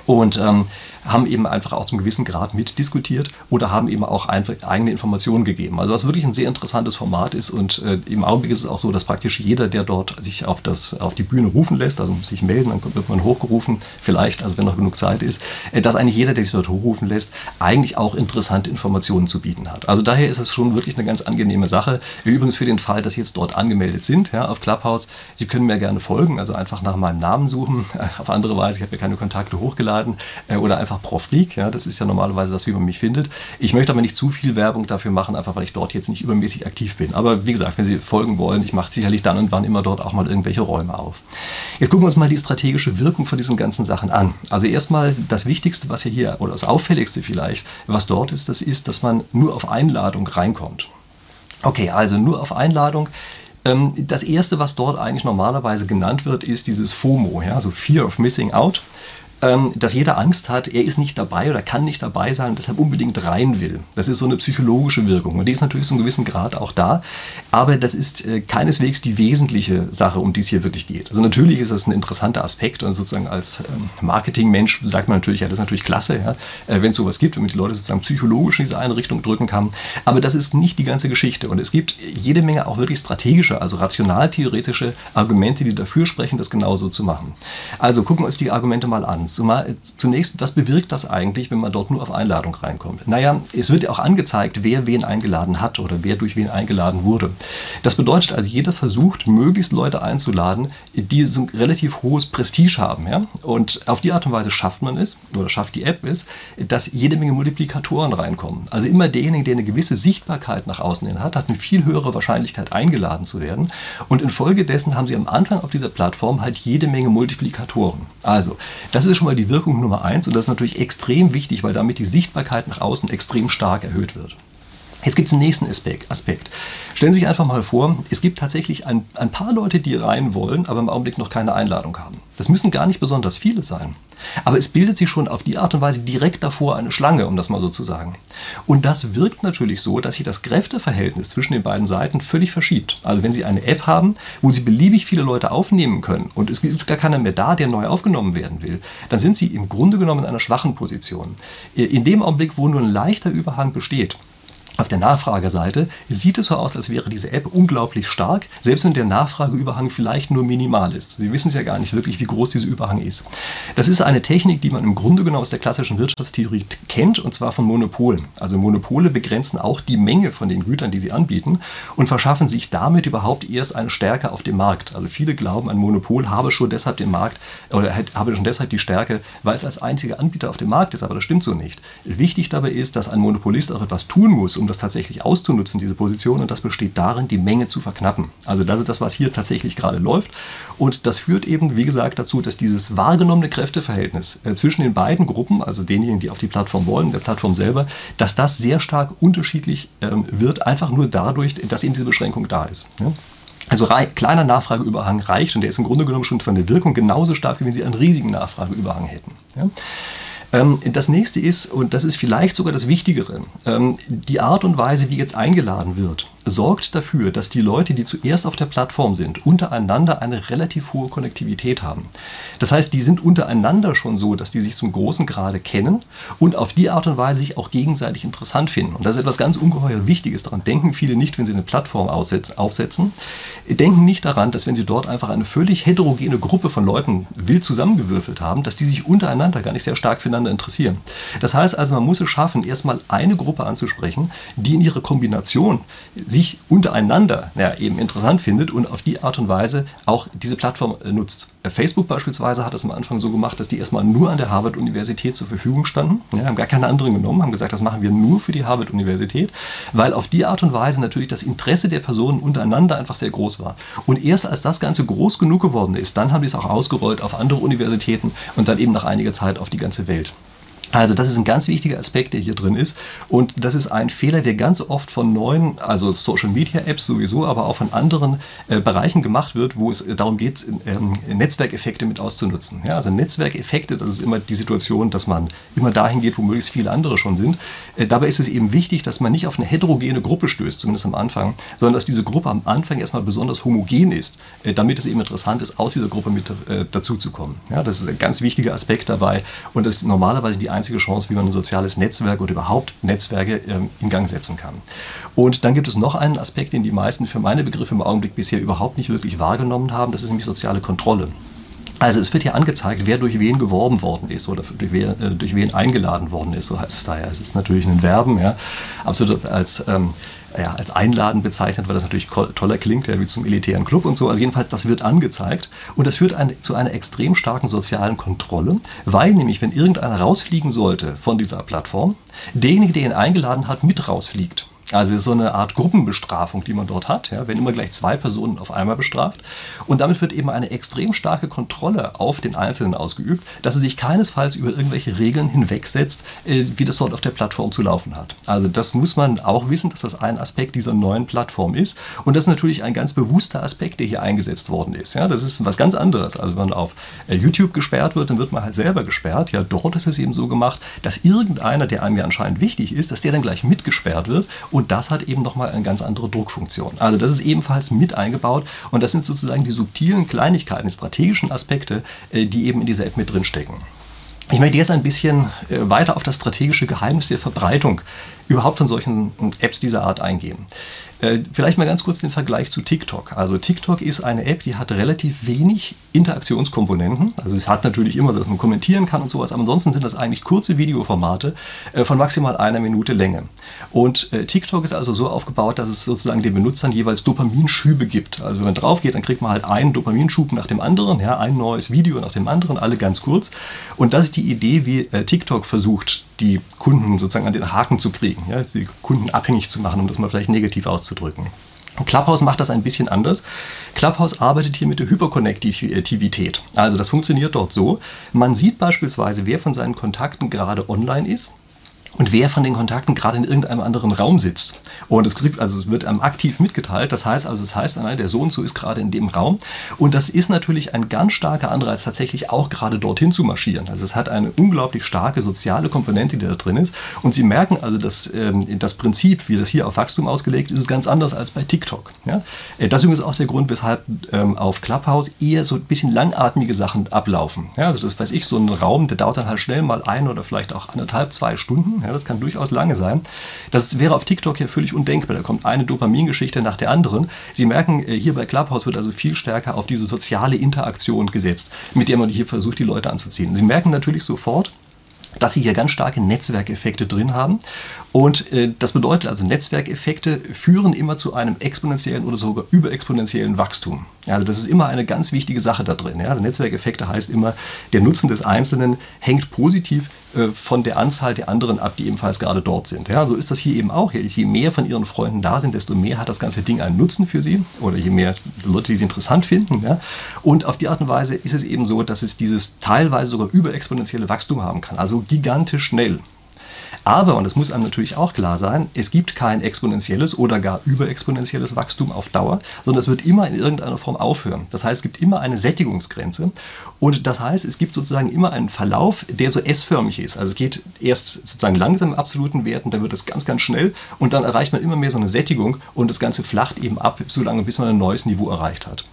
S1: und ähm, haben eben einfach auch zum gewissen Grad mitdiskutiert oder haben eben auch eigene Informationen gegeben. Also was wirklich ein sehr interessantes Format ist und äh, im Augenblick ist es auch so, dass praktisch jeder, der dort sich auf, das, auf die Bühne rufen lässt, also muss sich melden, dann wird man hochgerufen, vielleicht, also wenn noch genug Zeit ist, äh, dass eigentlich jeder, der sich dort hochrufen lässt, eigentlich auch interessante Informationen zu bieten hat. Also daher ist es schon wirklich eine ganz angenehme Sache. Übrigens für den Fall, dass Sie jetzt dort angemeldet sind, ja, auf Clubhouse, Sie können mir gerne folgen, also einfach nach meinem Namen suchen, auf andere Weise, ich habe ja keine Kontakte hochgeladen, äh, oder einfach einfach Prof League. Ja, das ist ja normalerweise das, wie man mich findet. Ich möchte aber nicht zu viel Werbung dafür machen, einfach weil ich dort jetzt nicht übermäßig aktiv bin. Aber wie gesagt, wenn Sie folgen wollen, ich mache sicherlich dann und wann immer dort auch mal irgendwelche Räume auf. Jetzt gucken wir uns mal die strategische Wirkung von diesen ganzen Sachen an. Also erstmal das Wichtigste, was hier oder das Auffälligste vielleicht, was dort ist, das ist, dass man nur auf Einladung reinkommt. Okay, also nur auf Einladung. Ähm, das erste, was dort eigentlich normalerweise genannt wird, ist dieses FOMO, ja, also Fear of Missing Out dass jeder Angst hat, er ist nicht dabei oder kann nicht dabei sein und deshalb unbedingt rein will. Das ist so eine psychologische Wirkung und die ist natürlich zu einem gewissen Grad auch da, aber das ist äh, keineswegs die wesentliche Sache, um die es hier wirklich geht. Also natürlich ist das ein interessanter Aspekt und sozusagen als ähm, Marketingmensch sagt man natürlich, ja, das ist natürlich klasse, ja, äh, wenn es sowas gibt, wenn man die Leute sozusagen psychologisch in diese eine Richtung drücken kann, aber das ist nicht die ganze Geschichte und es gibt jede Menge auch wirklich strategische, also rational-theoretische Argumente, die dafür sprechen, das genauso zu machen. Also gucken wir uns die Argumente mal an. Zunächst, was bewirkt das eigentlich, wenn man dort nur auf Einladung reinkommt? Naja, es wird ja auch angezeigt, wer wen eingeladen hat oder wer durch wen eingeladen wurde. Das bedeutet also, jeder versucht, möglichst Leute einzuladen, die so ein relativ hohes Prestige haben. Ja? Und auf die Art und Weise schafft man es, oder schafft die App es, dass jede Menge Multiplikatoren reinkommen. Also immer derjenige, der eine gewisse Sichtbarkeit nach außen hin hat, hat eine viel höhere Wahrscheinlichkeit eingeladen zu werden. Und infolgedessen haben sie am Anfang auf dieser Plattform halt jede Menge Multiplikatoren. Also, das ist schon mal die Wirkung Nummer eins und das ist natürlich extrem wichtig, weil damit die Sichtbarkeit nach außen extrem stark erhöht wird. Jetzt gibt es einen nächsten Aspekt. Stellen Sie sich einfach mal vor, es gibt tatsächlich ein, ein paar Leute, die rein wollen, aber im Augenblick noch keine Einladung haben. Das müssen gar nicht besonders viele sein. Aber es bildet sich schon auf die Art und Weise direkt davor eine Schlange, um das mal so zu sagen. Und das wirkt natürlich so, dass sich das Kräfteverhältnis zwischen den beiden Seiten völlig verschiebt. Also wenn Sie eine App haben, wo Sie beliebig viele Leute aufnehmen können und es ist gar keiner mehr da, der neu aufgenommen werden will, dann sind Sie im Grunde genommen in einer schwachen Position. In dem Augenblick, wo nur ein leichter Überhang besteht, auf der Nachfrageseite sieht es so aus, als wäre diese App unglaublich stark, selbst wenn der Nachfrageüberhang vielleicht nur minimal ist. Sie wissen es ja gar nicht wirklich, wie groß dieser Überhang ist. Das ist eine Technik, die man im Grunde genommen aus der klassischen Wirtschaftstheorie kennt, und zwar von Monopolen. Also Monopole begrenzen auch die Menge von den Gütern, die sie anbieten und verschaffen sich damit überhaupt erst eine Stärke auf dem Markt. Also viele glauben, ein Monopol habe schon deshalb den Markt oder habe schon deshalb die Stärke, weil es als einziger Anbieter auf dem Markt ist, aber das stimmt so nicht. Wichtig dabei ist, dass ein Monopolist auch etwas tun muss, um das tatsächlich auszunutzen, diese Position, und das besteht darin, die Menge zu verknappen. Also das ist das, was hier tatsächlich gerade läuft. Und das führt eben, wie gesagt, dazu, dass dieses wahrgenommene Kräfteverhältnis äh, zwischen den beiden Gruppen, also denjenigen, die auf die Plattform wollen, der Plattform selber, dass das sehr stark unterschiedlich ähm, wird, einfach nur dadurch, dass eben diese Beschränkung da ist. Also kleiner Nachfrageüberhang reicht und der ist im Grunde genommen schon von der Wirkung genauso stark, wie wenn Sie einen riesigen Nachfrageüberhang hätten. Ähm, das nächste ist, und das ist vielleicht sogar das Wichtigere, ähm, die Art und Weise, wie jetzt eingeladen wird sorgt dafür, dass die Leute, die zuerst auf der Plattform sind, untereinander eine relativ hohe Konnektivität haben. Das heißt, die sind untereinander schon so, dass die sich zum großen Grade kennen und auf die Art und Weise sich auch gegenseitig interessant finden. Und das ist etwas ganz ungeheuer Wichtiges. Daran denken viele nicht, wenn sie eine Plattform aufsetzen. Denken nicht daran, dass wenn sie dort einfach eine völlig heterogene Gruppe von Leuten wild zusammengewürfelt haben, dass die sich untereinander gar nicht sehr stark füreinander interessieren. Das heißt also, man muss es schaffen, erstmal eine Gruppe anzusprechen, die in ihrer Kombination sie sich untereinander ja, eben interessant findet und auf die Art und Weise auch diese Plattform äh, nutzt. Äh, Facebook beispielsweise hat es am Anfang so gemacht, dass die erstmal nur an der Harvard-Universität zur Verfügung standen, ja, haben gar keine anderen genommen, haben gesagt, das machen wir nur für die Harvard-Universität, weil auf die Art und Weise natürlich das Interesse der Personen untereinander einfach sehr groß war. Und erst als das Ganze groß genug geworden ist, dann haben die es auch ausgerollt auf andere Universitäten und dann eben nach einiger Zeit auf die ganze Welt. Also das ist ein ganz wichtiger Aspekt, der hier drin ist. Und das ist ein Fehler, der ganz oft von neuen, also Social-Media-Apps sowieso, aber auch von anderen äh, Bereichen gemacht wird, wo es darum geht, ähm, Netzwerkeffekte mit auszunutzen. Ja, also Netzwerkeffekte, das ist immer die Situation, dass man immer dahin geht, wo möglichst viele andere schon sind. Äh, dabei ist es eben wichtig, dass man nicht auf eine heterogene Gruppe stößt, zumindest am Anfang, sondern dass diese Gruppe am Anfang erstmal besonders homogen ist, äh, damit es eben interessant ist, aus dieser Gruppe mit äh, dazuzukommen. Ja, das ist ein ganz wichtiger Aspekt dabei und das ist normalerweise die einzige Chance, wie man ein soziales Netzwerk oder überhaupt Netzwerke ähm, in Gang setzen kann. Und dann gibt es noch einen Aspekt, den die meisten für meine Begriffe im Augenblick bisher überhaupt nicht wirklich wahrgenommen haben, das ist nämlich soziale Kontrolle. Also es wird hier angezeigt, wer durch wen geworben worden ist oder durch wen, äh, durch wen eingeladen worden ist, so heißt es da ja. Es ist natürlich ein Verben, ja, absolut als ähm, ja, als einladend bezeichnet, weil das natürlich toller klingt, ja, wie zum elitären Club und so. Also jedenfalls, das wird angezeigt und das führt ein, zu einer extrem starken sozialen Kontrolle, weil nämlich, wenn irgendeiner rausfliegen sollte von dieser Plattform, derjenige, der ihn eingeladen hat, mit rausfliegt. Also so eine Art Gruppenbestrafung, die man dort hat, ja, wenn immer gleich zwei Personen auf einmal bestraft. Und damit wird eben eine extrem starke Kontrolle auf den Einzelnen ausgeübt, dass er sich keinesfalls über irgendwelche Regeln hinwegsetzt, äh, wie das dort auf der Plattform zu laufen hat. Also das muss man auch wissen, dass das ein Aspekt dieser neuen Plattform ist. Und das ist natürlich ein ganz bewusster Aspekt, der hier eingesetzt worden ist. Ja, das ist was ganz anderes. Also wenn man auf äh, YouTube gesperrt wird, dann wird man halt selber gesperrt. Ja, dort ist es eben so gemacht, dass irgendeiner, der einem ja anscheinend wichtig ist, dass der dann gleich mitgesperrt wird und das hat eben nochmal eine ganz andere Druckfunktion. Also das ist ebenfalls mit eingebaut und das sind sozusagen die subtilen Kleinigkeiten, die strategischen Aspekte, äh, die eben in dieser App mit drin stecken. Ich möchte jetzt ein bisschen äh, weiter auf das strategische Geheimnis der Verbreitung überhaupt von solchen Apps dieser Art eingehen. Äh, vielleicht mal ganz kurz den Vergleich zu TikTok. Also TikTok ist eine App, die hat relativ wenig Interaktionskomponenten. Also es hat natürlich immer, dass man kommentieren kann und sowas, aber ansonsten sind das eigentlich kurze Videoformate äh, von maximal einer Minute Länge. Und äh, TikTok ist also so aufgebaut, dass es sozusagen den Benutzern jeweils Dopaminschübe gibt. Also wenn man drauf geht, dann kriegt man halt einen Dopaminschub nach dem anderen, ja, ein neues Video nach dem anderen, alle ganz kurz. Und das ist die Idee, wie TikTok versucht, die Kunden sozusagen an den Haken zu kriegen, ja, die Kunden abhängig zu machen, um das mal vielleicht negativ auszudrücken. Clubhouse macht das ein bisschen anders. Clubhouse arbeitet hier mit der Hyperkonnektivität. Also das funktioniert dort so. Man sieht beispielsweise, wer von seinen Kontakten gerade online ist und wer von den Kontakten gerade in irgendeinem anderen Raum sitzt. Und es, kriegt, also es wird einem aktiv mitgeteilt. Das heißt also, es heißt, der so und so ist gerade in dem Raum. Und das ist natürlich ein ganz starker Anreiz, tatsächlich auch gerade dorthin zu marschieren. Also es hat eine unglaublich starke soziale Komponente, die da drin ist. Und Sie merken also, dass ähm, das Prinzip, wie das hier auf Wachstum ausgelegt ist, ist ganz anders als bei TikTok. Ja? Äh, das ist auch der Grund, weshalb ähm, auf Clubhouse eher so ein bisschen langatmige Sachen ablaufen. Ja, also das weiß ich, so ein Raum, der dauert dann halt schnell mal ein oder vielleicht auch anderthalb, zwei Stunden. Ja, das kann durchaus lange sein. Das wäre auf TikTok ja völlig undenkbar. Da kommt eine Dopamingeschichte nach der anderen. Sie merken, äh, hier bei Clubhouse wird also viel stärker auf diese soziale Interaktion gesetzt, mit der man hier versucht, die Leute anzuziehen. Sie merken natürlich sofort, dass sie hier ganz starke Netzwerkeffekte drin haben. Und äh, das bedeutet also, Netzwerkeffekte führen immer zu einem exponentiellen oder sogar überexponentiellen Wachstum. Also das ist immer eine ganz wichtige Sache da drin. Ja. Netzwerkeffekte heißt immer, der Nutzen des Einzelnen hängt positiv äh, von der Anzahl der anderen ab, die ebenfalls gerade dort sind. Ja, so ist das hier eben auch. Je mehr von ihren Freunden da sind, desto mehr hat das ganze Ding einen Nutzen für sie oder je mehr Leute, die sie interessant finden. Ja. Und auf die Art und Weise ist es eben so, dass es dieses teilweise sogar überexponentielle Wachstum haben kann. Also gigantisch schnell. Aber, und das muss einem natürlich auch klar sein, es gibt kein exponentielles oder gar überexponentielles Wachstum auf Dauer, sondern es wird immer in irgendeiner Form aufhören. Das heißt, es gibt immer eine Sättigungsgrenze und das heißt, es gibt sozusagen immer einen Verlauf, der so S-förmig ist. Also es geht erst sozusagen langsam in absoluten Werten, dann wird es ganz, ganz schnell und dann erreicht man immer mehr so eine Sättigung und das Ganze flacht eben ab, so lange bis man ein neues Niveau erreicht hat.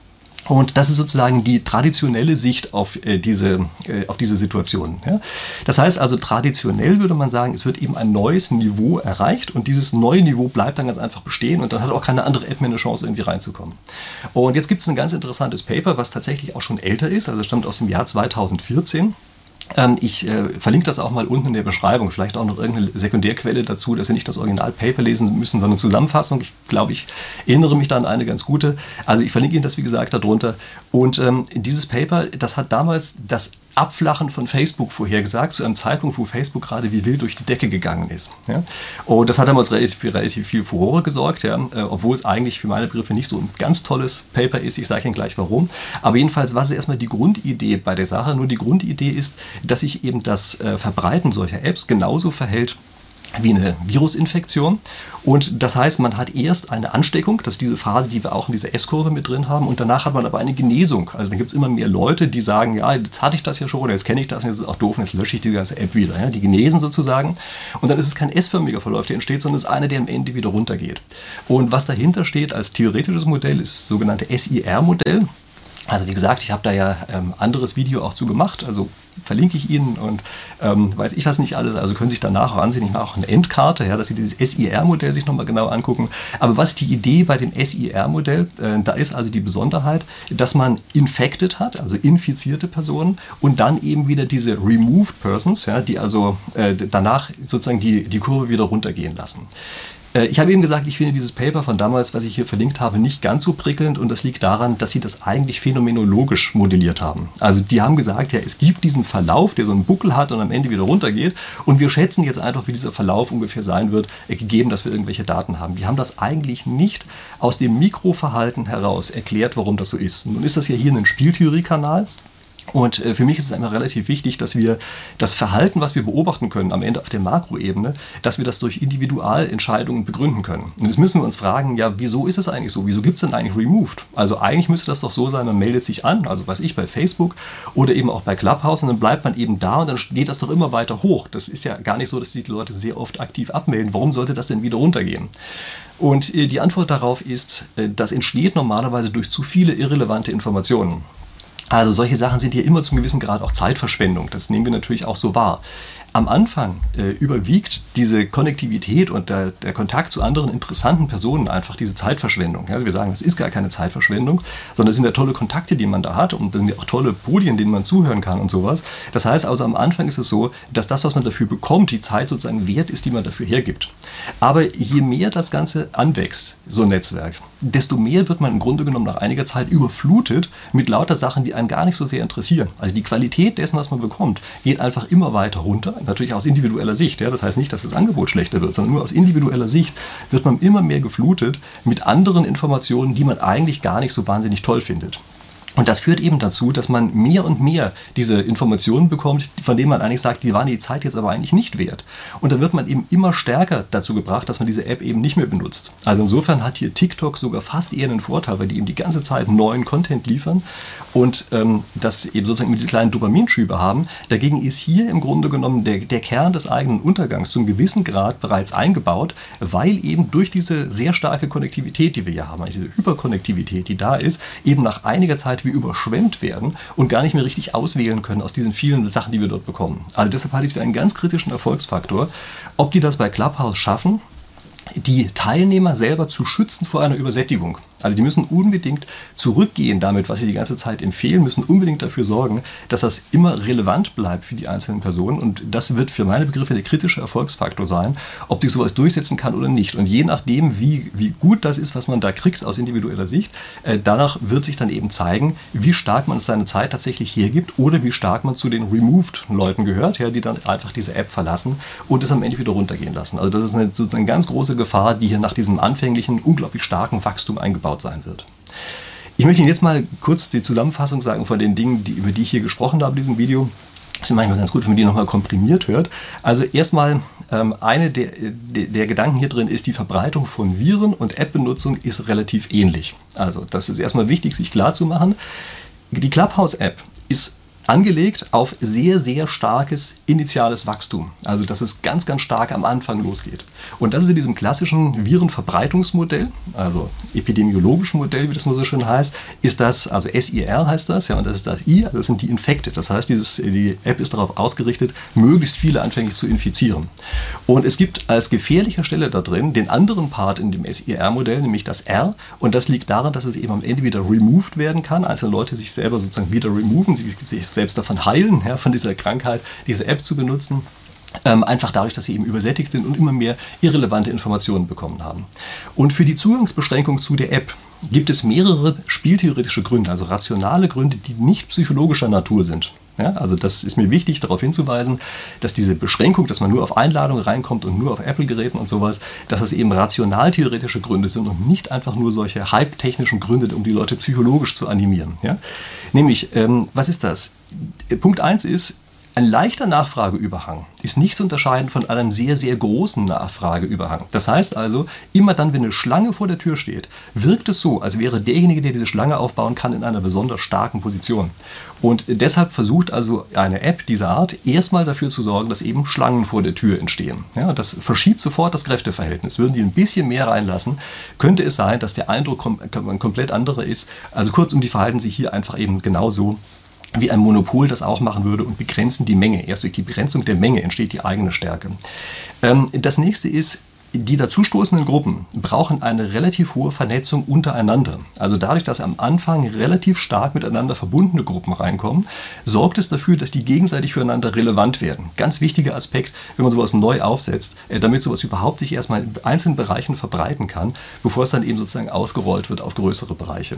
S1: Und das ist sozusagen die traditionelle Sicht auf, äh, diese, äh, auf diese Situation. Ja? Das heißt also, traditionell würde man sagen, es wird eben ein neues Niveau erreicht und dieses neue Niveau bleibt dann ganz einfach bestehen und dann hat auch keine andere App mehr eine Chance, irgendwie reinzukommen. Und jetzt gibt es ein ganz interessantes Paper, was tatsächlich auch schon älter ist, also stammt aus dem Jahr 2014. Ähm, ich äh, verlinke das auch mal unten in der Beschreibung, vielleicht auch noch irgendeine Sekundärquelle dazu, dass Sie nicht das Originalpaper lesen müssen, sondern Zusammenfassung. Ich glaube, ich erinnere mich da an eine ganz gute. Also ich verlinke Ihnen das, wie gesagt, darunter. Und ähm, dieses Paper, das hat damals das Abflachen von Facebook vorhergesagt, zu einem Zeitpunkt, wo Facebook gerade wie wild durch die Decke gegangen ist. Ja? Und das hat damals relativ, relativ viel Furore gesorgt, ja? Äh, obwohl es eigentlich für meine Begriffe nicht so ein ganz tolles Paper ist. Ich sage Ihnen gleich warum. Aber jedenfalls, was ist erstmal die Grundidee bei der Sache? Nur die Grundidee ist, dass sich eben das äh, Verbreiten solcher Apps genauso verhält wie eine Virusinfektion. Und das heißt, man hat erst eine Ansteckung, das ist diese Phase, die wir auch in dieser S-Kurve mit drin haben, und danach hat man aber eine Genesung. Also dann gibt es immer mehr Leute, die sagen, ja, jetzt hatte ich das ja schon, oder jetzt kenne ich das, und jetzt ist es auch doof, und jetzt lösche ich die ganze App wieder. Ja? Die genesen sozusagen. Und dann ist es kein S-förmiger Verlauf, der entsteht, sondern es ist einer, der am Ende wieder runtergeht. Und was dahinter steht als theoretisches Modell, ist das sogenannte SIR-Modell. Also wie gesagt, ich habe da ja ähm, anderes Video auch zu gemacht, also verlinke ich Ihnen und ähm, weiß ich was nicht alles, also können Sie sich danach auch ansehen, ich mache auch eine Endkarte, ja, dass Sie dieses SIR-Modell sich nochmal genau angucken. Aber was ist die Idee bei dem SIR-Modell? Äh, da ist also die Besonderheit, dass man infected hat, also infizierte Personen und dann eben wieder diese removed persons, ja, die also äh, danach sozusagen die, die Kurve wieder runtergehen lassen. Äh, ich habe eben gesagt, ich finde dieses Paper von damals, was ich hier verlinkt habe, nicht ganz so prickelnd und das liegt daran, dass sie das eigentlich phänomenologisch modelliert haben. Also die haben gesagt, ja, es gibt diesen Verlauf, der so einen Buckel hat und am Ende wieder runtergeht und wir schätzen jetzt einfach, wie dieser Verlauf ungefähr sein wird, äh, gegeben, dass wir irgendwelche Daten haben. Die haben das eigentlich nicht aus dem Mikroverhalten heraus erklärt, warum das so ist. Nun ist das ja hier ein Spieltheoriekanal. Und äh, für mich ist es einfach relativ wichtig, dass wir das Verhalten, was wir beobachten können, am Ende auf der Makroebene, dass wir das durch Individualentscheidungen begründen können. Und jetzt müssen wir uns fragen, ja, wieso ist es eigentlich so? Wieso gibt es denn eigentlich Removed? Also eigentlich müsste das doch so sein, man meldet sich an, also weiß ich, bei Facebook oder eben auch bei Clubhouse und dann bleibt man eben da und dann geht das doch immer weiter hoch. Das ist ja gar nicht so, dass die Leute sehr oft aktiv abmelden. Warum sollte das denn wieder runtergehen? Und äh, die Antwort darauf ist, äh, das entsteht normalerweise durch zu viele irrelevante Informationen. Also solche Sachen sind hier immer zum gewissen Grad auch Zeitverschwendung. Das nehmen wir natürlich auch so wahr am Anfang äh, überwiegt diese Konnektivität und der, der, Kontakt zu anderen interessanten Personen einfach diese Zeitverschwendung. Also wir sagen, das ist gar keine Zeitverschwendung, sondern es sind ja tolle Kontakte, die man da hat und das sind ja auch tolle Podien, denen man zuhören kann und sowas. Das heißt also, am Anfang ist es so, dass das, was man dafür bekommt, die Zeit sozusagen wert ist, die man dafür hergibt. Aber je mehr das Ganze anwächst, so ein Netzwerk, desto mehr wird man im Grunde genommen nach einiger Zeit überflutet mit lauter Sachen, die einen gar nicht so sehr interessieren. Also die Qualität dessen, was man bekommt, geht einfach immer weiter runter natürlich aus individueller Sicht. Ja? Das heißt nicht, dass das Angebot schlechter wird, sondern nur aus individueller Sicht wird man immer mehr geflutet mit anderen Informationen, die man eigentlich gar nicht so wahnsinnig toll findet. Und das führt eben dazu, dass man mehr und mehr diese Informationen bekommt, von denen man eigentlich sagt, die waren die Zeit jetzt aber eigentlich nicht wert. Und da wird man eben immer stärker dazu gebracht, dass man diese App eben nicht mehr benutzt. Also insofern hat hier TikTok sogar fast eher einen Vorteil, weil die eben die ganze Zeit neuen Content liefern und ähm, das eben sozusagen diese kleinen Dopaminschübe haben. Dagegen ist hier im Grunde genommen der, der Kern des eigenen Untergangs zum gewissen Grad bereits eingebaut, weil eben durch diese sehr starke Konnektivität, die wir hier haben, also diese Hyperkonnektivität, die da ist, eben nach einiger Zeit wir überschwemmt werden und gar nicht mehr richtig auswählen können aus diesen vielen Sachen, die wir dort bekommen. Also deshalb halte ich es für einen ganz kritischen Erfolgsfaktor. Ob die das bei Clubhouse schaffen, die Teilnehmer selber zu schützen vor einer Übersättigung. Also die müssen unbedingt zurückgehen damit, was sie die ganze Zeit empfehlen, müssen unbedingt dafür sorgen, dass das immer relevant bleibt für die einzelnen Personen. Und das wird für meine Begriffe der kritische Erfolgsfaktor sein, ob sich sowas durchsetzen kann oder nicht. Und je nachdem, wie, wie gut das ist, was man da kriegt aus individueller Sicht, äh, danach wird sich dann eben zeigen, wie stark man seine Zeit tatsächlich hergibt oder wie stark man zu den Removed-Leuten gehört, ja, die dann einfach diese App verlassen und es am Ende wieder runtergehen lassen. Also das ist eine, eine ganz große Gefahr, die hier nach diesem anfänglichen, unglaublich starken Wachstum eingebaut aufgebaut sein wird. Ich möchte Ihnen jetzt mal kurz die Zusammenfassung sagen von den Dingen, die, über die ich hier gesprochen habe in diesem Video. Das ist manchmal ganz gut, wenn man die nochmal komprimiert hört. Also erstmal, ähm, eine der, der, der, Gedanken hier drin ist, die Verbreitung von Viren und App-Benutzung ist relativ ähnlich. Also das ist erstmal wichtig, sich klar zu machen. Die Clubhouse-App ist angelegt auf sehr, sehr starkes initiales Wachstum. Also dass es ganz, ganz stark am Anfang losgeht. Und das ist in diesem klassischen Virenverbreitungsmodell, also epidemiologischen Modell, wie das mal so schön heißt, ist das, also SIR heißt das, ja, und das ist das I, das sind die Infected. Das heißt, dieses, die App ist darauf ausgerichtet, möglichst viele anfänglich zu infizieren. Und es gibt als gefährlicher Stelle da drin den anderen Part in dem SIR-Modell, nämlich das R. Und das liegt daran, dass es eben am Ende wieder removed werden kann. Einzelne Leute sich selber sozusagen wieder removen, sich, sich selbst davon heilen, ja, von dieser Krankheit, diese App zu benutzen. Ähm, einfach dadurch, dass sie eben übersättigt sind und immer mehr irrelevante Informationen bekommen haben. Und für die Zugangsbeschränkung zu der App gibt es mehrere spieltheoretische Gründe, also rationale Gründe, die nicht psychologischer Natur sind. Ja, also das ist mir wichtig, darauf hinzuweisen, dass diese Beschränkung, dass man nur auf Einladung reinkommt und nur auf Apple-Geräten und sowas, dass das eben rational-theoretische Gründe sind und nicht einfach nur solche hype-technischen Gründe, um die Leute psychologisch zu animieren. Ja? Nämlich, ähm, was ist das? Punkt 1 ist, ein leichter Nachfrageüberhang ist nicht zu unterscheiden von einem sehr, sehr großen Nachfrageüberhang. Das heißt also, immer dann, wenn eine Schlange vor der Tür steht, wirkt es so, als wäre derjenige, der diese Schlange aufbauen kann, in einer besonders starken Position. Und deshalb versucht also eine App dieser Art erstmal dafür zu sorgen, dass eben Schlangen vor der Tür entstehen. Ja, das verschiebt sofort das Kräfteverhältnis. Würden die ein bisschen mehr reinlassen, könnte es sein, dass der Eindruck kom komplett anderer ist. Also kurzum, die verhalten sich hier einfach eben genauso wie ein Monopol das auch machen würde und begrenzen die Menge. Erst durch die Begrenzung der Menge entsteht die eigene Stärke. Ähm, das nächste ist, die dazustoßenden Gruppen brauchen eine relativ hohe Vernetzung untereinander. Also dadurch, dass am Anfang relativ stark miteinander verbundene Gruppen reinkommen, sorgt es dafür, dass die gegenseitig füreinander relevant werden. Ganz wichtiger Aspekt, wenn man sowas neu aufsetzt, äh, damit sowas überhaupt sich erstmal in einzelnen Bereichen verbreiten kann, bevor es dann eben sozusagen ausgerollt wird auf größere Bereiche.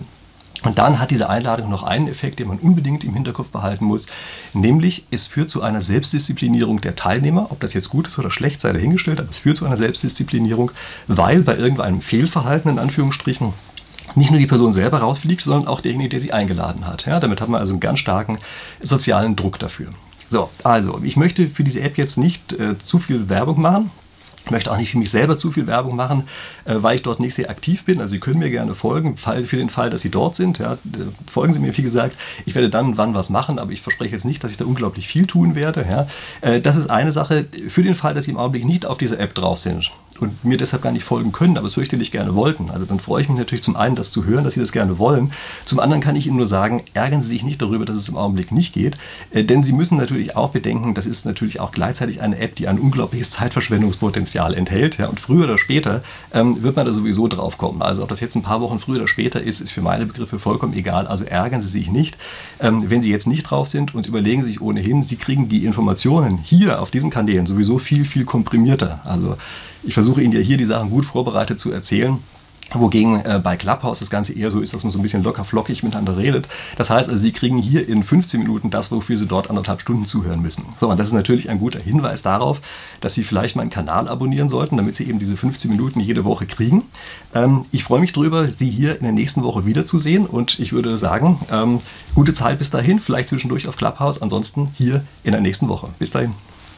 S1: Und dann hat diese Einladung noch einen Effekt, den man unbedingt im Hinterkopf behalten muss, nämlich es führt zu einer Selbstdisziplinierung der Teilnehmer. Ob das jetzt gut ist oder schlecht, sei dahingestellt, aber es führt zu einer Selbstdisziplinierung, weil bei irgendeinem Fehlverhalten in Anführungsstrichen nicht nur die Person selber rausfliegt, sondern auch derjenige, der sie eingeladen hat. Ja, damit hat man also einen ganz starken sozialen Druck dafür. So, also ich möchte für diese App jetzt nicht äh, zu viel Werbung machen. Ich möchte auch nicht für mich selber zu viel Werbung machen, äh, weil ich dort nicht sehr aktiv bin. Also Sie können mir gerne folgen, für den Fall, dass Sie dort sind. Ja, folgen Sie mir, wie gesagt. Ich werde dann und wann was machen, aber ich verspreche jetzt nicht, dass ich da unglaublich viel tun werde. Ja. Äh, das ist eine Sache. Für den Fall, dass Sie im Augenblick nicht auf dieser App drauf sind und mir deshalb gar nicht folgen können, aber es fürchterlich gerne wollten. Also dann freue ich mich natürlich zum einen, das zu hören, dass Sie das gerne wollen. Zum anderen kann ich Ihnen nur sagen, ärgern Sie sich nicht darüber, dass es im Augenblick nicht geht, äh, denn Sie müssen natürlich auch bedenken, das ist natürlich auch gleichzeitig eine App, die ein unglaubliches Zeitverschwendungspotenzial enthält. Ja, und früher oder später ähm, wird man da sowieso drauf kommen. Also ob das jetzt ein paar Wochen früher oder später ist, ist für meine Begriffe vollkommen egal. Also ärgern Sie sich nicht, ähm, wenn Sie jetzt nicht drauf sind und überlegen sich ohnehin, Sie kriegen die Informationen hier auf diesen Kanälen sowieso viel, viel komprimierter. Also ich versuche Ihnen ja hier die Sachen gut vorbereitet zu erzählen. Wogegen äh, bei Clubhouse das Ganze eher so ist, dass man so ein bisschen locker flockig miteinander redet. Das heißt also, Sie kriegen hier in 15 Minuten das, wofür Sie dort anderthalb Stunden zuhören müssen. So, und das ist natürlich ein guter Hinweis darauf, dass Sie vielleicht meinen Kanal abonnieren sollten, damit Sie eben diese 15 Minuten jede Woche kriegen. Ähm, ich freue mich darüber, Sie hier in der nächsten Woche wiederzusehen und ich würde sagen, ähm, gute Zeit bis dahin, vielleicht zwischendurch auf Clubhouse, ansonsten hier in der nächsten Woche. Bis dahin.